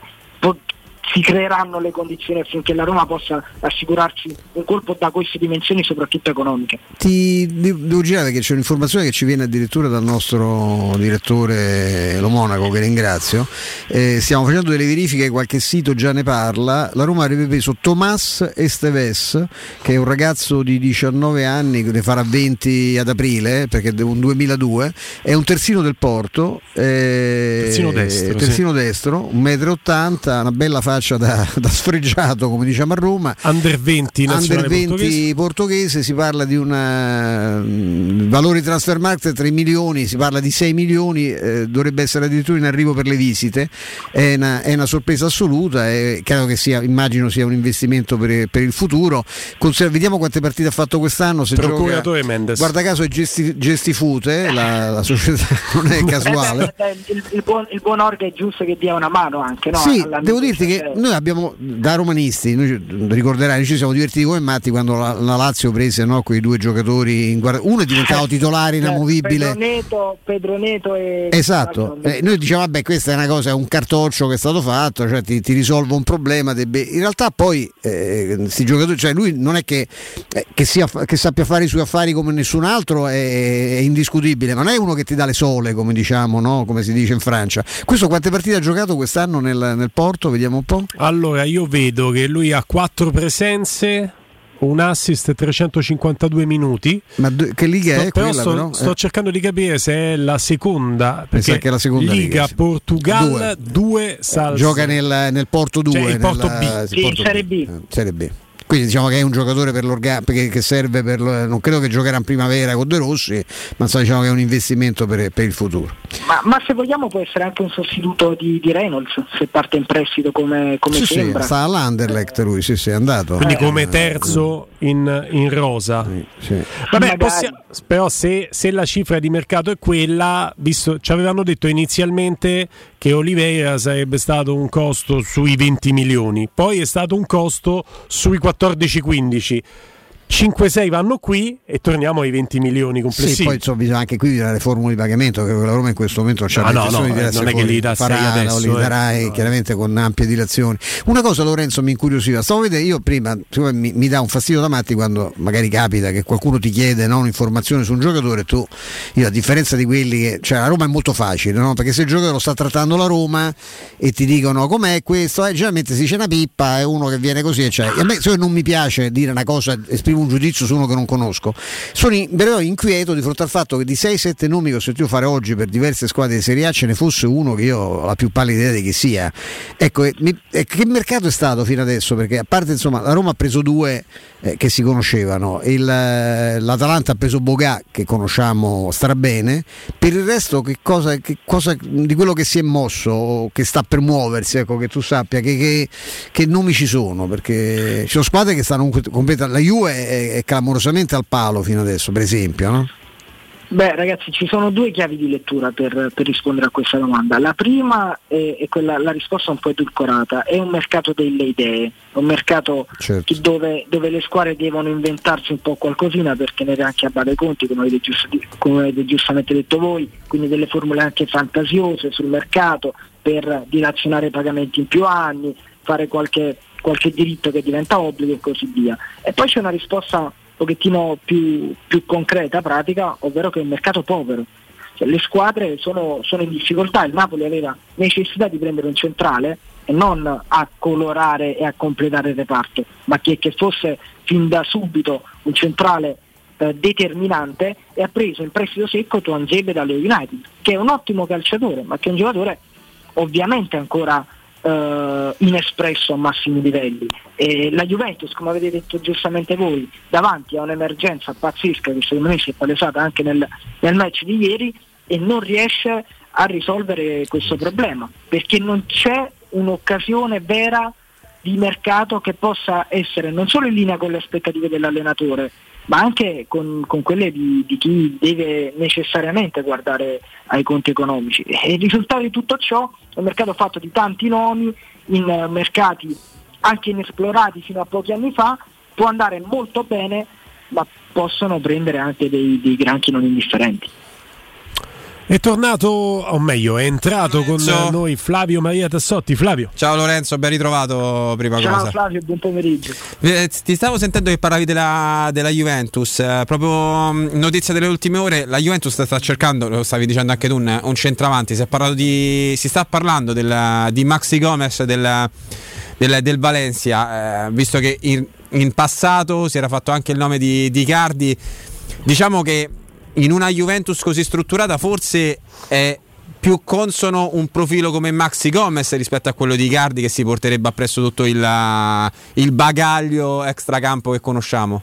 si creeranno le condizioni affinché la Roma possa assicurarsi un colpo da queste dimensioni, soprattutto economiche. Ti devo girare perché c'è un'informazione che ci viene addirittura dal nostro direttore Lo Monaco, che ringrazio. Eh, stiamo facendo delle verifiche, qualche sito già ne parla. La Roma avrebbe preso Tomas Esteves, che è un ragazzo di 19 anni, ne farà 20 ad aprile, perché è un 2002, è un terzino del Porto, eh, terzino destro, terzino sì. destro 1,80 m, una bella faccia faccia da, da, sfregiato, come diciamo a Roma. Under 20, Under 20 portoghese. portoghese. si parla di un uh, valore di transfer market 3 milioni, si parla di 6 milioni, eh, dovrebbe essere addirittura in arrivo per le visite. È una, è una sorpresa assoluta, è, credo che sia, immagino sia un investimento per, per il futuro. Conser- vediamo quante partite ha fatto quest'anno. Se Procuratore gioca, Mendes. Guarda caso è gesti, Gestifute, la, la società non è casuale. Eh, il, il, buon, il buon Orga è giusto che dia una mano anche. No? Sì, devo dirti che noi abbiamo da romanisti, noi ricorderai, noi ci siamo divertiti come matti quando la, la Lazio prese no, quei due giocatori in guardia. Uno è diventato titolare inamovibile. Pedro Neto, Pedro Neto e. Esatto, eh, noi diciamo, vabbè, questa è una cosa, è un cartoccio che è stato fatto, cioè ti, ti risolve un problema. Debbe... In realtà poi eh, giocatori, cioè lui non è che, eh, che, sia, che, sappia fare i suoi affari come nessun altro, è, è, indiscutibile, ma non è uno che ti dà le sole, come diciamo, no? come si dice in Francia. Questo quante partite ha giocato quest'anno nel, nel Porto? Vediamo un po'. Allora, io vedo che lui ha quattro presenze, un assist e 352 minuti. Ma do- che liga Sto- è però quella? sto, però? sto Eh. cercando di capire se è la seconda. Perché che è la seconda Liga, liga, sì. Portugal 2 salse. Gioca nel, nel Porto 2 Cioè, il Porto nella- B. sì, Porto Serie B. Eh, Serie B. Quindi diciamo che è un giocatore per che serve per lo- non credo che giocherà in primavera con De Rossi, ma insomma, diciamo che è un investimento per, per il futuro. Ma, ma se vogliamo può essere anche un sostituto di, di Reynolds se parte in prestito come, come Sì, sì, sembra. sta all'Anderlecht lui, sì, sì, è andato. Quindi Eh, come terzo in, in rosa. sì. Vabbè, Magari. possia- però se, se la cifra di mercato è quella, visto, ci avevano detto inizialmente che Oliveira sarebbe stato un costo sui 20 milioni, poi è stato un costo sui 14-15. 5-6 vanno qui e torniamo ai 20 milioni Sì, complessivi. poi insomma, bisogna anche qui vedere le formule di pagamento, che la Roma in questo momento non la no, no, di eh, non è che li dà Farala, adesso, li eh. darai chiaramente con ampie dilazioni. Una cosa Lorenzo mi incuriosiva, stavo a vedere, io prima mi, mi dà un fastidio da matti quando magari capita che qualcuno ti chiede no, un'informazione su un giocatore, tu, io a differenza di quelli che, cioè la Roma è molto facile, no? perché se il giocatore lo sta trattando la Roma e ti dicono com'è questo, eh, generalmente si dice una pippa, è uno che viene così. E a me se non mi piace dire una cosa, esprimo un giudizio su uno che non conosco. Sono in, però inquieto di fronte al fatto che di 6-7 nomi che ho sentito fare oggi per diverse squadre di Serie A ce ne fosse uno che io ho la più pallida idea di chi sia. Ecco, e mi- e che mercato è stato fino adesso? Perché a parte insomma la Roma ha preso due eh, che si conoscevano, il, eh, l'Atalanta ha preso Bogà che conosciamo strabene, per il resto che cosa, che cosa di quello che si è mosso, che sta per muoversi, ecco, che tu sappia che, che- che nomi ci sono, perché ci sono squadre che stanno completamente, la Juve è, è clamorosamente al palo fino adesso, per esempio, no? Beh ragazzi ci sono due chiavi di lettura per, per rispondere a questa domanda. La prima è, è quella, la risposta un po' edulcorata, è un mercato delle idee, un mercato Certo. dove, dove le squadre devono inventarsi un po' qualcosina per tenere anche a bada i conti, come avete, giusto- come avete giustamente detto voi, quindi delle formule anche fantasiose sul mercato per dilazionare i pagamenti in più anni, fare qualche, qualche diritto che diventa obbligo e così via. E poi c'è una risposta pochettino più, più concreta, pratica, ovvero che è un mercato povero. Cioè, le squadre sono, sono in difficoltà, il Napoli aveva necessità di prendere un centrale e non a colorare e a completare il reparto, ma che, che fosse fin da subito un centrale eh, determinante e ha preso in prestito secco Tuanzebe dalle United, che è un ottimo calciatore, ma che è un giocatore ovviamente ancora eh, inespresso a massimi livelli. E la Juventus, come avete detto giustamente voi, davanti a un'emergenza pazzesca che secondo me si è palesata anche nel, nel match di ieri e non riesce a risolvere questo problema, perché non c'è un'occasione vera di mercato che possa essere non solo in linea con le aspettative dell'allenatore, ma anche con, con quelle di, di chi deve necessariamente guardare ai conti economici. E il risultato di tutto ciò è un mercato fatto di tanti nomi, in mercati anche inesplorati fino a pochi anni fa, può andare molto bene, ma possono prendere anche dei, dei granchi non indifferenti. È tornato, o meglio, è entrato con Lorenzo. noi Flavio Maria Tassotti. Flavio. Ciao Lorenzo, ben ritrovato prima Ciao cosa. Flavio, buon pomeriggio. Eh, Ti stavo sentendo che parlavi della, della Juventus, eh, proprio mh, notizia delle ultime ore, la Juventus sta cercando, lo stavi dicendo anche tu, un, un centravanti, si, è parlato di, si sta parlando del- di Maxi Gomez del, del, del Valencia, eh, visto che in, in passato si era fatto anche il nome di, di Icardi, diciamo che in una Juventus così strutturata forse è più consono un profilo come Maxi Gomez rispetto a quello di Icardi che si porterebbe appresso tutto il, il bagaglio extracampo che conosciamo.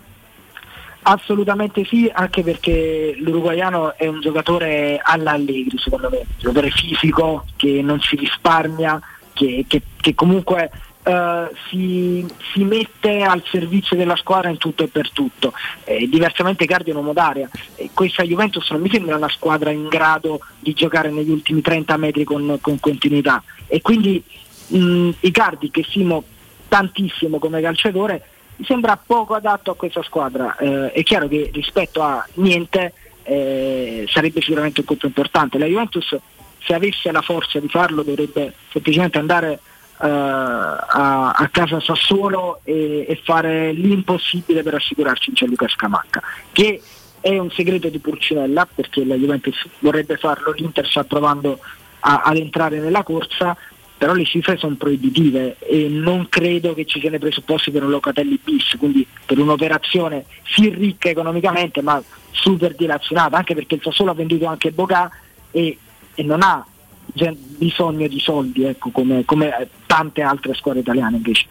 Assolutamente sì, anche perché l'uruguaiano è un giocatore alla Allegri, secondo me, un giocatore fisico che non si risparmia, che, che- che comunque eh, si, si mette al servizio della squadra in tutto e per tutto. Eh, diversamente Cardi è un uomo d'aria. E questa Juventus non mi sembra una squadra in grado di giocare negli ultimi 30 metri con, con continuità. E quindi mh, Icardi, che stimo tantissimo come calciatore, mi sembra poco adatto a questa squadra. Eh, è chiaro che rispetto a niente eh, sarebbe sicuramente un colpo importante. La Juventus, se avesse la forza di farlo, dovrebbe semplicemente andare eh, a, a casa Sassuolo e, e fare l'impossibile per assicurarci Gianluca Scamacca, che è un segreto di Purcinella perché la Juventus vorrebbe farlo, l'Inter sta provando a- ad entrare nella corsa, però le cifre sono proibitive e non credo che ci siano i presupposti per un Locatelli bis, quindi per un'operazione sì ricca economicamente ma super dilazionata, anche perché il Sassuolo ha venduto anche Bocà e, e non ha bisogno di soldi ecco, come, come tante altre squadre italiane invece.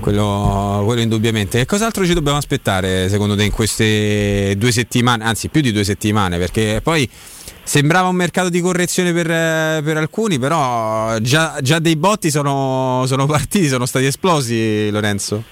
Quello, quello indubbiamente. E cos'altro ci dobbiamo aspettare secondo te in queste due settimane, anzi più di due settimane? Perché poi sembrava un mercato di correzione per, per alcuni, però già, già dei botti sono, sono partiti, sono stati esplosi Lorenzo.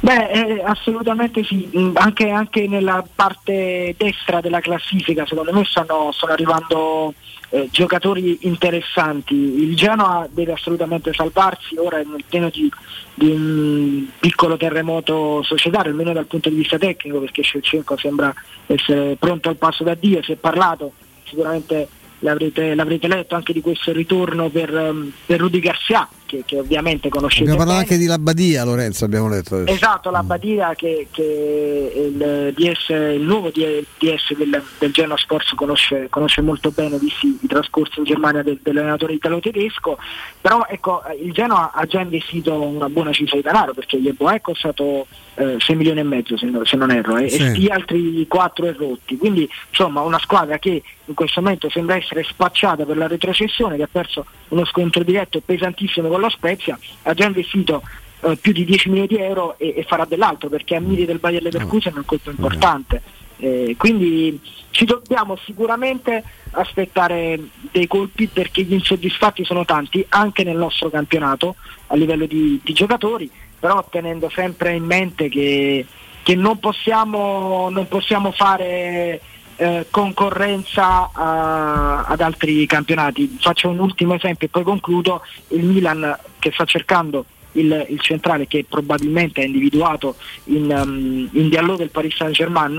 Beh, eh, assolutamente sì, Mm, anche, anche nella parte destra della classifica secondo me stanno, stanno arrivando eh, giocatori interessanti. Il Genoa deve assolutamente salvarsi, ora è nel pieno di, di un piccolo terremoto societario, almeno dal punto di vista tecnico, perché Shevchenko sembra essere pronto al passo da Dio, si è parlato, sicuramente l'avrete, l'avrete letto anche di questo ritorno per, ehm, per Rudy Garcia, che, che ovviamente conoscete Abbiamo parlato bene. anche di Labbadia, Lorenzo, abbiamo letto. adesso. Esatto, la Badia che, che il, DS, il nuovo DS del, del Genoa Sports conosce, conosce molto bene, visti i trascorsi in Germania del, dell'allenatore italo-tedesco, però ecco, il Genoa ha già investito una buona cifra di denaro perché Yeboah è costato eh, 6 milioni e mezzo se, se non erro e, Sì. e gli altri 4 e rotti, quindi insomma una squadra che in questo momento sembra essere spacciata per la retrocessione, che ha perso uno scontro diretto pesantissimo con la Spezia, ha già investito eh, più di 10 milioni di euro e, e farà dell'altro perché a miri del Bayer Leverkusen è un colpo importante. Eh, quindi ci dobbiamo sicuramente aspettare dei colpi perché gli insoddisfatti sono tanti anche nel nostro campionato a livello di, di giocatori, però tenendo sempre in mente che, che non, possiamo, non possiamo fare eh, concorrenza a- ad altri campionati. Faccio un ultimo esempio e poi concludo. Il Milan che sta cercando il, il centrale che probabilmente è individuato in, um, in Diallo del Paris Saint Germain,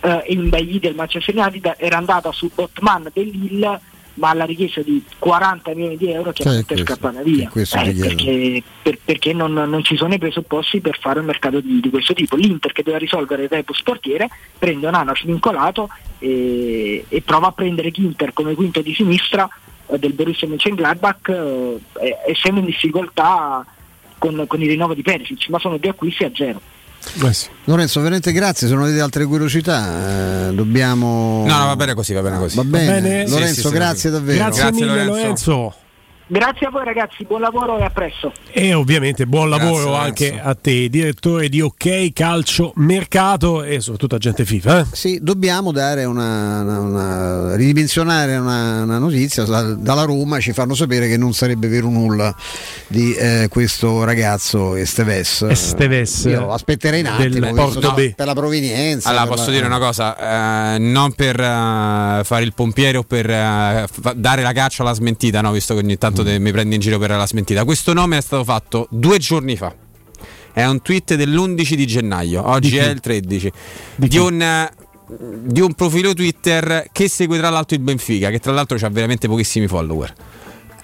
eh, in Bailly del Manchester United, era andata su Botman dell'Ille ma alla richiesta di 40 milioni di euro chiaramente questo, scappano via. è questo Eh, che chiedo. perché, per- perché non, non ci sono i presupposti per fare un mercato di, di questo tipo. l'Inter che deve risolvere il rebus portiere prende un anno svincolato e, e prova a prendere Ginter come quinto di sinistra eh, del Borussia Mönchengladbach eh, eh, essendo in difficoltà con, con il rinnovo di Perisic ma sono due acquisti a zero Lorenzo, veramente grazie, se non avete altre curiosità eh, dobbiamo... No, no, va bene così, va bene così. Va bene, bene? Lorenzo, Sì, sì, sì, grazie sì. davvero. Grazie, Grazie, mille Lorenzo. Lorenzo. Grazie a voi ragazzi buon lavoro e a presto E ovviamente buon Grazie, lavoro Lorenzo. anche a te, direttore di OK Calcio Mercato e soprattutto agente FIFA. eh? Sì, dobbiamo dare una, una- una- ridimensionare una, una notizia. Da- Dalla Roma ci fanno sapere che non sarebbe vero nulla di eh, questo ragazzo Esteves. Esteves, Io aspetterei un del attimo Porto B. per la provenienza. Allora, posso la- dire una cosa, eh, non per eh, fare il pompiere o per eh, dare la caccia alla smentita, no? visto che ogni tanto te- mi prendi in giro per la smentita. Questo nome è stato fatto due giorni fa. È un tweet dell'11 di gennaio, oggi Di è il 13, Di di, un, eh, di un profilo Twitter che segue tra l'altro il Benfica, che tra l'altro ha veramente pochissimi follower.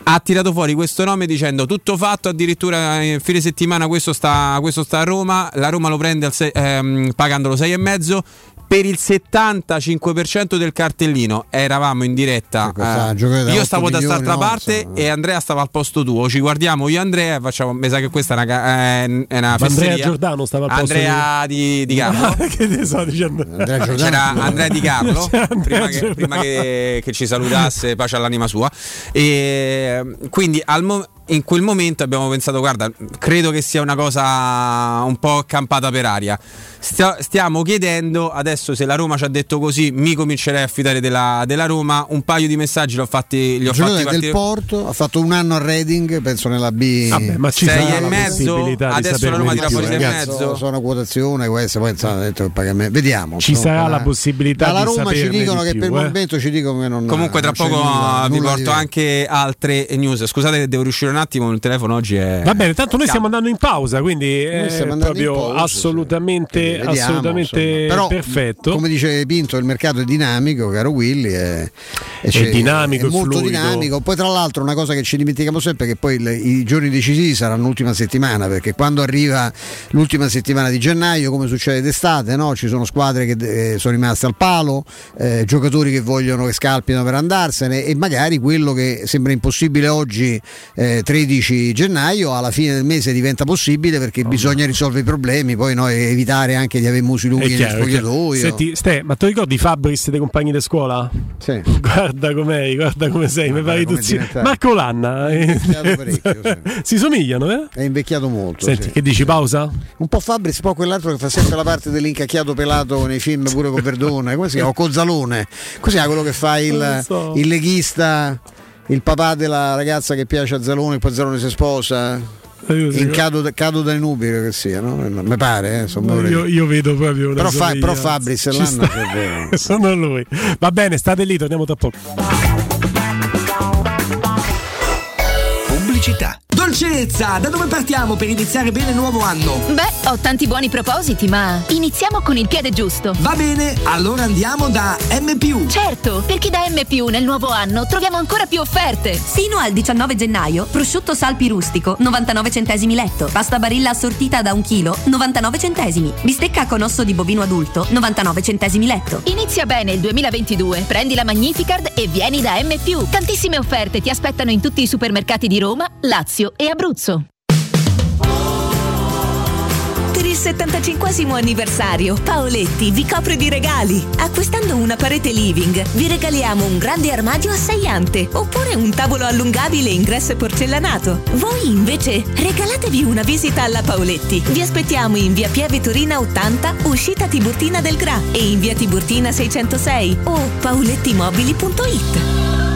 Ha tirato fuori questo nome dicendo tutto fatto, addirittura in fine settimana questo sta, questo sta a Roma, la Roma lo prende al sei- ehm, pagandolo 6,5 per il 75% del cartellino. Eravamo in diretta. Eh, io 8 stavo da quest'altra no, parte insomma. e Andrea stava al posto tuo. Ci guardiamo io e Andrea e facciamo. Mi sa che questa è una, ca- è una Andrea. Giordano stava al posto Andrea di, di Carlo. che ne so dicendo? Andrea Giordano. C'era Andrea Di Carlo C'era Andrea prima, che, prima che- che ci salutasse, pace all'anima sua. E quindi al mo- in quel momento abbiamo pensato: guarda, credo che sia una cosa un po' campata per aria. Stia- stiamo chiedendo adesso se la Roma ci ha detto così, mi comincerei a fidare della, della Roma. Un paio di messaggi li ho fatti, li ho Il fatti partire. del Porto ha fatto un anno a Reading, penso nella B. Vabbè, ma ci Sei e la mezzo, adesso la Roma tira fuori sei e mezzo. Sono quotazione, questa poi insomma, ha detto che paga me. Vediamo. Ci sarà la eh. possibilità Dalla di Roma ci dicono di che più, per il eh. momento ci dicono che non Comunque, tra non poco nulla- vi nulla porto anche altre news. Scusate, che devo riuscire un attimo. Il telefono oggi è. Va bene, tanto noi stiamo andando in pausa, quindi Noi è stiamo andando in proprio pausa, assolutamente, vediamo, assolutamente insomma. Però, perfetto. Come dice Pinto, il mercato è dinamico, caro Willy. È, È dinamico, è è molto fluido. dinamico. Poi, tra l'altro, una cosa che ci dimentichiamo sempre è che poi il- i giorni decisivi saranno l'ultima settimana, perché quando arriva l'ultima settimana di gennaio, come succede d'estate, no? ci sono squadre che eh, sono rimaste al palo, eh, giocatori che vogliono che scalpino per andarsene e magari quello che sembra impossibile oggi eh, 13 gennaio, alla fine del mese diventa possibile perché bisogna risolvere i problemi, poi noi evitare anche di avere musi lunghi è chiaro. spogliatoio. Senti, Ste, ma ti ricordi Fabris dei compagni di scuola? Sì. Guarda com'è, guarda come sei, mi pare tu. Marco Lanna. eh. si somigliano, eh? È invecchiato molto. Senti, sì. che dici, pausa? Un po' Fabris, poi quell'altro che fa sempre la parte dell'incacchiato pelato nei film pure con Verdone, come si chiama? O Cozzalone. Cos'è quello che fa il, so. il leghista, il papà della ragazza che piace a Zalone, poi Zalone si sposa? In cado, cado dai nubi che sia, no? Mi pare, eh, No, io, io vedo proprio però, fa, però sta- è vero. Sono lui. Va bene, state lì, torniamo tra poco. Pubblicità. Dolcezza, da dove partiamo per iniziare bene il nuovo anno? Beh, ho tanti buoni propositi, ma iniziamo con il piede giusto. Va bene, allora andiamo da M. Certo, perché da M nel nuovo anno troviamo ancora più offerte. Fino al 19 gennaio, prosciutto salpi rustico, 99 centesimi letto. Pasta barilla assortita da un chilo, 99 centesimi. Bistecca con osso di bovino adulto, 99 centesimi letto. Inizia bene il 2022. Prendi la Magnificard e vieni da M. Tantissime offerte ti aspettano in tutti i supermercati di Roma, Lazio e Abruzzo. Per il 75 anniversario, Paoletti vi copre di regali. Acquistando una parete living, vi regaliamo un grande armadio a sei ante oppure un tavolo allungabile ingresso e porcellanato. Voi invece regalatevi una visita alla Paoletti. Vi aspettiamo in via Pieve Torina 80, uscita Tiburtina del Gra e in via Tiburtina 606 o paolettimobili.it.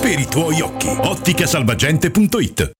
per i tuoi occhi. Otticasalvagente.it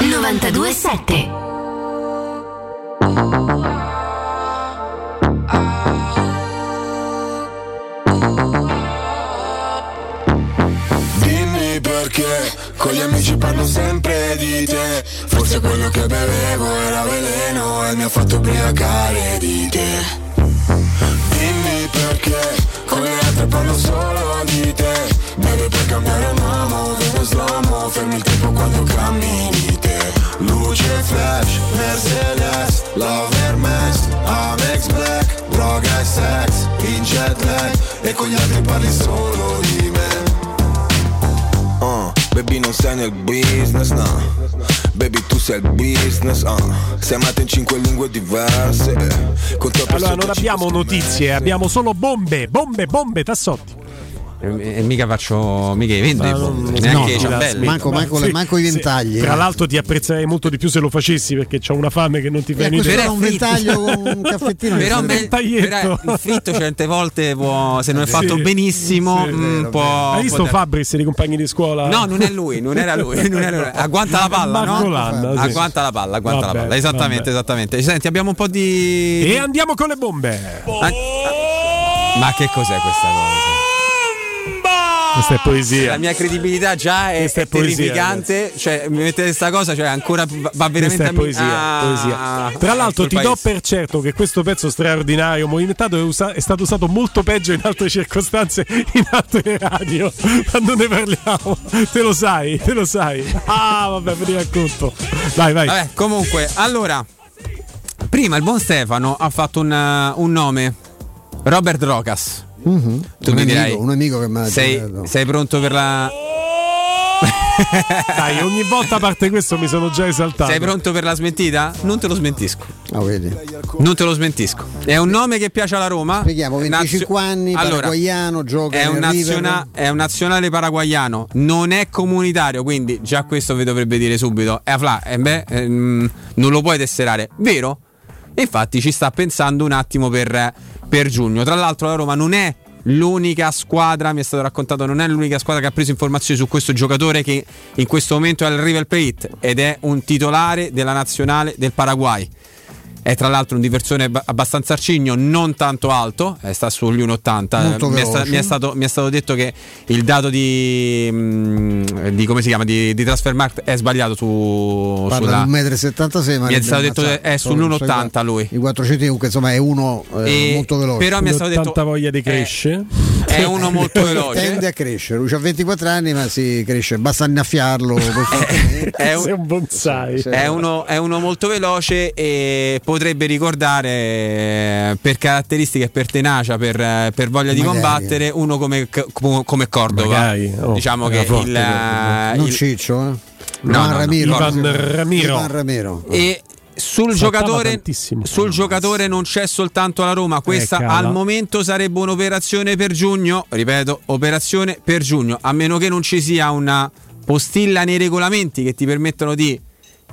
927 Dimmi perché con gli amici parlo sempre di te. Forse quello che bevevo era veleno e mi ha fatto ubriacare di te. Dimmi perché con le altre parlo solo di te Devi per cambiare mano, dove slomo Fermi il tempo quando cammini te. Luce flash, Mercedes La Vermes, Amex Black Droga e sex, in jet lag E con gli altri parli solo di me. Uh, Baby non sei nel business, no. Baby tu sei il business, uh. sei amata in cinque lingue diverse eh. Allora non abbiamo notizie, abbiamo solo bombe, bombe, bombe, tassotti. E, e mica faccio mica i vendo Ma i non- bombe, no, neanche i no, ciambelli. manco- manco le- manco i sì. ventagli, Tra eh. l'altro ti apprezzerei molto di più se lo facessi perché ho una fame che non ti fai Eh, era un ventaglio con un caffettino. Però, me- ventaglietto. però il fritto certe volte può, se non è fatto Sì, benissimo sì, mm, può, Hai visto Fabris dei compagni di scuola? No, non è lui, non era lui, non era lui. Agguanta la palla, no? Sì. Agguanta la palla, agguanta Vabbè, la palla. Esattamente, vabbè. esattamente. Senti, abbiamo un po' di E andiamo con le bombe. Ma che cos'è questa cosa? Questa è poesia. La mia credibilità già è, Questa è terrificante. Cioè, mi mettete questa cosa, cioè ancora va veramente Questa è a mi- poesia, Ah, poesia. Tra l'altro ti do paese. per certo che questo pezzo straordinario, movimentato, è, usa- è stato usato molto peggio in altre circostanze, in altre radio. Quando ne parliamo, te lo sai, te lo sai. Ah, vabbè, li racconto. Vai, vai. Vabbè, comunque, allora, prima il buon Stefano ha fatto un, uh, un nome, Robert Rocas. Tu Mhm. un, mi amico, dirai, un amico che mi ha sei, sei pronto per la... Dai, ogni volta a parte questo mi sono già esaltato. Sei pronto per la smentita? Non te lo smentisco. Ah, vedi. Non te lo smentisco. È un nome che piace alla Roma. Spieghiamo, 25 Nazio- anni, Allora, paraguayano, gioca È un, naziona- è un nazionale paraguayano, non è comunitario, quindi già questo vi dovrebbe dire subito. Eh, Fla, eh, beh, ehm, non lo puoi tesserare, vero? E infatti ci sta pensando un attimo per, per giugno. Tra l'altro la Roma non è l'unica squadra, mi è stato raccontato, non è l'unica squadra che ha preso informazioni su questo giocatore che in questo momento è al River Plate ed è un titolare della nazionale del Paraguay. È tra l'altro un difensore ba- abbastanza arcigno, non tanto alto, eh, sta sugli 1,80. Molto mi, è sta- mi è stato, mi è stato detto che il dato di, mm, di come si chiama di, di transfer market è sbagliato su, Parla sulla, di 1,76 m. Mi è stato detto che è sull'1,80 lui. I 4 centi comunque insomma è uno eh, molto veloce. però mi è stato detto- Tanta voglia di crescere. è uno molto veloce. Tende a crescere. Lui ha 24 anni ma si cresce, basta innaffiarlo. costantemente. È un- un bonsai. È uno, è uno molto veloce e potrebbe ricordare eh, per caratteristiche, per tenacia, per, eh, per voglia di Magari. combattere uno come, come, come Cordova. Magari, oh, diciamo che forte il, non il- Ciccio, eh? No, no, no. Ramiro. Ivan Ramiro. Ivan Ramiro. E sul giocatore, tantissimo. sul giocatore non c'è soltanto la Roma, questa cala. al momento sarebbe un'operazione per giugno, ripeto, operazione per giugno, a meno che non ci sia una postilla nei regolamenti che ti permettono di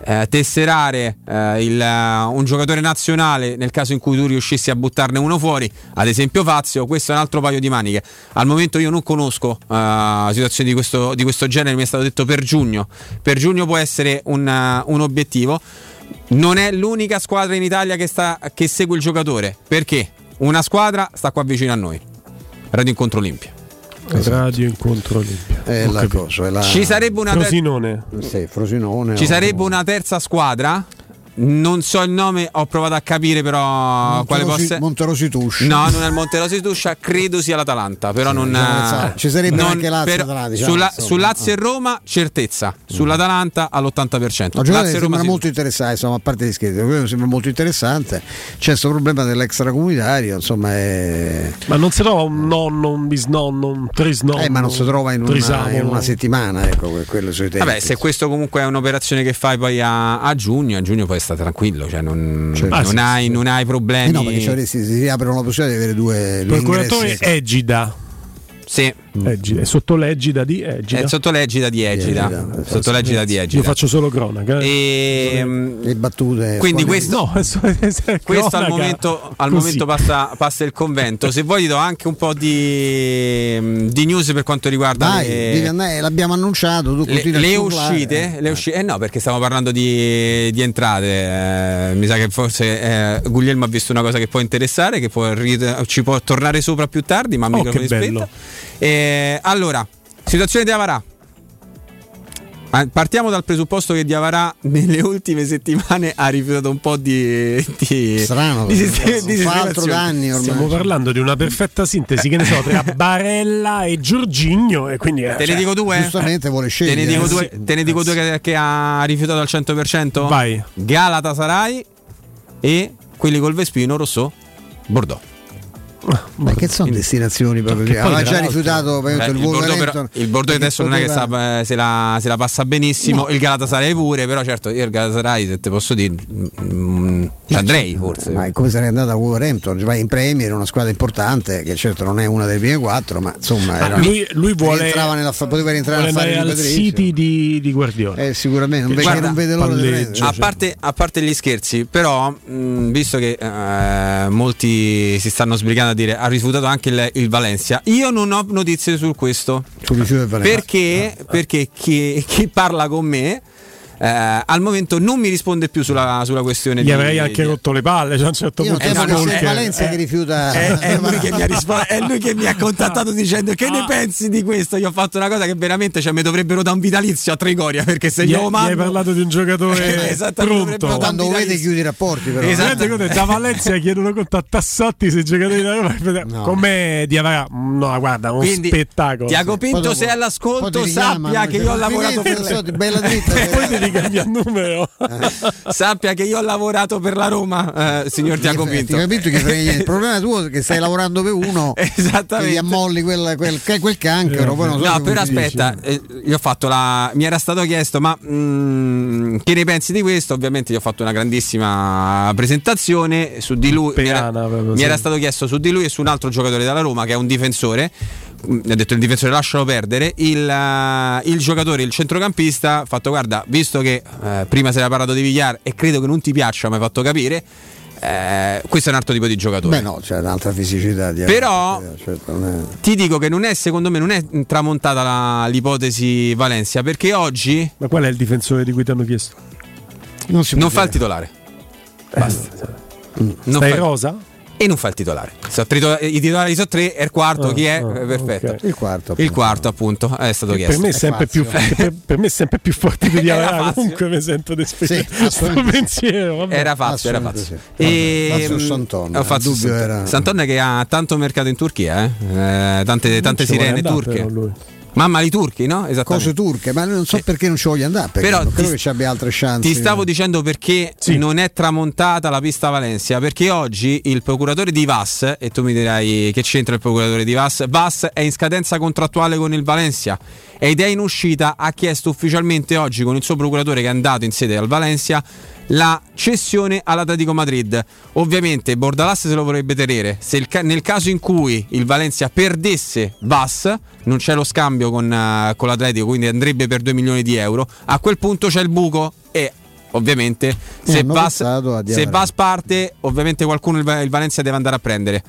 eh, tesserare eh, il, eh, un giocatore nazionale nel caso in cui tu riuscissi a buttarne uno fuori, ad esempio Fazio, questo è un altro paio di maniche. Al momento io non conosco eh, situazioni di questo, di questo genere, mi è stato detto per giugno. Per giugno può essere un, eh, un obiettivo. Non è l'unica squadra in Italia che, sta, che segue il giocatore, perché una squadra sta qua vicino a noi, Radio Incontro Olimpia. Radio Incontro Olimpia. È la cosa, è la... Ci sarebbe una ter- Frosinone. Sì, Frosinone. Ci o- sarebbe una terza squadra. Non so il nome, ho provato a capire però quale Monterosi- possa Monterosi Tuscia. No, non è il Monterosi Tuscia, credo sia l'Atalanta, però non diciamo, ci sarebbe non- anche Lazio, però Atalanta, diciamo, sulla, insomma. su Lazio e Roma certezza, sull'Atalanta all'80%. No, Lazio e Roma sembra sì. molto interessante, insomma, a parte gli scherzi, quello sembra molto interessante. C'è questo problema dell'extracomunitario, insomma, è... Ma non si trova un nonno, un bisnonno, un trisnonno? Eh, ma non si trova in una, in una settimana, ecco, que- quello sui tempi. Vabbè, se questo comunque è un'operazione che fai poi a, a giugno, a giugno puoi stare tranquillo, cioè non, Certo. non Ah, sì, hai, non hai Eh problemi. no, perché ci avresti- si aprono la possibilità di avere due, Procuratore ingressi. Egida. Sì. Egida. È sotto l'egida di Egida. È sotto l'egida di Egida. Egida, Sotto l'egida di Io Egida. faccio solo cronaca. eh. E, mm, Le battute. quindi questo, No, questo al momento, al momento passa, passa il convento. Se vuoi ti do anche un po' di, di news per quanto riguarda Dai, le, andare, l'abbiamo annunciato, tu le, le uscite, le usci- eh no, perché stiamo parlando di, di entrate. eh, mi sa che forse eh, Guglielmo ha visto una cosa che può interessare, che può ci può tornare sopra più tardi, ma Oh, microfono che bello. spento. Eh, allora, situazione di Avarà. Partiamo dal presupposto che Diavarà nelle ultime settimane ha rifiutato un po' di, di Strano, di, fa di altro sistemazione. da anni ormai. Stiamo parlando di una perfetta sintesi, che ne so, tra Barella e Giorgigno. E quindi, eh, Te ne cioè, dico due? Giustamente vuole Te scegliere. ne dico eh. due, te ne dico due che, che ha rifiutato al 100%? Vai. Galatasaray e quelli col Vespino Rosso Bordeaux. Ma che sono destinazioni proprio Aveva tra già rifiutato per Beh, il il Bordeaux, il Bordeaux adesso non è che sta- eh, se, la, se la passa benissimo, il Galatasaray pure, però certo io il Galatasaray se te posso dire mm, ci andrei forse. Ma come sarei andato a Wolverhampton, vai in Premier, una squadra importante che certo non è una delle prime quattro, ma insomma Ma era- lui, lui vuole, nella, poteva rientrare vuole a fare al. City di, di Guardiola. Eh, sicuramente, non, guarda, non vede l'ora di palleggio. A parte, a parte gli scherzi, però, mh, visto che eh, molti si stanno sbrigando a dire ha rifiutato anche il, il Valencia, io non ho notizie su questo. Sul rifiuto del Valencia. Perché, perché chi, chi parla con me eh, al momento non mi risponde più sulla, sulla questione Gli di, avrei anche di- rotto le palle. Cioè a un certo Io punto il Valencia che rifiuta. È, è lui che mi ha risposto- è lui che mi ha contattato dicendo che ne pensi di questo? Io ho fatto una cosa che veramente cioè, mi dovrebbero da un vitalizio a Trigoria perché se Gli, glielo gli hai mando parlato di un giocatore Esattamente, pronto. un Quando vitalizio. chiudi i rapporti, però. Esatto. Esatto. Da Valencia chiedono conto a Tassotti se giocatori da Roma. Come di Avarà? No, guarda, uno Quindi, spettacolo. Tiago Pinto, se è all'ascolto, sappia che io ho lavorato "Complimenti, per Tassotti, bella dritta. Cambia il numero. Sappia che io ho lavorato per la Roma, eh, signor Tiago Ti Pinto. capito che. Il problema tuo è che stai lavorando per uno che Esattamente. gli ammolli quel, quel, quel cancro. poi non so No, però aspetta, eh, io ho fatto la. Mi era stato chiesto, ma mm, che ne pensi di questo? Ovviamente, io ho fatto una grandissima presentazione su di lui. Mi era, Peana, proprio, mi sì. era stato chiesto su di lui e su un altro giocatore della Roma che è un difensore. Mi ha detto il difensore lascialo perdere. Il, eh, il giocatore, il centrocampista, ha fatto guarda, visto che eh, prima si era parlato di Villar e credo che non ti piaccia, mi hai fatto capire. eh, questo è un altro tipo di giocatore. Beh, no, c'è un'altra fisicità. di- Però- certo, non è- Ti dico che non è, secondo me, non è tramontata la- l'ipotesi Valencia perché oggi Ma qual è il difensore di cui ti hanno chiesto? non non fa il titolare. Basta. Non Stai fa- rosa? E non fa il titolare. So, trito- I titolari sono tre e il quarto Ah, chi è? Eh, Perfetto. ok. Il quarto. Il quarto, appunto, è stato Per chiesto. me è sempre più, per, per me è sempre più forte di. Fazio. Comunque mi sento di assolutamente sì. pensiero. vabbè. Era Fazio, era Fazio. sì. E, Fazio Santon, ho fatto Santon. era- Santon che ha tanto mercato in Turchia, eh? Eh, tante, tante sirene turche. Mamma di turchi, no? Cose turche, ma non so perché non ci voglia andare. Perché Però non credo ti- che ci abbia altre chance. Ti stavo dicendo perché Sì. non è tramontata la pista Valencia, perché oggi il procuratore di Vas, e tu mi dirai che c'entra il procuratore di Vas, Vas è in scadenza contrattuale con il Valencia ed è in uscita, ha chiesto ufficialmente oggi con il suo procuratore che è andato in sede al Valencia la cessione all'Atletico Madrid. Ovviamente Bordalas se lo vorrebbe tenere. Se il nel caso in cui il Valencia perdesse Vas, non c'è lo scambio con, eh, con l'Atletico, quindi andrebbe per 2 milioni di euro. A quel punto c'è il buco e ovviamente se Vas, pensato a se. Vas parte, ovviamente qualcuno il, il Valencia deve andare a prendere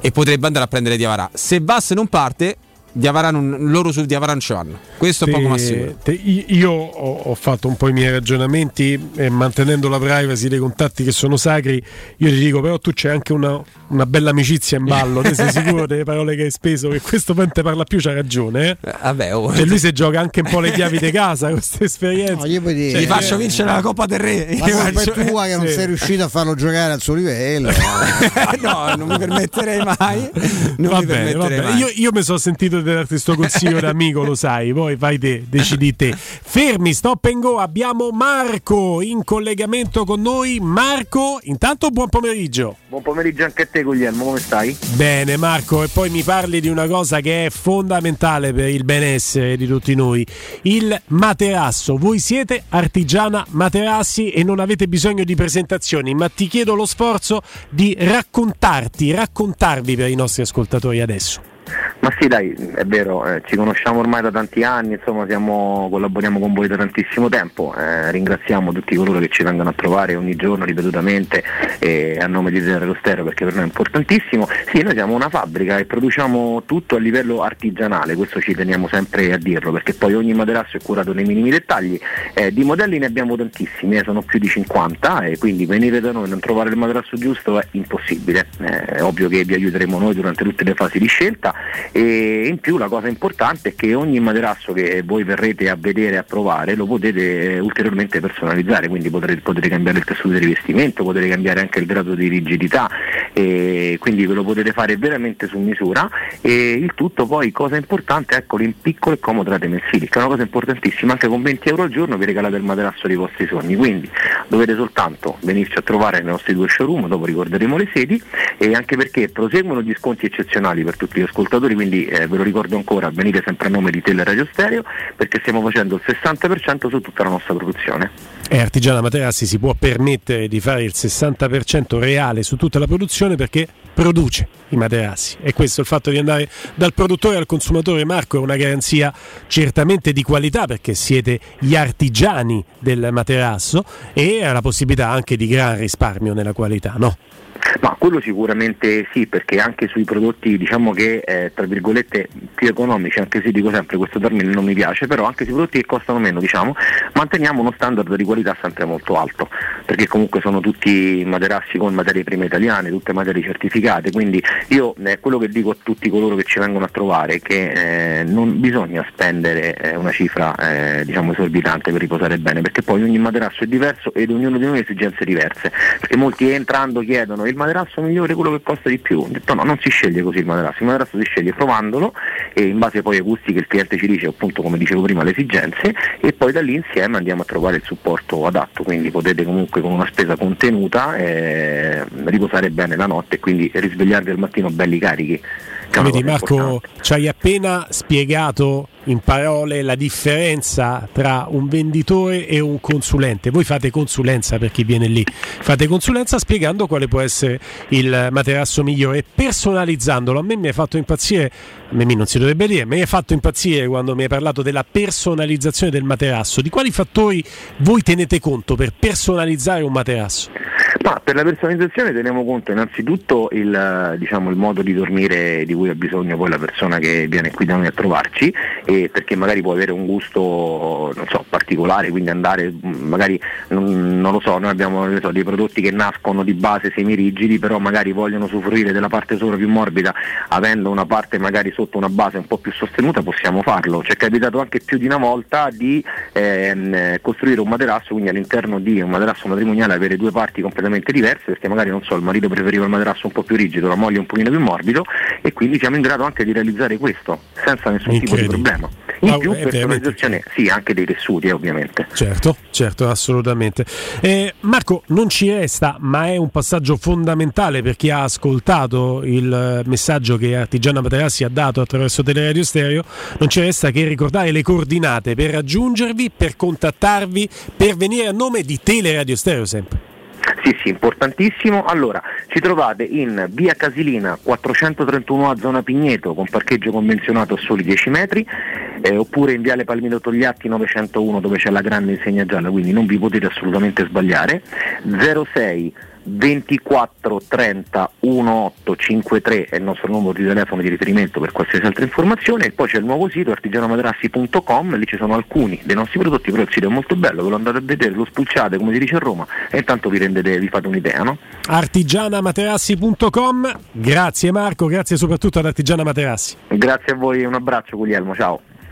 e potrebbe andare a prendere Diavara. Se Vas non parte, Diavara non- loro su Diavara non ci vanno. Questo è poco ma sicuro. te- io io ho, ho fatto un po' i miei ragionamenti e mantenendo la privacy dei contatti che sono sacri, io ti dico però tu c'è anche una, una bella amicizia in ballo, te sei sicuro delle parole che hai speso che questo poi non te parla più, c'ha ragione. Eh? Eh, Vabbè, oh. Cioè lui si gioca anche un po' le chiavi di casa con questa esperienza. No, gli puoi dire, Ti eh, faccio vincere la Coppa del Re. La Ti colpa faccio- è tua che non Sì. sei riuscito a farlo giocare al suo livello. no, non mi permetterei mai. Non Va mi bene, va permetterei bene. mai. Io, io mi sono sentito darti questo consiglio da amico, lo sai, poi vai te, decidi te. Fermi, stop and go, abbiamo Marco in collegamento con noi. Marco, intanto buon pomeriggio. Buon pomeriggio anche a te Guglielmo, come stai? Bene Marco, e poi mi parli di una cosa che è fondamentale per il benessere di tutti noi, il materasso. Voi siete artigiana materassi e non avete bisogno di presentazioni, ma ti chiedo lo sforzo di raccontarti, raccontarvi per i nostri ascoltatori adesso. Ma sì dai, è vero, eh, ci conosciamo ormai da tanti anni, insomma siamo, collaboriamo con voi da tantissimo tempo, eh, ringraziamo tutti coloro che ci vengono a trovare ogni giorno ripetutamente eh, a nome di Zero Stereo perché per noi è importantissimo. Sì, noi siamo una fabbrica e produciamo tutto a livello artigianale, questo ci teniamo sempre a dirlo perché poi ogni materasso è curato nei minimi dettagli, Eh, di modelli ne abbiamo tantissimi, eh, sono più di 50 e quindi venire da noi e non trovare il materasso giusto è impossibile, Eh, è ovvio che vi aiuteremo noi durante tutte le fasi di scelta e in più la cosa importante è che ogni materasso che voi verrete a vedere e a provare lo potete eh, ulteriormente personalizzare, quindi potrete, potete cambiare il tessuto di rivestimento, potete cambiare anche il grado di rigidità, quindi ve lo potete fare veramente su misura. E il tutto poi, cosa importante, eccolo in piccolo e comodo rate mensili, che è una cosa importantissima, anche con 20 euro al giorno vi regalate il materasso dei vostri sogni, quindi dovete soltanto venirci a trovare nei nostri due showroom, dopo ricorderemo le sedi e anche perché proseguono gli sconti eccezionali per tutti gli ascoltatori, quindi eh, ve lo ricordo ancora, venite sempre a nome di Teleradio Stereo perché stiamo facendo il 60% su tutta la nostra produzione. E Artigiana Materassi si può permettere di fare il 60% reale su tutta la produzione perché produce i materassi e questo il fatto di andare dal produttore al consumatore Marco è una garanzia certamente di qualità perché siete gli artigiani del materasso e ha la possibilità anche di gran risparmio nella qualità, no? Ma quello sicuramente sì, perché anche sui prodotti diciamo che eh, tra virgolette più economici, anche se dico sempre questo termine non mi piace, però anche sui prodotti che costano meno, diciamo, manteniamo uno standard di qualità sempre molto alto, perché comunque sono tutti materassi con materie prime italiane, tutte materie certificate, quindi io eh, quello che dico a tutti coloro che ci vengono a trovare è che eh, non bisogna spendere eh, una cifra eh, diciamo esorbitante per riposare bene, perché poi ogni materasso è diverso ed ognuno di noi ha esigenze diverse, perché molti entrando chiedono il materasso migliore quello che costa di più. Ho detto no, non si sceglie così il materasso, il materasso si sceglie provandolo e in base poi ai gusti che il cliente ci dice, appunto come dicevo prima, le esigenze e poi da lì insieme andiamo a trovare il supporto adatto, quindi potete comunque con una spesa contenuta eh, riposare bene la notte e quindi risvegliarvi al mattino belli carichi. Vedi Marco, ci hai appena spiegato in parole la differenza tra un venditore e un consulente. Voi fate consulenza per chi viene lì, fate consulenza spiegando quale può essere il materasso migliore e personalizzandolo. A me mi hai fatto impazzire, a me non si dovrebbe dire, mi hai fatto impazzire quando mi hai parlato della personalizzazione del materasso. Di quali fattori voi tenete conto per personalizzare un materasso? Ma per la personalizzazione teniamo conto innanzitutto il, diciamo, il, modo di dormire di cui ha bisogno poi la persona che viene qui da noi a trovarci e perché magari può avere un gusto so, particolare, quindi andare magari non, non lo so, noi abbiamo so, dei prodotti che nascono di base semirigidi, però magari vogliono usufruire della parte sopra più morbida, avendo una parte magari sotto una base un po' più sostenuta possiamo farlo. Ci è capitato anche più di una volta di ehm, costruire un materasso, quindi all'interno di un materasso matrimoniale avere due parti completamente diverse perché magari non so il marito preferiva il materasso un po' più rigido, la moglie un pochino più morbido e quindi siamo in grado anche di realizzare questo senza nessun tipo di problema. In Ah, più è personalizzazione sì anche dei tessuti eh, ovviamente. Certo, certo, assolutamente. Eh, Marco, non ci resta, ma è un passaggio fondamentale per chi ha ascoltato il eh, messaggio che Artigiana Materassi ha dato attraverso Teleradio Stereo, non ci resta che ricordare le coordinate per raggiungervi, per contattarvi, per venire a nome di Teleradio Stereo sempre. Sì, sì, importantissimo. Allora, ci trovate in via Casilina 431A zona Pigneto con parcheggio convenzionato a soli 10 metri, eh, oppure in viale Palmiro Togliatti 901 dove c'è la grande insegna gialla, quindi non vi potete assolutamente sbagliare. 06 24 30 1853 è il nostro numero di telefono di riferimento per qualsiasi altra informazione e poi c'è il nuovo sito artigianomaterassi.com lì ci sono alcuni dei nostri prodotti però il sito è molto bello ve lo andate a vedere lo spulciate come si dice a Roma e intanto vi rendete vi fate un'idea no? Artigianamaterassi.com, grazie Marco, grazie soprattutto ad Artigiana Materassi. grazie a voi un abbraccio Guglielmo ciao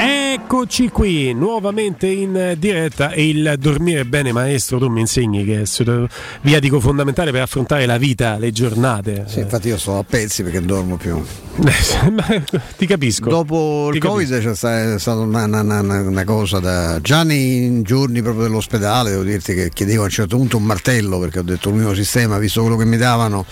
Eccoci qui, nuovamente in diretta e il dormire bene maestro, tu mi insegni che è viatico fondamentale per affrontare la vita, le giornate. Sì, infatti io sto a pezzi perché non dormo più. Ti capisco. Dopo Ti il Covid c'è sta- è stata una, una- una- una cosa da. Già nei giorni proprio dell'ospedale, devo dirti che chiedevo a un certo punto un martello perché ho detto l'unico sistema, visto quello che mi davano,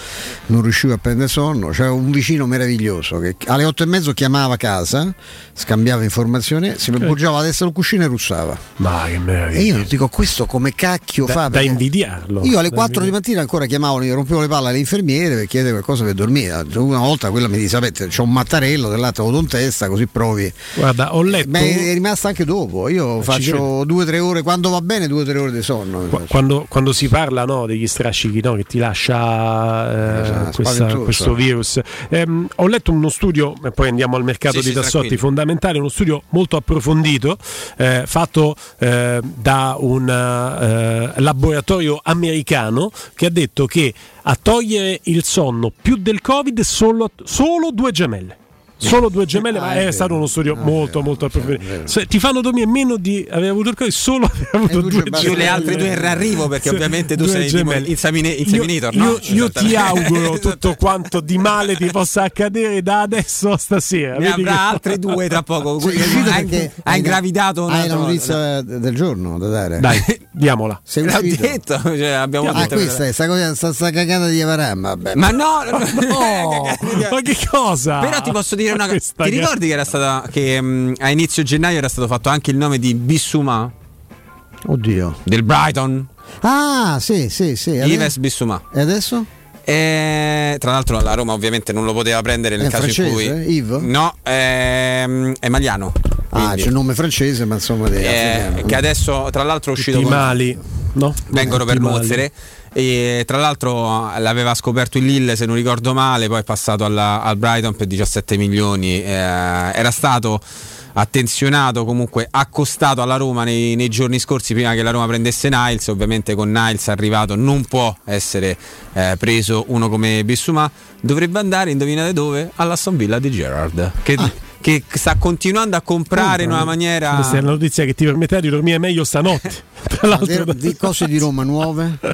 non riuscivo a prendere sonno. C'era un vicino meraviglioso che alle otto e mezzo chiamava a casa, scambiava informazioni, si mi appoggiava a destra del cuscino e russava. Ma che meraviglia. E io dico questo come cacchio Da- fa? da invidiarlo. Io alle Da 4 di mattina ancora chiamavo, rompevo le palle alle infermiere per chiedere qualcosa per dormire. Una volta quella mi disse, sapete, c'ho un mattarello, dell'altro ho in testa, così provi. Guarda, ho letto. Ma è rimasta anche dopo. Io ci faccio due o tre ore, quando va bene, due o tre ore di sonno. Qu- Quando, quando si parla no, degli strascichi no, che ti lascia eh, Esatto, questa- questo virus, Ehm, ho letto uno studio, e poi andiamo al mercato Sì, di sì, tassotti, tranquilli. fondamentale, uno studio molto approfondito eh, fatto eh, da un eh, laboratorio americano che ha detto che a togliere il sonno più del Covid solo, solo due gemelle. Solo due gemelle, ma Ah, è, stato uno studio Ah, molto, molto approfondito. Se- ti fanno dormire meno di aver avuto il Covid, solo aver avuto due Più gemelle. le altre due in arrivo, perché Sì, ovviamente tu due sei gemelle. Io- inseminator, io, no? io ti Esattamente. auguro tutto quanto di male ti possa accadere da adesso a stasera. Ne Vedi avrà che- altri due tra poco. Sei Quindi uscito ha, perché ha ingravidato Hai la notizia del giorno da dare? Dai, diamola. Sei L'ho detto, cioè, abbiamo Ah, detto questa è sta, cosa, sta, sta cagata di Avaram, vabbè. Ma no, no, Ma che cosa? Però ti posso dire una cosa. Ti ricordi che era stata che mh, a inizio gennaio era stato fatto anche il nome di Bissuma Oddio. del Brighton? Ah, sì, sì, sì. Ives Bissuma. E adesso? E, tra l'altro la Roma ovviamente non lo poteva prendere nel È caso in francese, cui Yves? No, ehm, è Magliano. Ah, Quindi, c'è il nome francese, ma insomma di eh, che adesso tra l'altro è uscito con- mali, no? vengono Tutti per mali. E tra l'altro l'aveva scoperto il Lille se non ricordo male poi è passato alla- al Brighton per 17 milioni. Eh, era stato attenzionato comunque accostato alla Roma nei, nei giorni scorsi prima che la Roma prendesse Niles. Ovviamente con Niles arrivato non può essere eh, preso uno come Bissumà dovrebbe andare indovinate dove? all'Aston Villa di Gerrard. Che, che sta continuando a comprare in una maniera Questa è la notizia che ti permetterà di dormire meglio stanotte. Tra l'altro, Di- di cose di Roma nuove?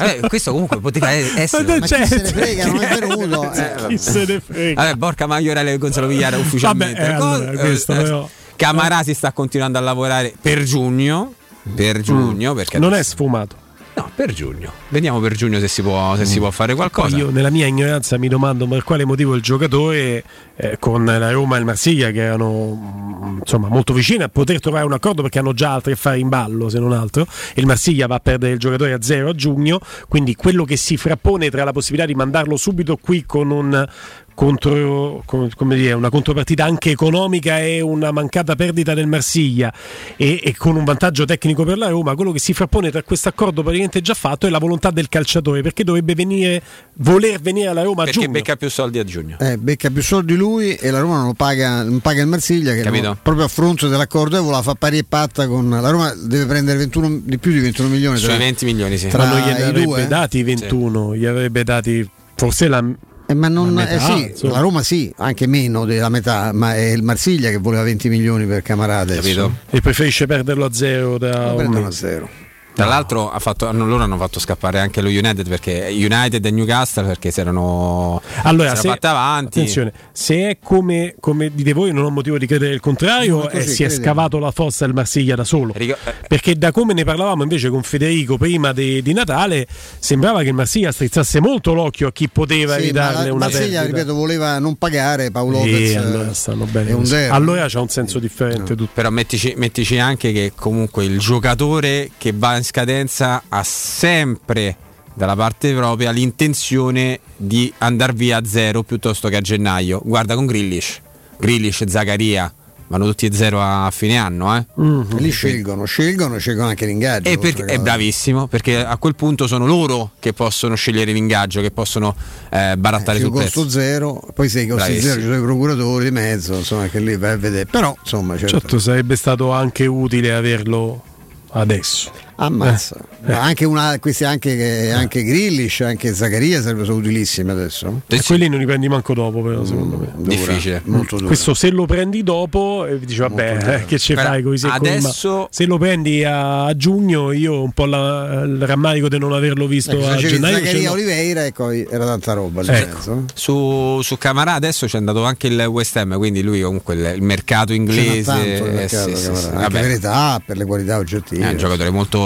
Eh, questo comunque poteva essere Ma Ma chi se ne frega, non è venuto. Eh, chi se ne frega? Vabbè, Borca Maiorele e Gonzalo Vigliara ufficialmente. Vabbè, eh, allora, questo eh, però- Camarà si sta continuando a lavorare per giugno. Per giugno, perché non è sfumato. No, per giugno. Vediamo per giugno se si può, se si può fare qualcosa. io nella mia ignoranza mi domando per quale motivo il giocatore eh, con la Roma e il Marsiglia che erano mm, insomma molto vicini a poter trovare un accordo perché hanno già altri affari in ballo se non altro e il Marsiglia va a perdere il giocatore a zero a giugno quindi quello che si frappone tra la possibilità di mandarlo subito qui con un contro, dire, una contropartita anche economica e una mancata perdita del Marsiglia e, e con un vantaggio tecnico per la Roma, quello che si frappone tra questo accordo praticamente già fatto è la volontà del calciatore perché dovrebbe venire, voler venire alla Roma a Perché giugno. becca più soldi a giugno. Eh, becca più soldi lui e la Roma non lo paga, non paga il Marsiglia che Capito. non- proprio a fronte dell'accordo Evo la fa pari e patta con la Roma deve prendere 21, di più di 21 milioni Sui tra- 20 milioni, sì. tra Ma non gliene i avrebbe due. dati 21, gli avrebbe dati forse la, Eh, ma non, la metà, eh sì, insomma. la Roma sì, anche meno della metà, ma è il Marsiglia che voleva 20 milioni per. Capito? e preferisce perderlo a zero da Prendono a zero. Tra l'altro ha fatto- hanno- loro hanno fatto scappare anche lo United perché United e Newcastle perché si erano, Allora, si se, erano fatte avanti. attenzione, se è come, come dite voi, non ho motivo di credere il contrario, No, eh, si è credi. scavato la fossa del Marsiglia da solo. Ric- eh, Perché da come ne parlavamo invece con Federico prima di, di Natale, sembrava che il Marsiglia strizzasse molto l'occhio a chi poteva Sì, la una Marsiglia, perdita. ripeto, voleva non pagare Paolo Lopez. allora eh, stanno bene è un così. zero. Allora c'ha un senso differente tutto. Però mettici, mettici anche che comunque il giocatore che va in scadenza ha sempre dalla parte propria l'intenzione di andare via a zero piuttosto che a gennaio. Guarda con Grillish, Grillish e Zaccaria vanno tutti a zero a fine anno. Eh? E Lì scelgono, scelgono, scelgono anche l'ingaggio. E perché, è bravissimo perché a quel punto sono loro che possono scegliere l'ingaggio, che possono eh, barattare Sì, sul costo prezzo. zero, poi se i costi Bravissimo. zero ci sono i procuratori di mezzo, insomma, che lì vai a vedere. Però, insomma, certo. Certo, sarebbe stato anche utile averlo adesso. Ammazza. Eh. Ma anche, una, questi anche, anche Grillish, anche Zaccaria sarebbero utilissimi adesso. E quelli non li prendi manco dopo, però, secondo me. Dura, Difficile. Molto duro. Questo se lo prendi dopo e dici vabbè eh, che ci fai con i adesso- se lo prendi a, a giugno io un po' la- il rammarico di non averlo visto Ecco, a gennaio Zaccaria l'ho. Oliveira e poi era tanta roba Ecco. Su, su Camarà adesso c'è andato anche il West Ham, quindi lui comunque il, il mercato inglese tanto nel eh, mercato, sì, sì, Camarà, sì, anche vabbè, per età, per le qualità oggettive. è un giocatore molto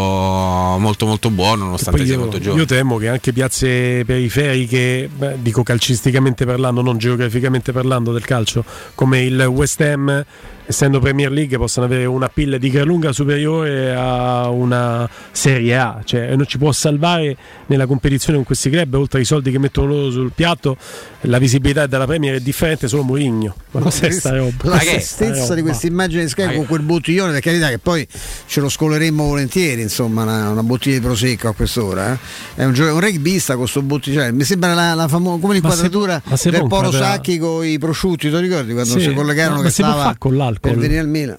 molto molto buono nonostante sia io, molto giovane. io temo che anche piazze periferiche, beh, dico calcisticamente parlando, non geograficamente parlando del calcio, come il West Ham, essendo Premier League, possano avere una pilla di gran lunga superiore a una Serie A. Cioè, non ci può salvare nella competizione con questi club, oltre ai soldi che mettono loro sul piatto, la visibilità della Premier è differente solo Mourinho. Ma cos'è sta roba? La roba? di questa immagine di Sky con quel bottiglione, per carità, che poi ce lo scoleremmo volentieri, insomma, una, una bottiglia di prosecco a quest'ora. eh. È un, gio- un rugbista con questo bottiglione. Mi sembra la, la famo- come l'inquadratura ma se del Poro Sacchi con i prosciutti, ti ricordi quando Sì, si collegarono ma che si può stava fare con l'alcol? Per venire al Milan?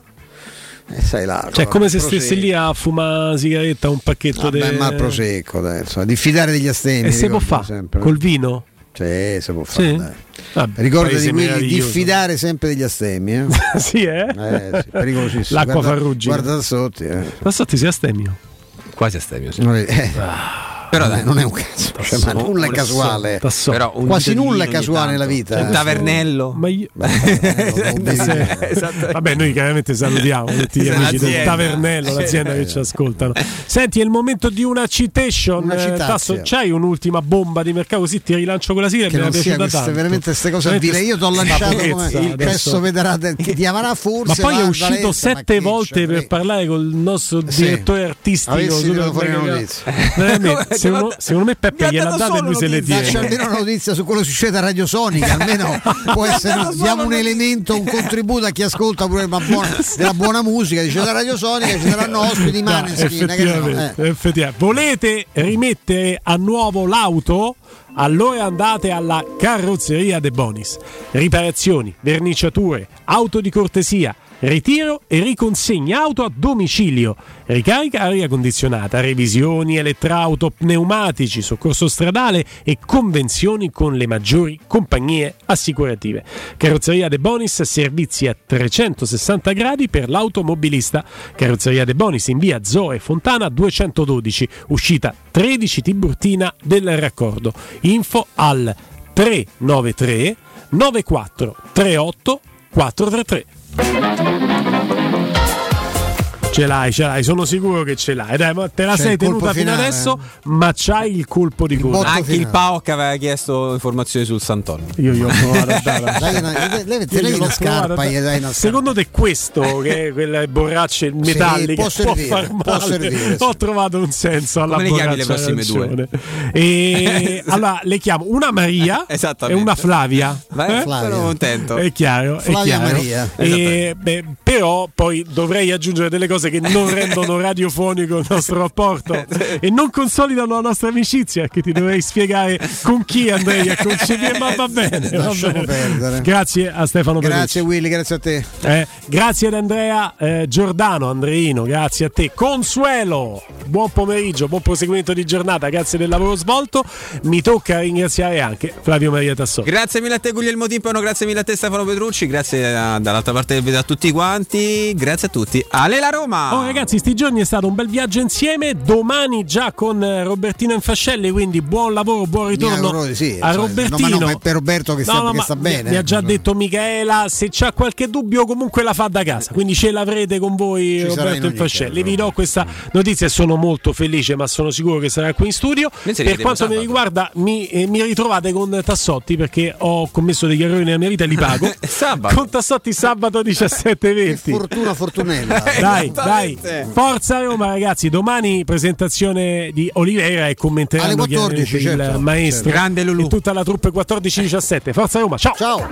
Eh, sai l'alcol. Cioè, come se prosecco. stesse lì a fumare una sigaretta, un pacchetto di. ma il prosecco, dai, insomma, diffidare degli astemi. E se può fare sempre. col vino? Sì, si può fare. Sì? Vabbè, Ricordati quindi meraviglioso. diffidare sempre degli astemmi. Eh? sì, eh? Eh, sì, pericolosissimo. L'acqua Guarda- farruggine. Guarda da sotto. Eh. Ma sotto si astemio. Quasi astemio, sì. Eh. Però dai, non è un caso, cioè, ma nulla è casuale. Tasso. Però un Quasi nulla è casuale nella vita. Un eh. tavernello. Ma io... Esatto. Esatto. Vabbè, noi chiaramente salutiamo tutti gli Sì, amici del. Tavernello, l'azienda che ci ascoltano. Senti, è il momento di una citation. Una Eh. Tasso, c'hai un'ultima bomba di mercato così ti rilancio con la sigla Che non è piaciuta queste, tanto. veramente queste cose Veramente avvile. Io ti ho lanciato come il adesso. presto vedrà che ti avrà Ma forse. poi è uscito sette volte per parlare con il nostro direttore artistico. Avessi fuori mega- una notizia. Veramente, secondo, secondo me Peppe gliel'ha dato e lui se le tiene. almeno una notizia su quello che succede a Radio Sonica, almeno può essere diamo un elemento, un contributo a chi ascolta pure buona, della buona musica. Dice da Radio Sonica ci saranno ospiti Maneskin. effettivamente, eh. effettivamente. Volete rimettere a nuovo l'auto? Allora andate alla carrozzeria De Bonis. Riparazioni, verniciature, auto di cortesia, ritiro e riconsegna auto a domicilio. Ricarica aria condizionata, revisioni elettrauto, pneumatici, soccorso stradale e convenzioni con le maggiori compagnie assicurative. Carrozzeria De Bonis, servizi a 360 gradi per l'automobilista. Carrozzeria De Bonis in via Zoe Fontana 212, uscita 13 Tiburtina del raccordo. Info al 393 94 38 433. Thank you. Ce l'hai, ce l'hai, sono sicuro che ce l'hai. Dai, ma te la C'è sei il tenuta fino adesso, ma c'hai il colpo di botto Anche il finale. Paok aveva chiesto informazioni sul Sant'Onno. Io gli ho provato a dare. Dai una- le- le- te Io levi gliel'ho una scarpa, a gli dare. dai una Secondo te questo, che è quelle borracce metalliche, può può, servire, far può male? servire, sì. Ho trovato un senso alla Come le chiami le prossime due? E allora le chiamo una Maria e una Flavia. Beh, Eh? Flavia. sono contento. È chiaro, è Flavia chiaro. Maria. E, beh, però poi dovrei aggiungere delle cose che non rendono radiofonico il nostro rapporto e non consolidano la nostra amicizia che ti dovrei spiegare con chi andrei a concepire ma va bene, va Lasciamo bene. perdere. grazie a Stefano Grazie Willy, grazie a te. Eh, grazie ad Andrea eh, Giordano Andreino grazie a te Consuelo buon pomeriggio buon proseguimento di giornata grazie del lavoro svolto mi tocca ringraziare anche Flavio Maria Tassoni Grazie mille a te Guglielmo Timpano, grazie mille a te Stefano Petrucci, grazie a- dall'altra parte del video a tutti quanti, grazie a tutti. Ale la Roma! Oh ragazzi, sti giorni è stato un bel viaggio insieme. Domani già con eh, Robertino Infascelli, quindi buon lavoro, buon ritorno auguro di sì, a cioè, Robertino. no, ma no, ma è per Roberto che sta- che ma sta mi- bene, Mi ha già eh. detto Michaela, se c'ha qualche dubbio comunque la fa da casa, quindi ce l'avrete con voi Ci Roberto Infascelli. Vi do questa notizia e sono molto felice, ma sono sicuro che sarà qui in studio. Per quanto mi riguarda, mi, eh, mi ritrovate con Tassotti perché ho commesso degli errori nella mia vita e li pago. Sabato. Con Tassotti sabato 17.20. Fortuna Fortunella. Dai, dai, forza Roma ragazzi, domani presentazione di Oliveira e commenteranno Alle 14, chiaramente il certo, maestro certo. Grande Lulù. e tutta la truppe 14-17. Forza Roma, ciao! Ciao.